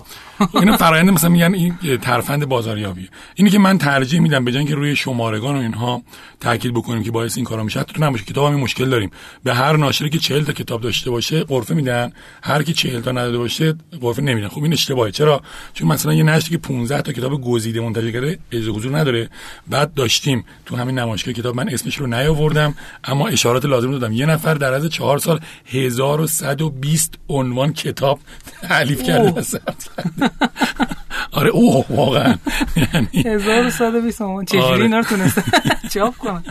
اینا فرآیند مثلا میگن این ترفند بازاریابیه. اینی که من ترجیح میدم به جای اینکه روی شمارگان و اینها تاکید بکنیم که باعث این کارا میشه حتی تو نمایش کتاب هم مشکل داریم. به هر ناشری که 40 تا کتاب داشته باشه قرفه میدن. هر کی 40 تا نداده باشه قرفه نمیدن. خب این اشتباهه. چرا؟ چون مثلا یه نشری که 15 تا کتاب گزیده منتشر کرده اجازه حضور نداره. بعد داشتیم تو همین نمایشگاه کتاب من اسمش رو نیاوردم اما اشارات لازم دادم. یه نفر در از 4 سال 1120 عنوان کتاب تعلیف کرده. آره اوه واقعا. یعنی 1120 تومن چجوری آره. اینا رو تونستن چاپ کنن؟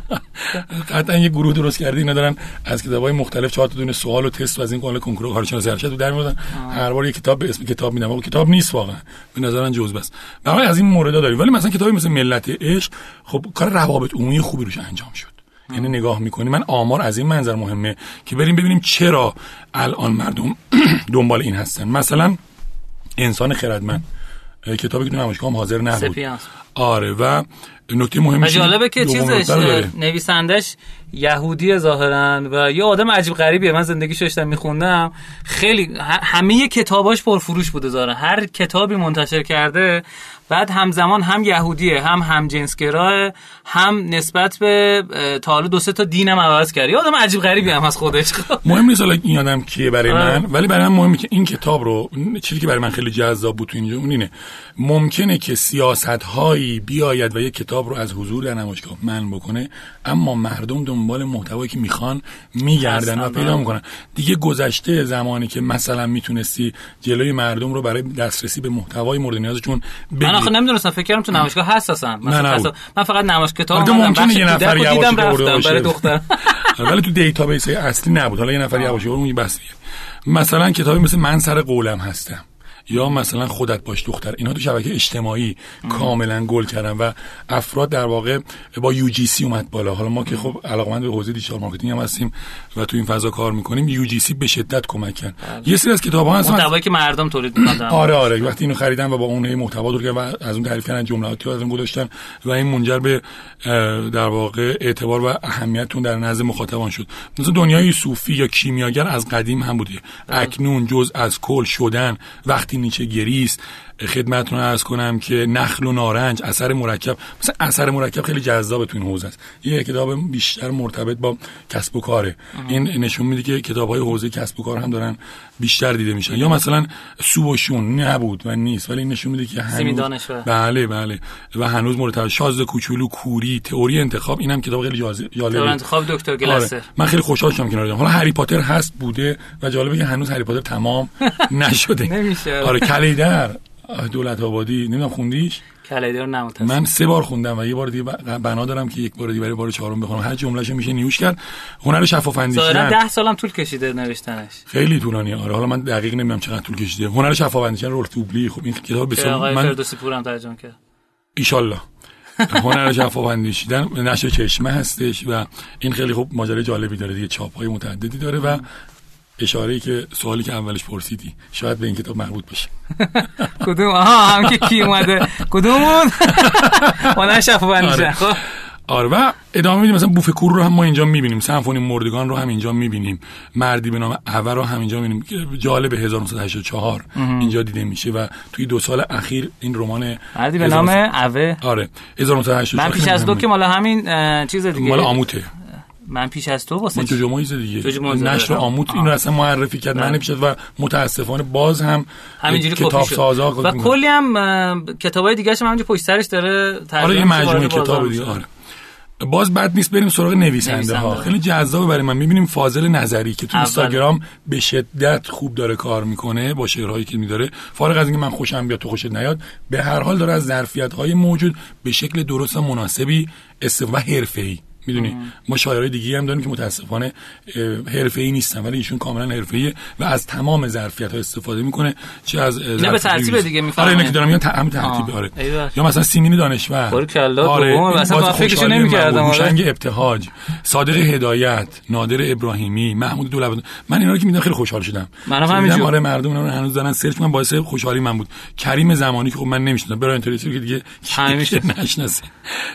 قطعا یه گروه درست کرده اینا دارن از کتابای مختلف چهار تا دونه سوال و تست و از این کانال کنکور کارشناسی ارشد در میادن هر بار یه کتاب به اسم کتاب میدم کتاب نیست واقعا. به نظر من جزء بس. برای از این موردا داریم. ولی مثلا کتابی مثل ملت عشق خب کار روابط عمومی خوبی روش انجام شد. یعنی نگاه می‌کنی. من آمار از این منظر مهمه که بریم ببینیم چرا الان مردم دنبال این هستن. مثلا انسان خردمند. کتابی که تو نمایشگاه هم حاضر نبود. آره و نکته مهمش جالبه که چیزش داره. نویسندش یهودی ظاهرا و یه آدم عجیب غریبیه. من زندگیش داشتم میخوندم. خیلی همه کتاباش پرفروش بوده ظاهرا. هر کتابی منتشر کرده بعد همزمان هم یهودیه هم هم جنسگراه هم نسبت به تا حالا دو سه تا دینم عوض کرد یه آدم عجیب غریبی هم از خودش مهم نیست حالا این آدم کیه برای. من ولی برای من مهمه که این کتاب رو چیزی که برای من خیلی جذاب بود تو اینجا اون اینه ممکنه که سیاست هایی بیاید و یک کتاب رو از حضور در نمایشگاه من بکنه اما مردم دنبال محتوایی که می‌خوان میگردن و پیدا. می‌کنن دیگه گذشته زمانی که مثلا می‌تونستی جلوی مردم رو برای دسترسی به محتوای مورد نیازشون بگیری آخه نمی‌دونستم فکر کردم تو نمایشگاه هست اصلا. تصا- من فقط نمایش کتاب ممکنه یه نفر دیدم رفتم. برای دخترم ولی تو database اصلی نبود. حالا یه نفر یواشکی رو اون بسیه مثلا کتابی مثل من سر قولم هستم. یا مثلا خودت باش دختر اینا تو شبکه اجتماعی کاملا گل کردن و افراد در واقع با UGC اومد بالا. حالا ما که خب علاقمند به حوزه digital marketing هم هستیم و تو این فضا کار می‌کنیم UGC به شدت کمک کرد. یه سری از کتاب ها هستن محتوایی که مردم تولید می‌کنن آره آره. وقتی اینو خریدن و با اون محتوا کردن و از اون تعریف کردن جملاتی از اون گذاشتن و این منجر به در واقع اعتبار و اهمیتون در نزد مخاطبان شد. مثل دنیای صوفی یا کیمیاگر از قدیم هم بوده. اکنون جز از کل شدن وقتی نیچه گریست خدمتتون عرض کنم که نخل و نارنج اثر مرکب. مثلا اثر مرکب خیلی جذاب تو این حوزه است. یه کتاب بیشتر مرتبط با کسب و کاره. این نشون میده که کتاب های حوزه کسب و کار هم دارن بیشتر دیده میشن. یا مثلا سو و شون نبود و نیست ولی این نشون میده که هنوز. بله بله. و هنوز مرتبط. شاز کوچولو کوری تئوری انتخاب اینم کتاب خیلی دور انتخاب دکتر گلسر آره. من خیلی خوشحال شدم کنار حالا هری پاتر هست بوده و جالبه که هنوز هری پاتر تمام نشده. نمیشه. آره کلیدر. دولت آبادی نمی‌دونم خوندیش؟ کلیدی رو نموتن من سه بار خوندم و یه بار دیگه بنا دارم که یک بار دیگه برای بار چهارم بخونم. هر جملهشو میشه نیوش کرد. هنر شفاف اندیشیدن ده سالم طول کشیده نوشتنش. خیلی طولانیه آره حالا من دقیق نمی‌دونم چقدر طول کشیده. هنر شفاف اندیشیدن رولف دوبلی خب این کتاب بسیار آقای من فردوسی پورم ترجمه کرد. ایشالله. هنر شفاف اندیشیدن نشر چشمه هستش و این خیلی خوب ماجرای جالبی داره دیگه. چاپ های متعددی داره و اشاره ای که سوالی که اولش پرسیدی شاید به این کتاب مربوط باشه. کدوم؟ آها هم که کی اومده؟ کدوم بود شفا بندیشن آره. خب. آره و ادامه میدیم. مثلا بوف کور رو هم ما اینجا می‌بینیم. سمفونی مردگان رو هم اینجا می‌بینیم. مردی به نام اوه رو هم اینجا می‌بینیم. جالب 1984 اینجا دیده میشه و توی دو سال اخیر این رمان مردی به نام اوه آره. 1984 من پیش از تو که مال همین چیز دیگه. مال آموته. من پیش از تو واسه؟ جوجو مویز دیگه جوجو نشر. آموت آه. این رو اصلا معرفی کرد بله. من پیش از و متاسفانه باز هم همینجوری کتاب سازا و کلی هم کتابای دیگه هم همینجوری پشت سرش داره آره یه مجموعه کتاب. دیگه آره باز بد نیست بریم سراغ نویسنده ها نویسنده. خیلی جذابه برای من می‌بینیم فاضل نظری که تو. اینستاگرام به شدت خوب داره کار می‌کنه با شعرهایی که میداره فارغ از اینکه من خوشم بیاد تو خوشت نیاد به هر حال داره از ظرفیت های موجود به شکل درست و مناسبی استفاده و حرفه‌ای می‌دونی ما شاعرای دیگه هم داریم که متاسفانه حرفه‌ای نیستن ولی ایشون کاملا حرفه‌ایه و از تمام ظرفیت ها استفاده می‌کنه چه از اه، به ترتیب. دیگه می‌فهمه. آره اینا که دارم میگم همین ترتیب. آره. یا مثلا سیمین دانشور باریکلا، آره. این اصلا باز من خوشحالی نمی‌کردم،. آره. هوشنگ ابتهاج صادق هدایت نادر ابراهیمی محمود دولت من اینا رو که میدم خیلی خوشحال شدم منم که همینجور. دیدم آره مردم اینا رو هنوز دارن سرچ من باعث خوشحالی من بود کریم زمانی که خب من نمی‌شناسم برای اینترنتی که دیگه می‌شناسن. نشناسه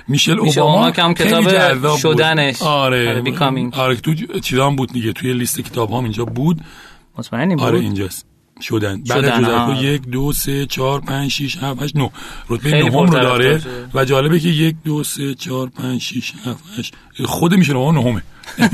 میشل اوباما هم خیلی کتاب. شدنش. آره. Becoming. آره تو چیزام بود دیگه. توی لیست کتاب هم اینجا بود. مطمئنی بود؟ آره اینجاست. شدن. بعد از جزرکو آه. یک دو سه چهار پنج شیش هفت هشت نه. رتبه نهم رو داره. و جالبه که یک دو سه چهار پنج شیش هفت هشت. خود میشه نهم نهمه. هم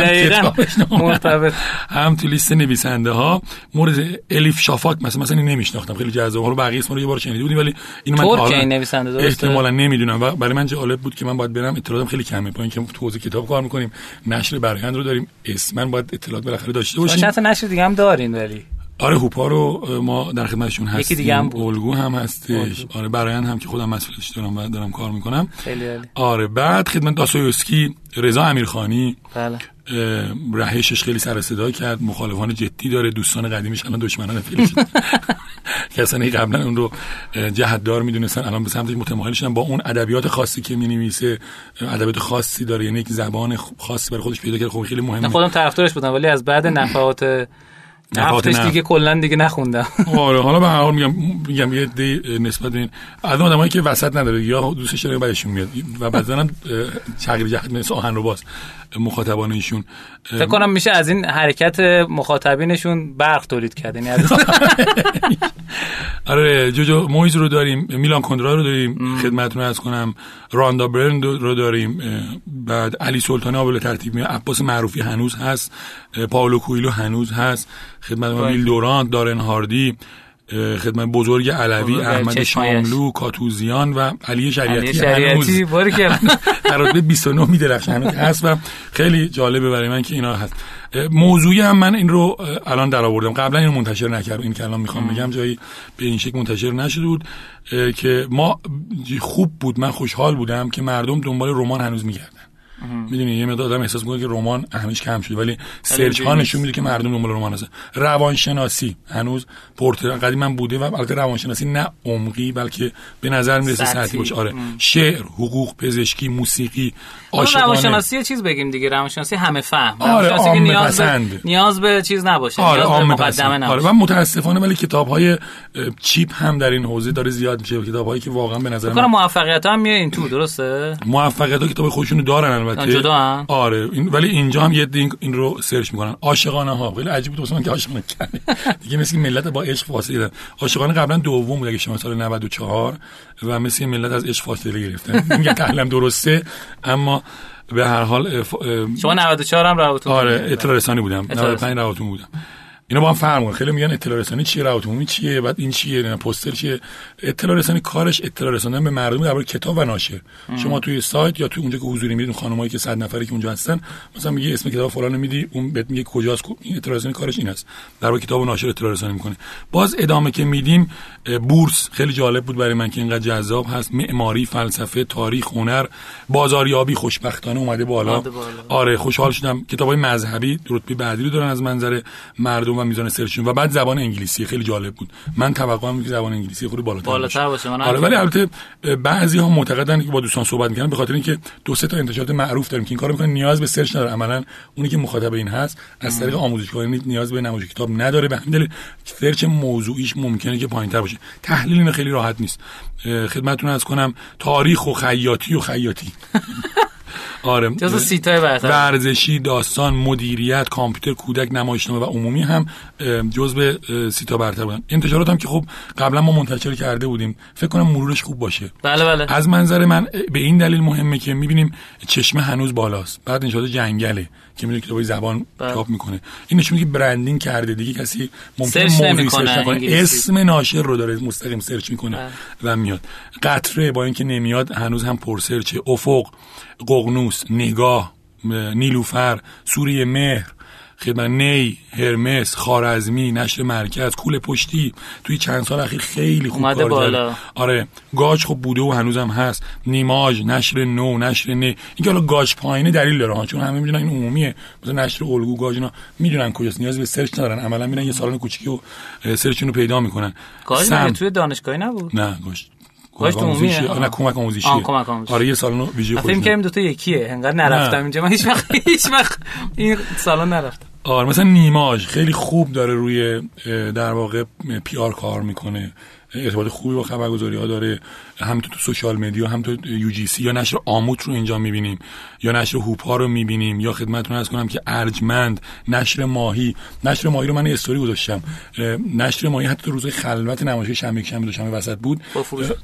دقیقاً. کتابش نهمه، مرتبط. هم تو لیست نویسنده ها. مورد الیف شافاک مثلا مثلا این نمیشناختم. خیلی جذاب. حالا بقیه اسم رو یه بار شنیده بودیم ولی اینو من حالا این نویسنده؟ احتمالا نمی‌دونم. و برای من جالب بود که من باید برم اطلاعاتم خیلی کمه. با اینکه تو حوزه کتاب کار می‌کنیم نشر برگند رو داریم. اسم من باید اطلاعات بالاخره داشته باشیم. تا نشر دیگه هم دارین ولی. آره هوپا رو ما در خدمتشون هستیم. یکی دیگه هم بود. الگو هم هستش. آره برایند هم که خودم مسئولش دارم و دارم کار می‌کنم. خیلی عالی. آره بعد خدمت داستایوفسکی رضا امیرخانی بله. رهشش خیلی سر صدا کرد. مخالفان جدی داره دوستان قدیمیش الان دشمنان فیلم شد کسانی که قبلا اون رو جهتدار می‌دونستن الان به سمتش متمایل شدن. با اون ادبیات خاصی که می‌نویسه ادبیات خاصی داره. یعنی یک زبان خاصی برای خودش پیدا کرد. خب خیلی من مهمه خودم طرفدارش بودم ولی از بعد نفحات نفت. دیگه کلا دیگه نخوندم. آره حالا به هر حال میگم میگم یه دی نسبت این از اون آدمایی که وسط نداره یا دوستش داره بعدشون میاد. و بعضا هم تغییر جهت مثل آهن رو باز مخاطبان ایشون. فکر کنم میشه از این حرکت مخاطبینشون برق تولید کرد. یعنی آره جوجو مویز رو داریم میلان کندرا رو داریم خدمتتون از کنم. راندا برن رو داریم بعد علی سلطانی آبل ترتیب می عباس معروفی هنوز هست پاولو کویلو هنوز هست خدمت ما باید. ویل دورانت دارن هاردی خدمت بزرگ علوی احمد. شاملو کاتوزیان و علی شریعتی, علی شریعتی در رتبه 29 میدرخشه هنوز هست و خیلی جالبه برای من که اینا هست. موضوعی هم من این رو الان در آوردم. قبلا اینو منتشر نکردم. این که الان می‌خوام بگم جایی به این شکل منتشر نشده بود که ما خوب بود من خوشحال بودم که مردم دنبال رمان هنوز میگردن. می‌دونی یه مقدار آدم احساس می‌کنه که رمان اهمیش کم شده ولی سرچ ها. نشون میده که مردم دنبال رمان هستن. روانشناسی. هنوز پورتر قدیما بوده و البته روانشناسی نه عمقی بلکه به نظر می‌رسه سطحی. باشه. آره. شعر حقوق پزشکی موسیقی عاشقانه. روانشناسی یه چیز بگیم دیگه. روانشناسی همه فهم. آره، که نیاز به. نیاز به چیز نباشه. آره نیاز به مقدمه پسند. آره نباشه. و متاسفانه ولی کتاب های چیپ هم در این حوزه داره زیاد میشه. کتاب هایی که واقعا به نظر من موفقیت هم میاد این تو درسته؟ موفقیت ها کتاب خودشونو دارن البته. جدا هم؟ آره. این ولی اینجا هم یه عده این, رو سرچ می‌کنن. عاشقانه ها. خیلی عجیب بود واسه من که عاشقانه کرده دیگه مثل ملت با عشق فاصله گرفتن عاشقانه قبلا دوم بود اگه شما سال 94 و مثل ملت از عشق فاصله گرفتن میگن تحلیلم درسته اما به هر حال اه، شما 94 هم روابطتون آره اطلاع رسانی بودم. اطلاع 95 روابط بودم. اینا با هم فرق می‌کنه خیلی میگن اطلاع رسانی چیه روابط عمومی چیه بعد این چیه نه پوستر چیه. اطلاع رسانی کارش اطلاع رساندن به مردم درباره کتاب و ناشر. شما توی سایت یا توی اونجا که حضوری میرید خانمایی که 100 نفری که اونجا هستن مثلا میگه اسم کتاب فلان میدی اون بهت میگه کجاست این اطلاع رسانی کارش این است. درباره کتاب و ناشر اطلاع رسانی می‌کنه. باز ادامه که میدیم بورس خیلی جالب بود برای من که اینقدر جذاب هست. معماری فلسفه تاریخ هنر بازاریابی خوشبختانه اومده بالا. اومده بالا. آره خوشحال شدم. کتابای مذهبی رتبه بعدی رو دارن از منظر مردم و میزان سرچشون و بعد زبان انگلیسی خیلی جالب بود. من توقعم که زبان انگلیسی خود بالاتر, بالاتر باشه. من هم آره ولی البته بعضی ها معتقدن که با دوستان صحبت می‌کنن به خاطر اینکه دو سه تا انتشارات معروف داریم که این کارو می‌کنن نیاز به سرچ نداره عملا اونی که مخاطب این هست از طریق آموزشگاه نیاز به نمایش کتاب نداره. به همین دلیل سرچ موضوعیش ممکنه که پایینتر باشه. تحلیل اینو خیلی راحت نیست. خدمتتون از کنم تاریخ و خیاطی و خیاطی. آره. جزو سیتای برتر. ورزشی داستان مدیریت کامپیوتر کودک نمایشنامه و عمومی هم اه، سیتا برتر بودن. انتشارات هم که خب قبلا ما منتشر کرده بودیم. فکر کنم مرورش خوب باشه. بله بله. از منظر من به این دلیل مهمه که می‌بینیم چشمه هنوز بالاست. بعد انشاءات جنگله که می‌دونی کتابای زبان بله. چاپ می‌کنه. این نشون که برندینگ کرده دیگه. کسی ممکنه search موضوعی نمی‌کنه search نکنه. اسم ناشر رو داره مستقیم search می‌کنه بله. و میاد. قطره با اینکه نمیاد هنوز هم پر search ه افق. ققنوس نگاه نیلوفر سوره مهر خدمت نی هرمس خوارزمی نشر مرکز کوله پشتی. توی چند سال اخیر خیلی خوب کار بالا. آره گاج خب بوده و هنوزم هست. نیماج نشر نو نشر نه اینکه حالا گاج پایینه دلیل داره. چون همه می‌دونن این عمومیه. مثلا نشر الگو گاج اینا می‌دونن کجاست. نیاز به search ندارن. عملا میرن یه سالن کوچیکی و search شون رو پیدا می‌کنن. گاج سم. توی دانشگاهی نبود؟ نه گاج عمومیه؟ آموزشیه. آه، نه کمک آموزشی آه، کمک آموزشی. آره یه سالن ویژه فکر خودشون. کنم دو تا یکیه انقدر نرفتم. اینجا من هیچ وقت هیچ وقت این سالن نرفتم آره مثلا نیماج خیلی خوب داره روی در واقع PR کار می‌کنه ارتباط خوبی با خبرگزاری ها داره هم تو social media هم تو UGC یا نشر آموت رو اینجا می‌بینیم یا نشر هوپا رو می‌بینیم یا خدمتتون عرض کنم که ارجمند نشر ماهی. نشر ماهی رو من یه استوری گذاشتم. نشر ماهی حتی تو روزهای خلوت نمایش شنبه شنبه دوشنبه وسط بود.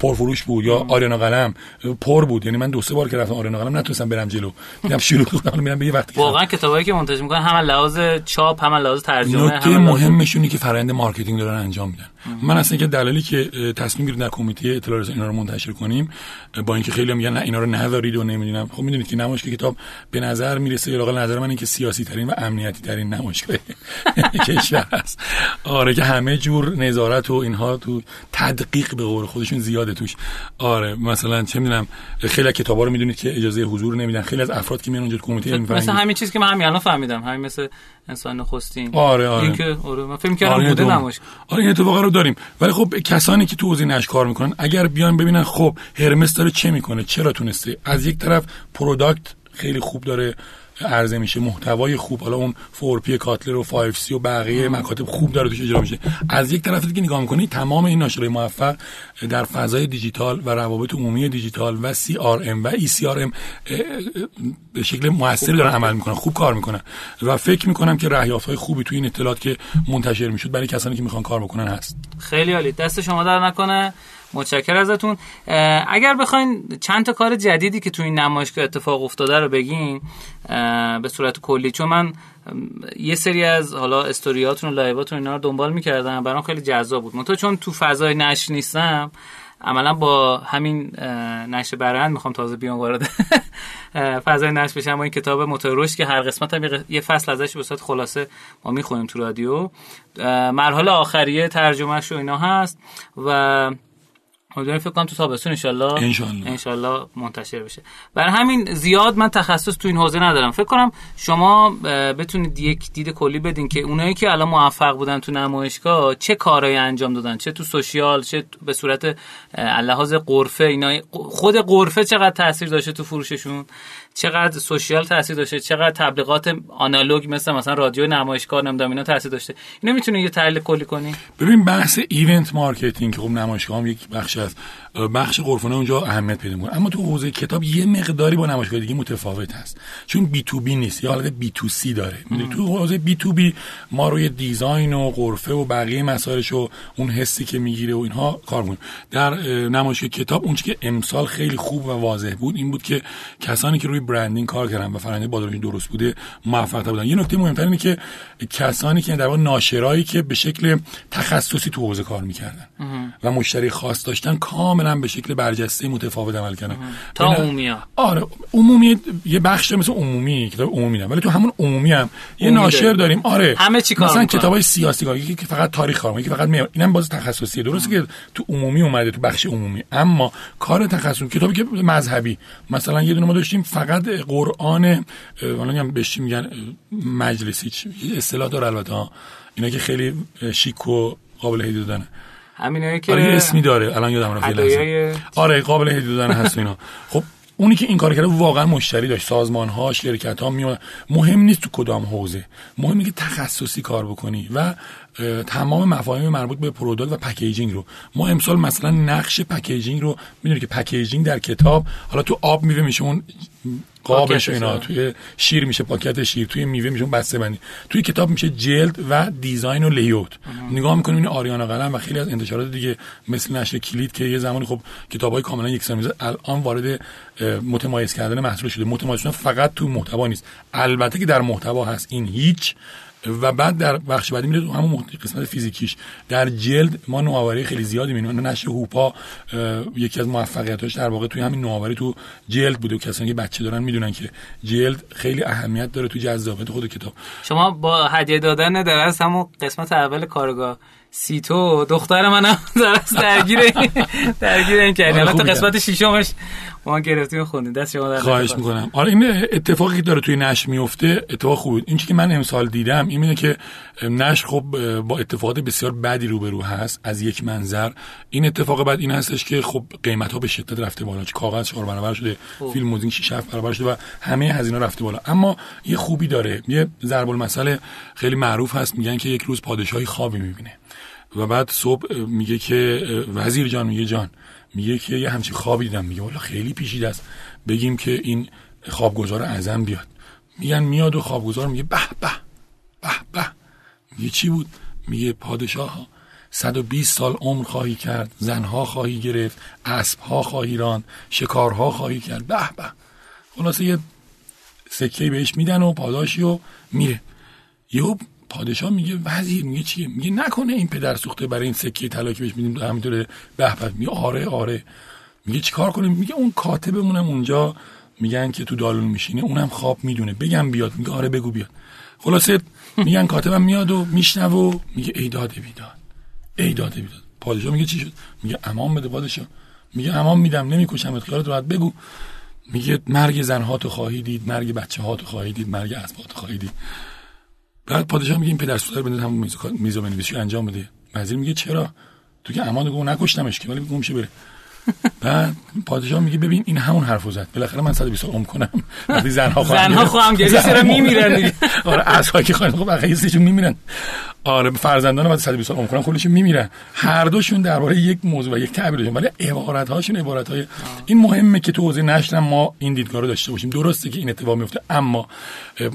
پرفروش. بود یا آریانا قلم. پر بود. یعنی من دو سه بار که رفتم آریانا قلم نتونستم برم جلو. میرم شروع کنم میرم به یه وقتی واقعا کتابایی که منتشر می‌کنن هم لحاظ چاپ هم لحاظ ترجمه هم مهمشونی که فرآیند marketing دارن انجام میدن. من اصلا که دلیلی که تصمیم گرفتم در کمیته اطلاع رسانی اینا رو منتشر کنیم با اینکه خیلی میگن نه اینا رو ندارید و نمی‌دونم. خب می‌دونید که نمایشگاه کتاب به نظر می‌رسه یا نظر من اینکه سیاسی ترین و امنیتی ترین نمایشگاه کشور است. آره که همه جور نظارت و اینها تو تدقیق به قول خودشون زیاده توش. آره مثلا چه می‌دونم خیلی از کتابا رو می‌دونید که اجازه حضور نمیدن. خیلی از افراد که میان اونجا کمیته مثلا همین چیزی که من همین الان فهمیدم. همین مثل انسان نخستین. آره آره. این که آره من فکر کردم آره بوده نمایش آره این اتفاقا رو داریم. ولی خب کسانی که تو حوزه نشر کار می‌کنن اگر بیان ببینن خب هرمس داره چه می‌کنه؟ چرا تونسته؟ از یک طرف product خیلی خوب داره. عرضه میشه. محتوای خوب. حالا اون four P کاتلر و 5 C و بقیه مکاتب خوب داره توش اجرا میشه. از یک طرف دیگه نگاه می‌کنی تمام این ناشرای موفق در فضای دیجیتال و روابط عمومی دیجیتال و سی آر ام و ای سی آر ام به شکل موثری دارن عمل می‌کنن. خوب کار می‌کنن. و فکر می‌کنم که رهیافت های خوبی توی این اطلاعات که منتشر می‌شد برای کسانی که می‌خوان کار بکنن هست. خیلی عالی. دست شما در نکنه. متشکر ازتون. اگر بخواین چند تا کار جدیدی که تو این نمایشگاه اتفاق افتاده رو بگین به صورت کلی. چون من یه سری از حالا استوریاتون و لایواتون اینا رو دنبال می‌کردم. برام خیلی جذاب بود. منتها چون تو فضای نشر نیستم عملا با همین نشر برند می‌خوام تازه بیام وارد فضای نشر بشم. با این کتاب موتور که هر قسمت هم یه فصل ازش به صورت خلاصه ما می‌خونیم تو رادیو. مرحله آخریه ترجمهش و اینا هست و امیدوارم فکر کنم تو تابستون انشالله انشالله. منتشر بشه. برای همین زیاد من تخصص تو این حوزه ندارم. فکر کنم شما بتونید یک دید کلی بدین که اونایی که الان موفق بودن تو نمایشگاه چه کارهایی انجام دادن؟ چه تو سوشیال چه به صورت لحاظ غرفه اینا خود غرفه چقدر تاثیر داشته تو فروششون؟ چقدر social تاثیر داشته چقدر تبلیغات آنالوگ مثل مثلا رادیو نمایشگاه نمی‌دونم اینا تاثیر داشته. اینا می‌تونید یه تحلیل کلی کنی؟ ببین بحث event marketing که خب نمایشگاه هم یک بخش از بخش قرفانه اونجا اهمیت پیدا می‌کنه. اما تو حوزه کتاب یه مقداری با نمایشگاه دیگه متفاوت هست. چون B2B نیست. یا حالت B2C داره تو حوزه B2B ما روی design و غرفه و بقیه مسائلش و اون حسی که می‌گیره و اینها کار می‌کنیم. در نمایشگاه کتاب اون که امسال خیلی خوب و واضح بود این بود که کسانی که روی برندینگ کار کردن و فرآیند بازاریابی درست بوده موفق بودن. یه نکته مهمتر اینه که کسانی که در واقع ناشرایی که به شکل تخصصی تو حوزه کار می‌کردن و مشتری خاص داشتن کاملا به شکل برجسته متفاوت عمل کردن. تا عمومی ها. آره عمومی یه بخش مثل عمومی کتاب عمومی نه. ولی تو همون عمومی هم یه ناشر داریم. آره. همه چی کار مثلا کتابای سیاسی کار که فقط تاریخ کار که فقط میاد اینم باز تخصصیه. درسته که تو عمومی اومده تو بخش عمومی. اما کار تخصصی کتابی که مذهبی. مثلا یه دونه ما داشتیم فقط قرآن حالا هم بهش میگن مجلسی اصطلاح داره البته اینا که خیلی شیک و قابل هدیه دادنه. همینایی که آره اسمی داره. الان یادم رفت آره قابل هدیه دادن هست اینا. خب اونی که این کار کرده واقعا مشتری داشت. سازمان ها شرکت ها میاد مهم نیست تو کدام حوزه. مهمه که تخصصی کار بکنی و تمام مفاهیم مربوط به product و packaging رو. ما امسال مثلا نقش packaging رو می‌دونید که packaging در کتاب حالا تو آب میوه میشه اون قابش اینا توی شیر میشه پاکت شیر توی میوه میشه بسته بندی توی کتاب میشه جلد و design و layout نگاه می‌کنیم این آریانا قلم و خیلی از انتشارات دیگه مثل نشر کلید که یه زمانی خب کتابای کاملا یکسان میشه الان وارد متمایز کردن محصول شده. متمایز شدن فقط تو محتوا نیست. البته که در محتوا هست. این هیچ و بعد در بخش بعدی میره تو همون قسمت فیزیکیش. در جلد ما نوآوری خیلی زیادی می‌بینیم. نشر هوپا یکی از موفقیتاش در واقع توی همین نوآوری تو جلد بوده و کسانی که بچه دارن می‌دونن که جلد خیلی اهمیت داره تو جذابیت خود کتاب. شما با هدیه دادن در همون قسمت اول کارگاه سیتو دختر منم درست درگیر درگیر این کردی. آره، الان قسمت ششمش ما گرفتیم خوندیم. دست شما در خواهش می‌کنم. آره این اتفاقی که داره توی نش میفته اتفاق خوبه این که من امسال دیدم این که نش خب با اتفاقات بسیار بدی روبرو هست از یک منظر. این اتفاق بعد این هستش که خب قیمت ها به شدت رفته بالا. کاغذ چهار برابر شده خوب. فیلم موزیک 6 برابر شده و همه هزینه رفته بالا. اما یه خوبی داره. یه ضرب المثل خیلی معروف هست. میگن که یک روز پادشاهی خوابی می‌بینه. و بعد صبح میگه که وزیر جان میگه جان میگه که یه همچین خوابی دیدم. میگه والا خیلی پیشیده است. بگیم که این خوابگزار اعظم بیاد. میگن میاد و خوابگزار میگه به به به به. میگه چی بود؟ میگه پادشاه ها 120 سال عمر خواهی کرد زنها خواهی گرفت اسبها خواهی راند شکارها خواهی کرد. به به. خلاصه یه سکه بهش میدن و پاداشی و میره. یهو پادشاه میگه وزیر میگه چیه میگه نکنه این پدر سوخته برای این سکه طلا که بهش میدیم همینطوره به میگه آره آره. میگه چیکار کنیم؟ میگه اون کاتبمونم اونجا میگن که تو دالون میشینه اونم خواب می‌دونه. بگم بیاد. میگه آره بگو بیاد. خلاصه میگن کاتبم میاد و میشنو و میگه ای داده بیداد. ای بیداد. پادشاه میگه چی شد؟ میگه امان بده پادشاه. میگه امان میدم نمی‌کشم خیالت راحت. بگو. میگه مرگ زنها تو خواهی دید مرگ بچه ها تو خواهی دید مرگ اسبات خواهی دید. بعد پادشاه میگه این پدر سوزر بنده همون میز میزو بنویسی انجام بده. وزیر میگه چرا؟ تو که امان گفت نکشتمش که ولی گم بره. بعد پادشاه میگه ببین این همون حرفو زد. بالاخره من 120 عمر کنم. وقتی زنها خواهم زنها خواهم گریه چرا میمیرن آره اصلا که خواهن خب بقیه سیشون میمیرن. آره فرزندان بعد 120 سال عمر کنن کلشون میمیرن. هر دوشون درباره یک موضوع و یک تعبیر ولی عبارت هاشون عبارت های این مهمه که تو حوزه نشر ما این دیدگاه رو داشته باشیم. درسته که این اتفاق میفته اما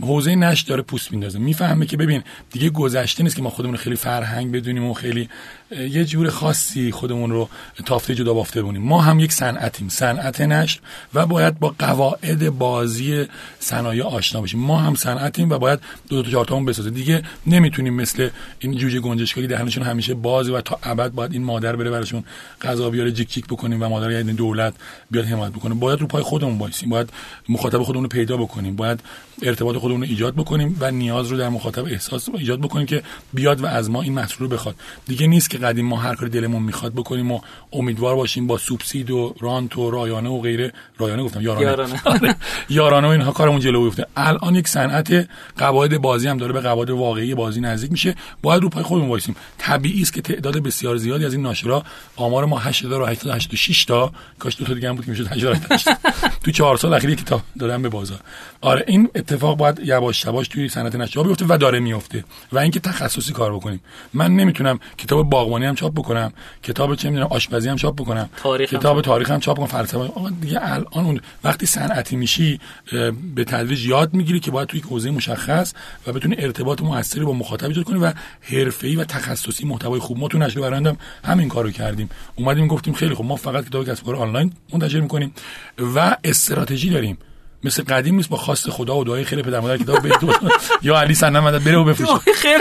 حوزه نشر داره پوست میندازه. می‌فهمه که ببین دیگه گذشته نیست که ما خودمون خیلی فرهنگ بدونیم و خیلی یه جور خاصی خودمون رو تافته جدا بافته بونیم ما هم یک صنعتیم. صنعت نشر و باید با قواعد بازی صنایع آشنا باشیم ما هم صنعتیم و باید دو تا چهار تامون بسازیم. دیگه نمی‌تونیم مثل این جوجه گنجشکایی دهنشون همیشه بازه و تا ابد باید این مادر بره براشون غذا بیاره جیک جیک بکنیم و مادر یعنی دولت بیاد حمایت بکنه. باید رو پای خودمون وایسیم باید مخاطب خودمون رو پیدا بکنیم. باید ارتباط خودمون رو ایجاد بکنیم و نیاز رو در مخاطب احساس ایجاد بکنیم که بیاد و از ما این محصول رو بخواد. دیگه نیست که قدیم ما هر کاری دلمون می‌خواد بکنیم و امیدوار باشیم با سوبسید و رانت و رایانه و غیره. رایانه گفتم یارانه. یارانه, آره. یارانه و اینها. کارمون جلو بیفته. الان یک صنعت قواعد بازی هم داره به قواعد واقعی بازی نزدیک میشه. باید رو پای خودمون وایسیم. طبیعی است که تعداد بسیار زیادی از این ناشرا آمار ما 8886 تا کاش دو تا دیگه هم بود که می‌شد 88 تو 4 سال اخیر کتاب دادن به بازار. آره این اتفاق باید یواش یواش توی صنعت نشر بیفته و داره میفته و اینکه تخصصی کار بکنیم. من نمی‌تونم کتاب باغبانی هم چاپ بکنم کتاب چه می‌دونم آشپزی هم چاپ بکنم تاریخ کتاب تاریخ هم چاپ کنم فلسفه. آقا دیگه الان اون وقتی صنعتی میشی به تدریج یاد می‌گیری که باید توی حوزه مشخص و بتونی ارتباط موثری با مخاطب ایجاد کنی و حرفه‌ای و تخصصی محتوای خوب ما تو نشر برندم همین کارو کردیم. اومدیم گفتیم خیلی خوب ما فقط کتاب کسب کار آنلاین منتشر می‌کنیم و استراتژی داریم. مثل قدیم نیست با خواست خدا و دعای خیر پدر مادر کتاب بده یا علی سنم مدد بره و بفروشه خیر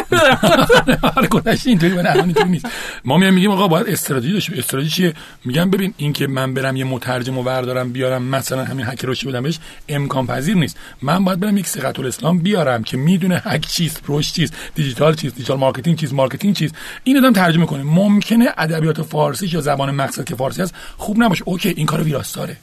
هر گذشته اینطوری ولی الان اینطوری نیست. ما میایم میگیم آقا باید استراتژی داشته استراتژی چیه؟ میگم ببین این که من برم یه مترجم و بردارم بیارم مثلا همین هک روشی بدم بهش امکان پذیر نیست. من باید برم یک ثقه الاسلام بیارم که می‌دونه هک چیست پروش چیست دیجیتال چیست digital marketing چیست marketing چیست. این آدم ترجمه کنه. ممکنه ادبیات فارسی یا زبان مقصد که فارسی است خوب نباشه. okay این کارو ویراستاره.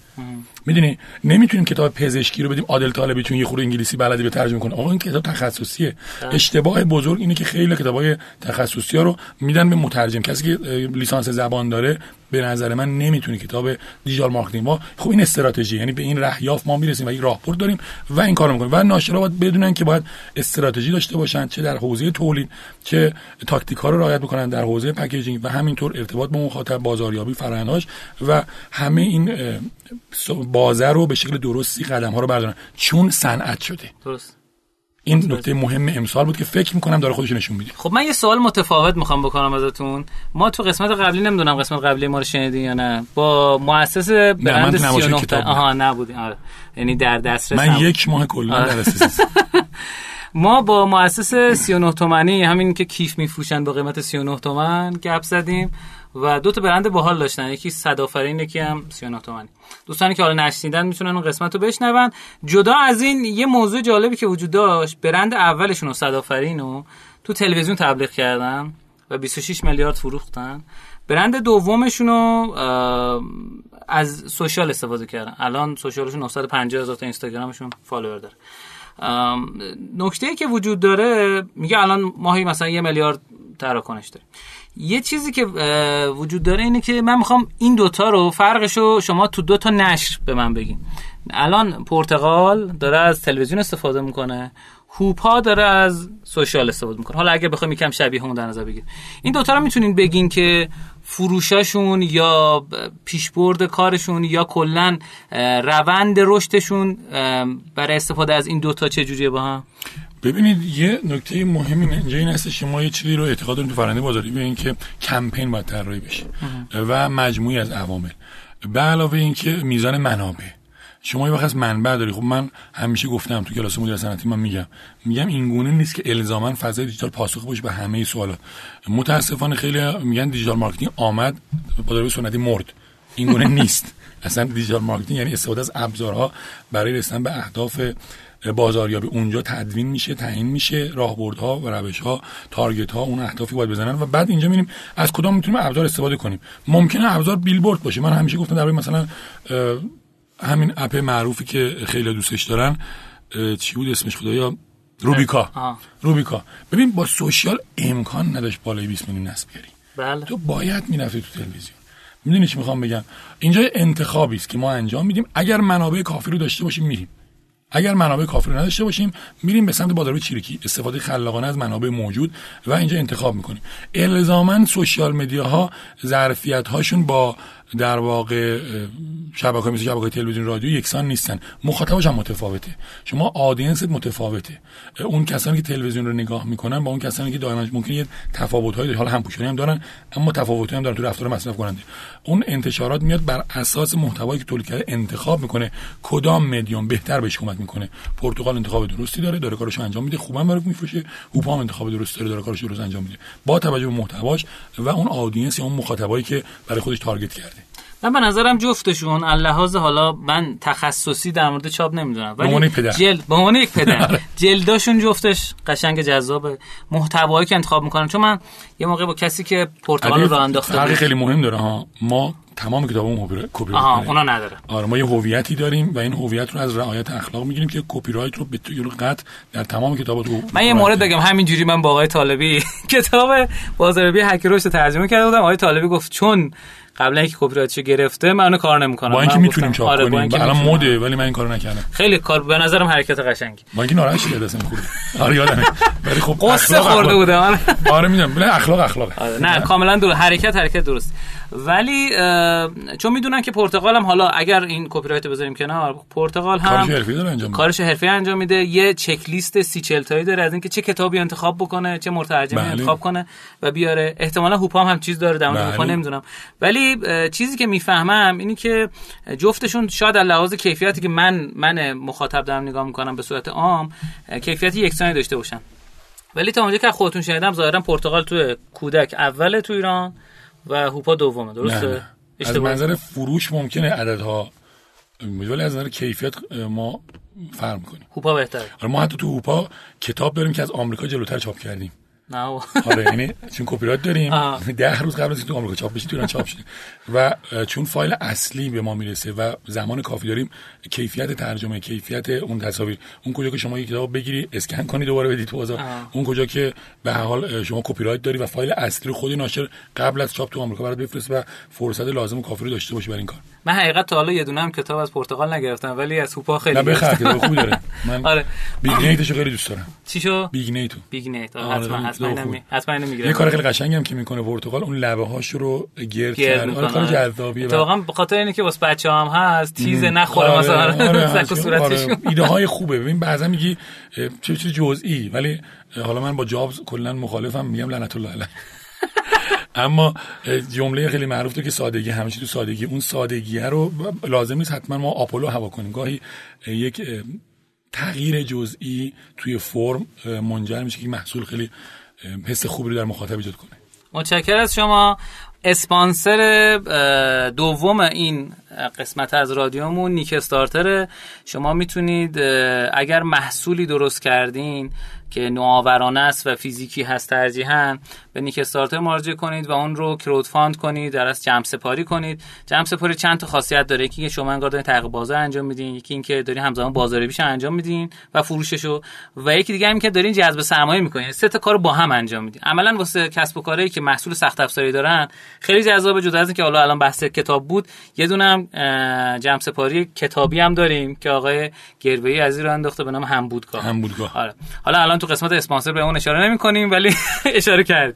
می‌دونی نمی‌تونیم کتاب پزشکی رو بدیم عادل طالبی چون یه خورده انگلیسی بلدی به ترجمه کنه. آقا این کتاب تخصصیه. بله. اشتباه بزرگ اینه که خیلی کتابای تخصصی ها رو میدن به مترجم. کسی که لیسانس زبان داره به نظر من نمی‌تونه کتاب digital marketing. ما خب این استراتژی یعنی به این رهیافت ما می‌رسیم و یک راهبرد داریم و این کارو می‌کنیم. و ناشرا باید بدونن که باید استراتژی داشته باشن چه در حوزه تولید چه تاکتیک ها رو رعایت بکنن در حوزه packaging و همینطور ارتباط با مخاطب بازاریابی فرآیندهاش و همه این بازه رو به شکل درستی قدم ها رو بردارن. چون صنعت شده. درست. این نکته مهم امسال بود که فکر می‌کنم داره خودش نشون میده. خب من یه سوال متفاوت می‌خوام بکنم ازتون. ما تو قسمت قبلی نمی‌دونم قسمت قبلی ما رو شنیدین یا نه. با مؤسس برند 39 آها نبودین آره. یعنی در دسترس من یک ماه کلا آره. در ما با مؤسس 39 تومانی همین که کیف میفروشن با قیمت 39 تومن گپ زدیم و دو تا برند باحال داشتن. یکی صدافرین یکی هم 39 تومانی دوستانی که حالا نشنیدن می‌تونن اون قسمت رو بشنون. جدا از این یه موضوع جالبی که وجود داشت برند اولشون صدافرین رو تو تلویزیون تبلیغ کردن و 26 میلیارد فروختن. برند دومشون رو از سوشال استفاده کردن. الان سوشالشون 950 هزار تا اینستاگرامشون فالوور داره. نکته که وجود داره میگه الان ماهی مثلا یه میلیارد تراکنش داره یه چیزی که وجود داره اینه که من می‌خوام این دوتا رو فرقش شما تو دوتا نشر به من بگین. الان پرتغال داره از تلویزیون استفاده می‌کنه. هوپا داره از سوشال استفاده می‌کنه. حالا اگه بخوایم یکم شبیه همون در نظر بگیر. این دوتا رو می‌تونین بگین که فروشاشون یا پیشبرد کارشون یا کلا روند رشدشون برای استفاده از این دوتا چجوریه با هم؟ ببینید یه نکته مهمی اینجا این هست شما یه چیزی رو اعتقاد داریم تو فرنده بازاری به که کمپین باید طراحی بشه و مجموعی از عوامل. به علاوه اینکه میزان منابع. شما یه وقت از منبع داری. خب من همیشه گفتم تو کلاس مدیر صنعتی من میگم. میگم این گونه نیست که الزاما فضای دیجیتال پاسخ باشه به همه سوالات متاسفانه خیلی میگن digital marketing آمد با سنتی مرد. این گونه نیست. اصلا digital marketing یعنی استفاده از ابزارها برای رسیدن به اهداف بازاریابی. اونجا تدوین میشه تعیین میشه راهبردها و روشها target ها اون اهدافی باید بزنن و بعد اینجا میریم از کدام می‌تونیم ابزار استفاده کنیم. ممکنه ابزار بیلبورد باشه. من همیشه گفتم در مثلا همین اپ معروفی که خیلی دوستش دارن چی بود اسمش خدایا؟ روبیکا. روبیکا. ببین با سوشیال امکان نداشت بالای 20 میلیون نصب بیاری. بله. تو باید می‌رفتی تو تلویزیون. می‌دونی چی می‌خوام بگم؟ اینجا انتخابی است که ما انجام میدیم. اگر منابع کافی رو داشته باشیم میریم. اگر منابع کافی رو نداشته باشیم میریم به سمت بازار چیرکی. استفاده خلاقانه از منابع موجود و اینجا انتخاب می‌کنیم. الزاما سوشیال مدیاها ظرفیت هاشون با در واقع شبکه مثل شبکه تلویزیون رادیو یکسان نیستن. مخاطبش هم متفاوته. شما آدینست متفاوته. اون کسانی که تلویزیون رو نگاه می‌کنن با اون کسانی که دائما ممکن یه تفاوت‌های حالا همپوشانی هم دارن اما تفاوت‌هایی هم دارن تو رفتار مصرف کننده اون انتشارات میاد بر اساس محتوایی که تولید کرده انتخاب می‌کنه کدام مدیوم بهتر بهش کمک می‌کنه. پرتغال انتخاب درستی داره داره کارش انجام میده خوبم برای میفروشه هوپا هم انتخاب درستی داره داره کارش درست انجام میده. با توجه به محتواش و اون audience یا اون مخاطبایی که برای خودش target کرده. من به نظرم جفتشون از لحاظ حالا من تخصصی در مورد چاپ نمی‌دونم ولی جلد به عنوان یک پدر. آره. جلداشون جفتش قشنگ جذاب محتوایی که انتخاب می‌کنم چون من یه موقع با کسی که پرتغال رو انداخته بود خیلی مهم داره ها. ما تمام کتابمون کپی رایت اونا نداره. آره ما یه هویتی داریم و این هویت رو از رعایت اخلاق می‌گیریم که کپی رایت رو به طور قطع در تمام کتابات من یه مورد بگم. همینجوری من با آقای طالبی کتاب بازاریابی هکر رشد ترجمه کرده بودم آقای طالبی گفت چون قبلا اینکه کپی رایتش گرفته من اونو کار نمی‌کنم. با اینکه می‌تونیم چاپ آره کنیم. الان مده ولی من این کارو نکردم. خیلی کار به نظرم حرکت قشنگی. با اینکه ناراحت شده دستم خوب آره یادمه. ولی خب غصه خورده بودم. آره, می‌دونم. بله اخلاق اخلاق آره نه کاملا درست. حرکت حرکت درست. ولی چون می‌دونن که پرتغال هم حالا اگر این کپی رایت بذاریم کنار پرتغال هم کارش حرفه‌ای داره انجام کارش حرفه‌ای انجام میده. یه چک لیست سی چل تایی داره از اینکه چه کتابی انتخاب بکنه چه مترجمی بله. انتخاب کنه و بیاره. احتمالا هوپام هم چیز داره در هوپا بله. نمی‌دونم. ولی چیزی که می‌فهمم اینی که جفتشون شاید از لحاظ کیفیتی که من من مخاطب دارم نگاه می‌کنم به صورت عام کیفیت یکسانی داشته باشن. ولی تا اونجا که خودتون شنیدم ظاهرا پرتغال تو کودک اول تو ایران. و هوپا دومه درسته؟ از منظر فروش ممکنه عددها ولی از نظر کیفیت ما فرق می‌کنیم هوپا بهتره. آره، ما حتی تو هوپا کتاب داریم که از آمریکا جلوتر چاپ کردیم. نه. آره یعنی چون کپی رایت داریم ده روز قبل از تو آمریکا چاپ بشه تو ایران چاپ شده و چون فایل اصلی به ما می‌رسه و زمان کافی داریم کیفیت ترجمه کیفیت اون تصاویر اون کجا که شما یک کتاب بگیری اسکن کنی دوباره بدی تو بازار اون کجا که به هر حال شما کپی رایت داری و فایل اصلی رو خود ناشر قبل از چاپ تو آمریکا برات بفرسته و فرصت لازم و کافی رو داشته باشی برای این کار. من حقیقت تا حالا یه دونه هم کتاب از پرتغال نگرفتم ولی از هوپا خیلی نه کتاب خوبی داره. من آره. Big Nate شو خیلی دوست دارم. چی شو Big Nate و Big Nate حتما حتما حتما یه کار خیلی قشنگی هم که می‌کنه پرتغال اون لبه هاش رو گرد کرد آره کار جذابیه. واقعا به خاطر اینکه واسه بچه هم هست چیز نخوره آره، مثلا. آره صورتش ایده های خوبه. ببین بعضا میگی چه چیز جزئی. ولی حالا من با جابز کلا مخالفم میگم لعنت الله علیه. اما جمله خیلی معروف تو که سادگی همیشه تو سادگی. اون سادگی رو لازم نیست حتما ما آپولو هوا کنیم. گاهی یک تغییر جزئی توی فرم منجر میشه که محصول خیلی حس خوبی در مخاطب ایجاد کنه. متشکر از شما. اسپانسر دوم این قسمت از رادیومون نیک استارتره شما می‌تونید اگر محصولی درست کردین که نوآورانه است و فیزیکی هست ترجیحاً به نیک استارتر مراجعه کنید و اون رو crowdfund کنید در واقع جمع سپاری کنید. جمع سپاری چند تا خاصیت داره؟ یکی که شما انگار دارین تحقیق بازار انجام میدین یکی اینکه دارین همزمان بازاریابیش انجام میدین و فروششو و یکی دیگه هم که دارین جذب سرمایه می‌کنین. سه تا کارو با هم انجام میدین. عملا واسه کسب و کاری که محصول سخت افزاری دارن خیلی جذاب جدا از اینکه حالا الان بحث کتاب بود. یه دونه هم جمع سپاری کتابی هم داریم که آقای گربه‌ای از رو انداخته به نام همبودگاه. همبودگاه. آره. حالا الان تو قسمت اسپانسر به اون اشاره نمی کنیم ولی اشاره کرد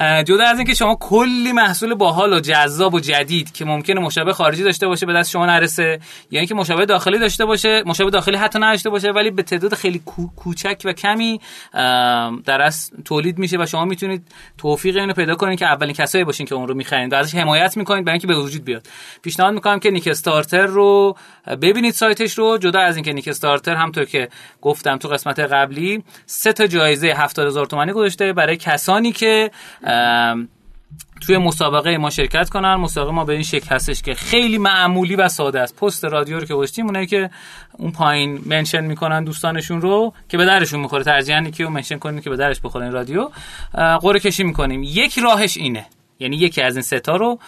جدا از اینکه شما کلی محصول باحال و جذاب و جدید که ممکنه مشابه خارجی داشته باشه به دست شما نرسه یعنی که مشابه داخلی داشته باشه مشابه داخلی حتی نداشته باشه ولی به تعداد خیلی کوچک و کمی در از تولید میشه و شما می‌تونید توفیق اینو پیدا کنید که اولین کسایی باشین که اون رو می‌خرین و ازش حمایت می‌کنید برای اینکه به وجود بیاد. پیشنهاد می‌کنم که نیک استارتر رو ببینید سایتش رو. جدا از اینکه نیک استارتر همونطور که گفتم تو قسمت قبلی سه تا جایزه 70000 تومانی گذاشته برای کسانی که توی مسابقه ما شرکت کنن. مسابقه ما به این شکل هستش که خیلی معمولی و ساده است. پست رادیو رو که گذاشتیم اونایی که اون پایین mention می‌کنن دوستانشون رو که به دردشون می‌خوره. ترجیحاً که mention کنیم که به دردش بخوره رادیو. قرعه کشی می‌کنیم. یک راهش اینه. یعنی یکی از این ستا رو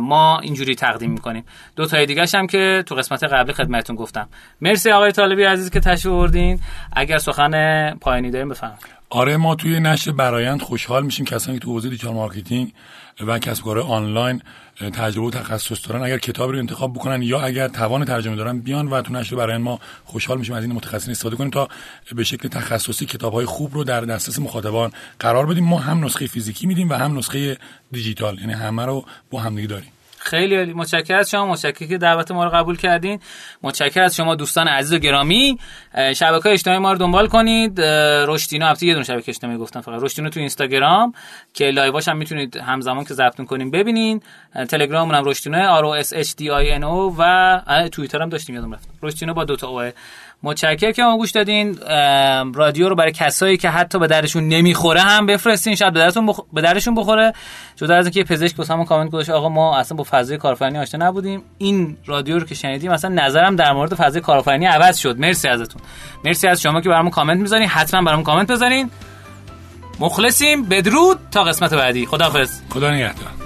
ما اینجوری تقدیم می‌کنیم. دو تای دیگه هم که تو قسمت قبلی خدمتتون گفتم. مرسی آقای طالبی عزیز که تشریف آوردین. اگر سخن پایانی داریم بفرمایید. آره ما توی نشر برایند خوشحال میشیم. کسانی که تو حوزه digital marketing و کسب کار آنلاین تجربه و تخصص دارن اگر کتابی رو انتخاب بکنن یا اگر توان ترجمه دارن بیان و تو نشر برایند ما خوشحال میشیم از این متخصصین استفاده کنیم تا به شکل تخصصی کتاب های خوب رو در دسترس مخاطبان قرار بدیم. ما هم نسخه فیزیکی میدیم و هم نسخه دیجیتال یعنی همه رو با همدیگه داریم. خیلی عالی. متشکرم از شما. متشکرم که دعوت ما رو قبول کردین. متشکرم از شما دوستان عزیز و گرامی. شبکه اجتماعی ما رو دنبال کنید. رشدینو البته یه دونه شبکه اجتماعی گفتم فقط. رشدینو تو اینستاگرام که live اش هم می‌تونید همزمان که ضبط کنیم ببینین. تلگراممون هم رشدینو R O S H D I N O و توییتر هم داشتیم یادم رفت. رشدینو با دو تا O متشکرم که ما گوش دادین. رادیو رو برای کسایی که حتی به دردشون نمی‌خوره هم بفرستین. شاید به دردتون بخ... به دردشون بخوره. جدا از اینکه پزشک واسه کامنت گذاشت آقا ما اصلا با فضای کارآفرینی آشنا نبودیم. این رادیو رو که شنیدیم اصلا نظرم در مورد فضای کارآفرینی عوض شد. مرسی ازتون. مرسی از شما که برامون کامنت می‌ذارین. حتما برامون کامنت بذارین. مخلصیم. بدرود تا قسمت بعدی. خداحافظ. خدا نگهدار.